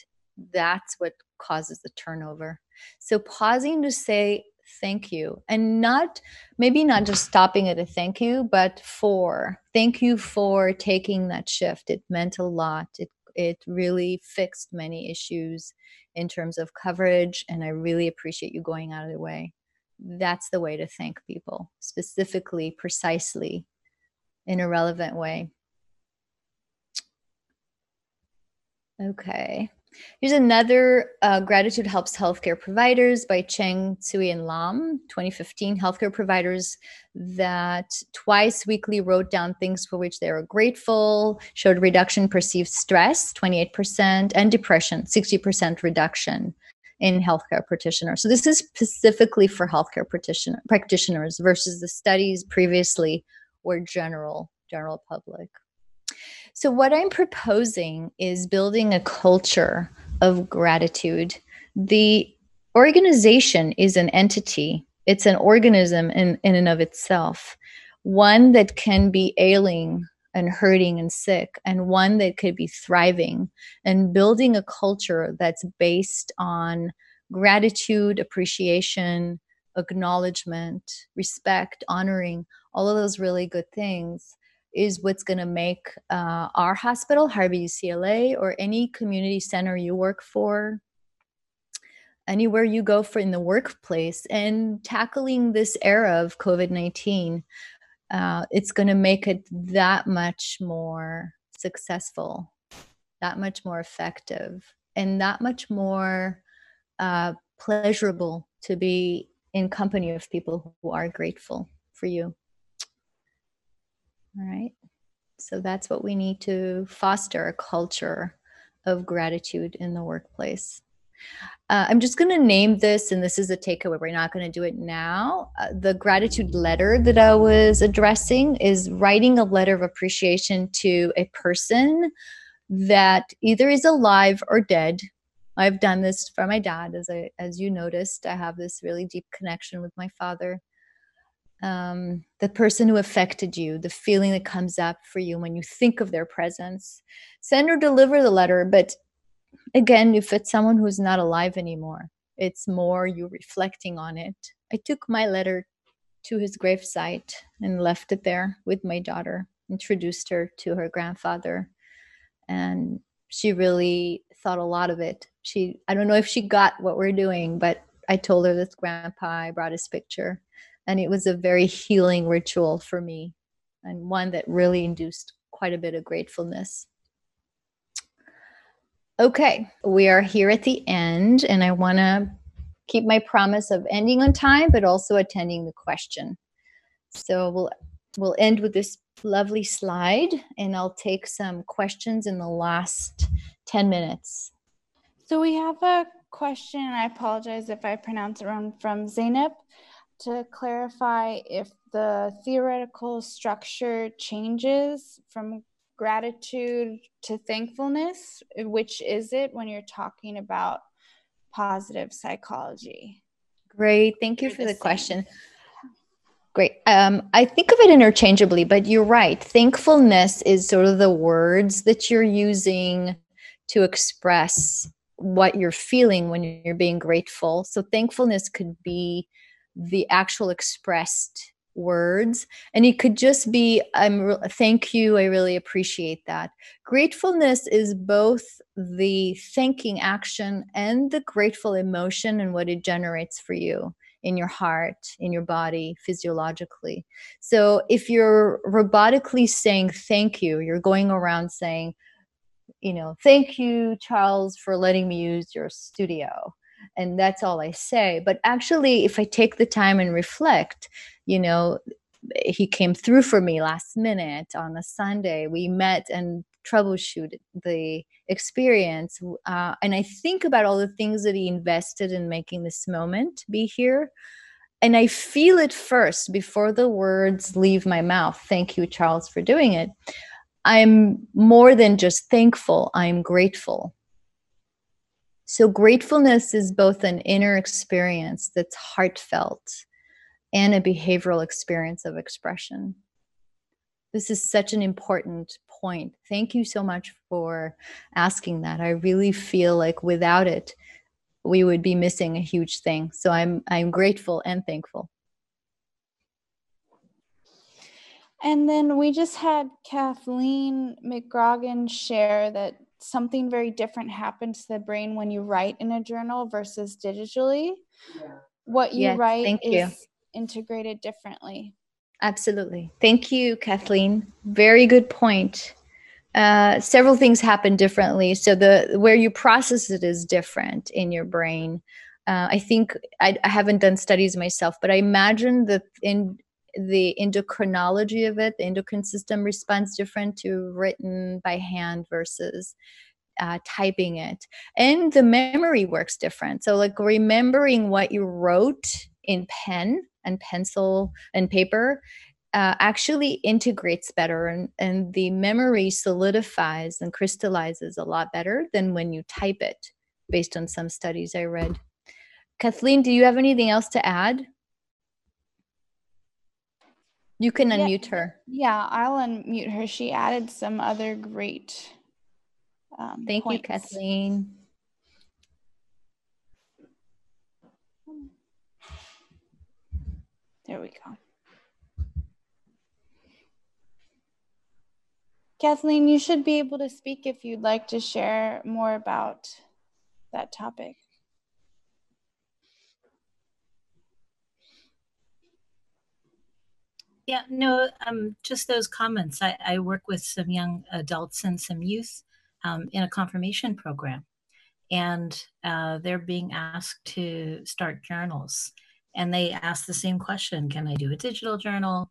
[SPEAKER 1] That's what causes the turnover. So pausing to say thank you and not maybe not just stopping at a thank you, but for thank you for taking that shift. It meant a lot. It it really fixed many issues in terms of coverage and I really appreciate you going out of the way that's the way to thank people specifically precisely in a relevant way. Okay. Here's another uh, gratitude helps healthcare providers by cheng tsui and lam 2015 healthcare providers that twice weekly wrote down things for which they were grateful showed reduction perceived stress 28% and depression 60% reduction in healthcare practitioners. So this is specifically for healthcare practitioner, practitioners versus the studies previously were general general public. So what I'm proposing is building a culture of gratitude. The organization is an entity. It's an organism in, in and of itself, one that can be ailing and hurting and sick, and one that could be thriving, and building a culture that's based on gratitude, appreciation, acknowledgement, respect, honoring, all of those really good things is what's going to make uh, our hospital, Harbor UCLA, or any community center you work for, anywhere you go for in the workplace, and tackling this era of COVID 19 uh, it's going to make it that much more successful, that much more effective, and that much more uh, pleasurable to be in company of people who are grateful for you. All right. So that's what we need to foster a culture of gratitude in the workplace. Uh, I'm just going to name this, and this is a takeaway. We're not going to do it now. Uh, the gratitude letter that I was addressing is writing a letter of appreciation to a person that either is alive or dead. I've done this for my dad, as I, as you noticed. I have this really deep connection with my father. Um, the person who affected you, the feeling that comes up for you when you think of their presence. Send or deliver the letter, but again, if it's someone who's not alive anymore, it's more you reflecting on it. I took my letter to his gravesite and left it there with my daughter, introduced her to her grandfather, and she really thought a lot of it. She, I don't know if she got what we're doing, but I told her this grandpa, I brought his picture, and it was a very healing ritual for me and one that really induced quite a bit of gratefulness. Okay, we are here at the end, and I want to keep my promise of ending on time, but also attending the question. So we'll we'll end with this lovely slide and I'll take some questions in the last 10 minutes.
[SPEAKER 5] So we have a question, I apologize if I pronounce it wrong, from Zainab to clarify if the theoretical structure changes from gratitude to thankfulness. Which is it when you're talking about positive psychology?
[SPEAKER 1] Great. Thank you for the question. Great. Um, I think of it interchangeably, but you're right. Thankfulness is sort of the words that you're using to express what you're feeling when you're being grateful. So, thankfulness could be the actual expressed words and it could just be i'm re- thank you i really appreciate that gratefulness is both the thanking action and the grateful emotion and what it generates for you in your heart in your body physiologically so if you're robotically saying thank you you're going around saying you know thank you charles for letting me use your studio and that's all I say. But actually, if I take the time and reflect, you know, he came through for me last minute on a Sunday. We met and troubleshoot the experience. Uh, and I think about all the things that he invested in making this moment be here. And I feel it first before the words leave my mouth. Thank you, Charles, for doing it. I'm more than just thankful, I'm grateful. So, gratefulness is both an inner experience that's heartfelt and a behavioral experience of expression. This is such an important point. Thank you so much for asking that. I really feel like without it, we would be missing a huge thing. So I'm I'm grateful and thankful.
[SPEAKER 5] And then we just had Kathleen McGrogan share that something very different happens to the brain when you write in a journal versus digitally. Yeah. What you yes, write is you. integrated differently.
[SPEAKER 1] Absolutely. Thank you, Kathleen. Very good point. Uh, several things happen differently. So the where you process it is different in your brain. Uh, I think I, I, haven't done studies myself, but I imagine that in the endocrinology of it, the endocrine system responds different to written by hand versus uh, typing it. And the memory works different. So, like remembering what you wrote in pen and pencil and paper uh, actually integrates better and, and the memory solidifies and crystallizes a lot better than when you type it, based on some studies I read. Kathleen, do you have anything else to add? You can unmute
[SPEAKER 5] yeah,
[SPEAKER 1] her.
[SPEAKER 5] Yeah, I'll unmute her. She added some other great.
[SPEAKER 1] Um, Thank points. you, Kathleen.
[SPEAKER 5] There we go. Kathleen, you should be able to speak if you'd like to share more about that topic.
[SPEAKER 12] Yeah, no, um, just those comments. I, I, work with some young adults and some youth um, in a confirmation program, and uh, they're being asked to start journals. And they ask the same question Can I do a digital journal?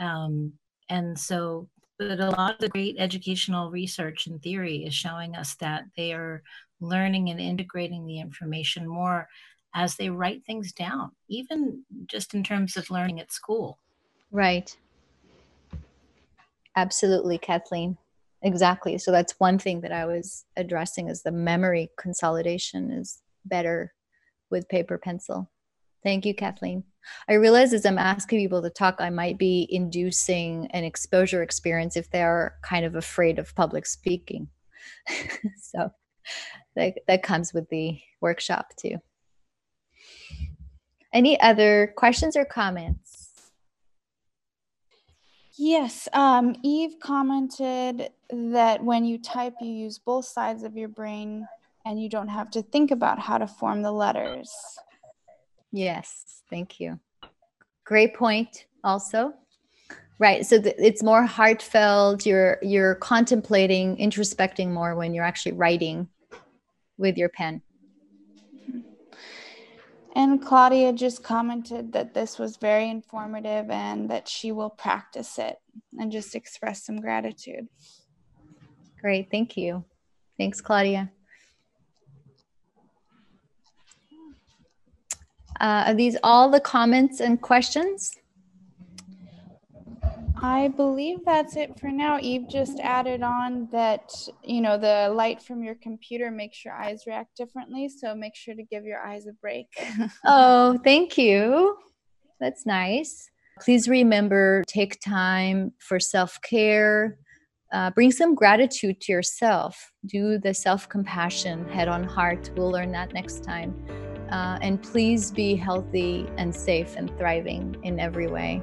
[SPEAKER 12] Um, and so, but a lot of the great educational research and theory is showing us that they are learning and integrating the information more as they write things down, even just in terms of learning at school
[SPEAKER 1] Right. Absolutely, Kathleen. Exactly. So that's one thing that I was addressing is the memory consolidation is better with paper pencil. Thank you, Kathleen. I realize as I'm asking people to talk, I might be inducing an exposure experience if they're kind of afraid of public speaking. so that, that comes with the workshop too. Any other questions or comments?
[SPEAKER 5] Yes, um, Eve commented that when you type, you use both sides of your brain and you don't have to think about how to form the letters.
[SPEAKER 1] Yes, thank you. Great point, also. Right, so th- it's more heartfelt. You're you're contemplating, introspecting more when you're actually writing with your pen.
[SPEAKER 5] And Claudia just commented that this was very informative and that she will practice it and just express some gratitude.
[SPEAKER 1] Great, thank you. Thanks, Claudia. Uh, are these all the comments and questions?
[SPEAKER 5] I believe that's it for now. Eve just added on that, you know, the light from your computer makes your eyes react differently. So make sure to give your eyes a break.
[SPEAKER 1] oh, thank you. That's nice. Please remember take time for self care. Uh, bring some gratitude to yourself. Do the self compassion, head on heart. We'll learn that next time. Uh, and please be healthy and safe and thriving in every way.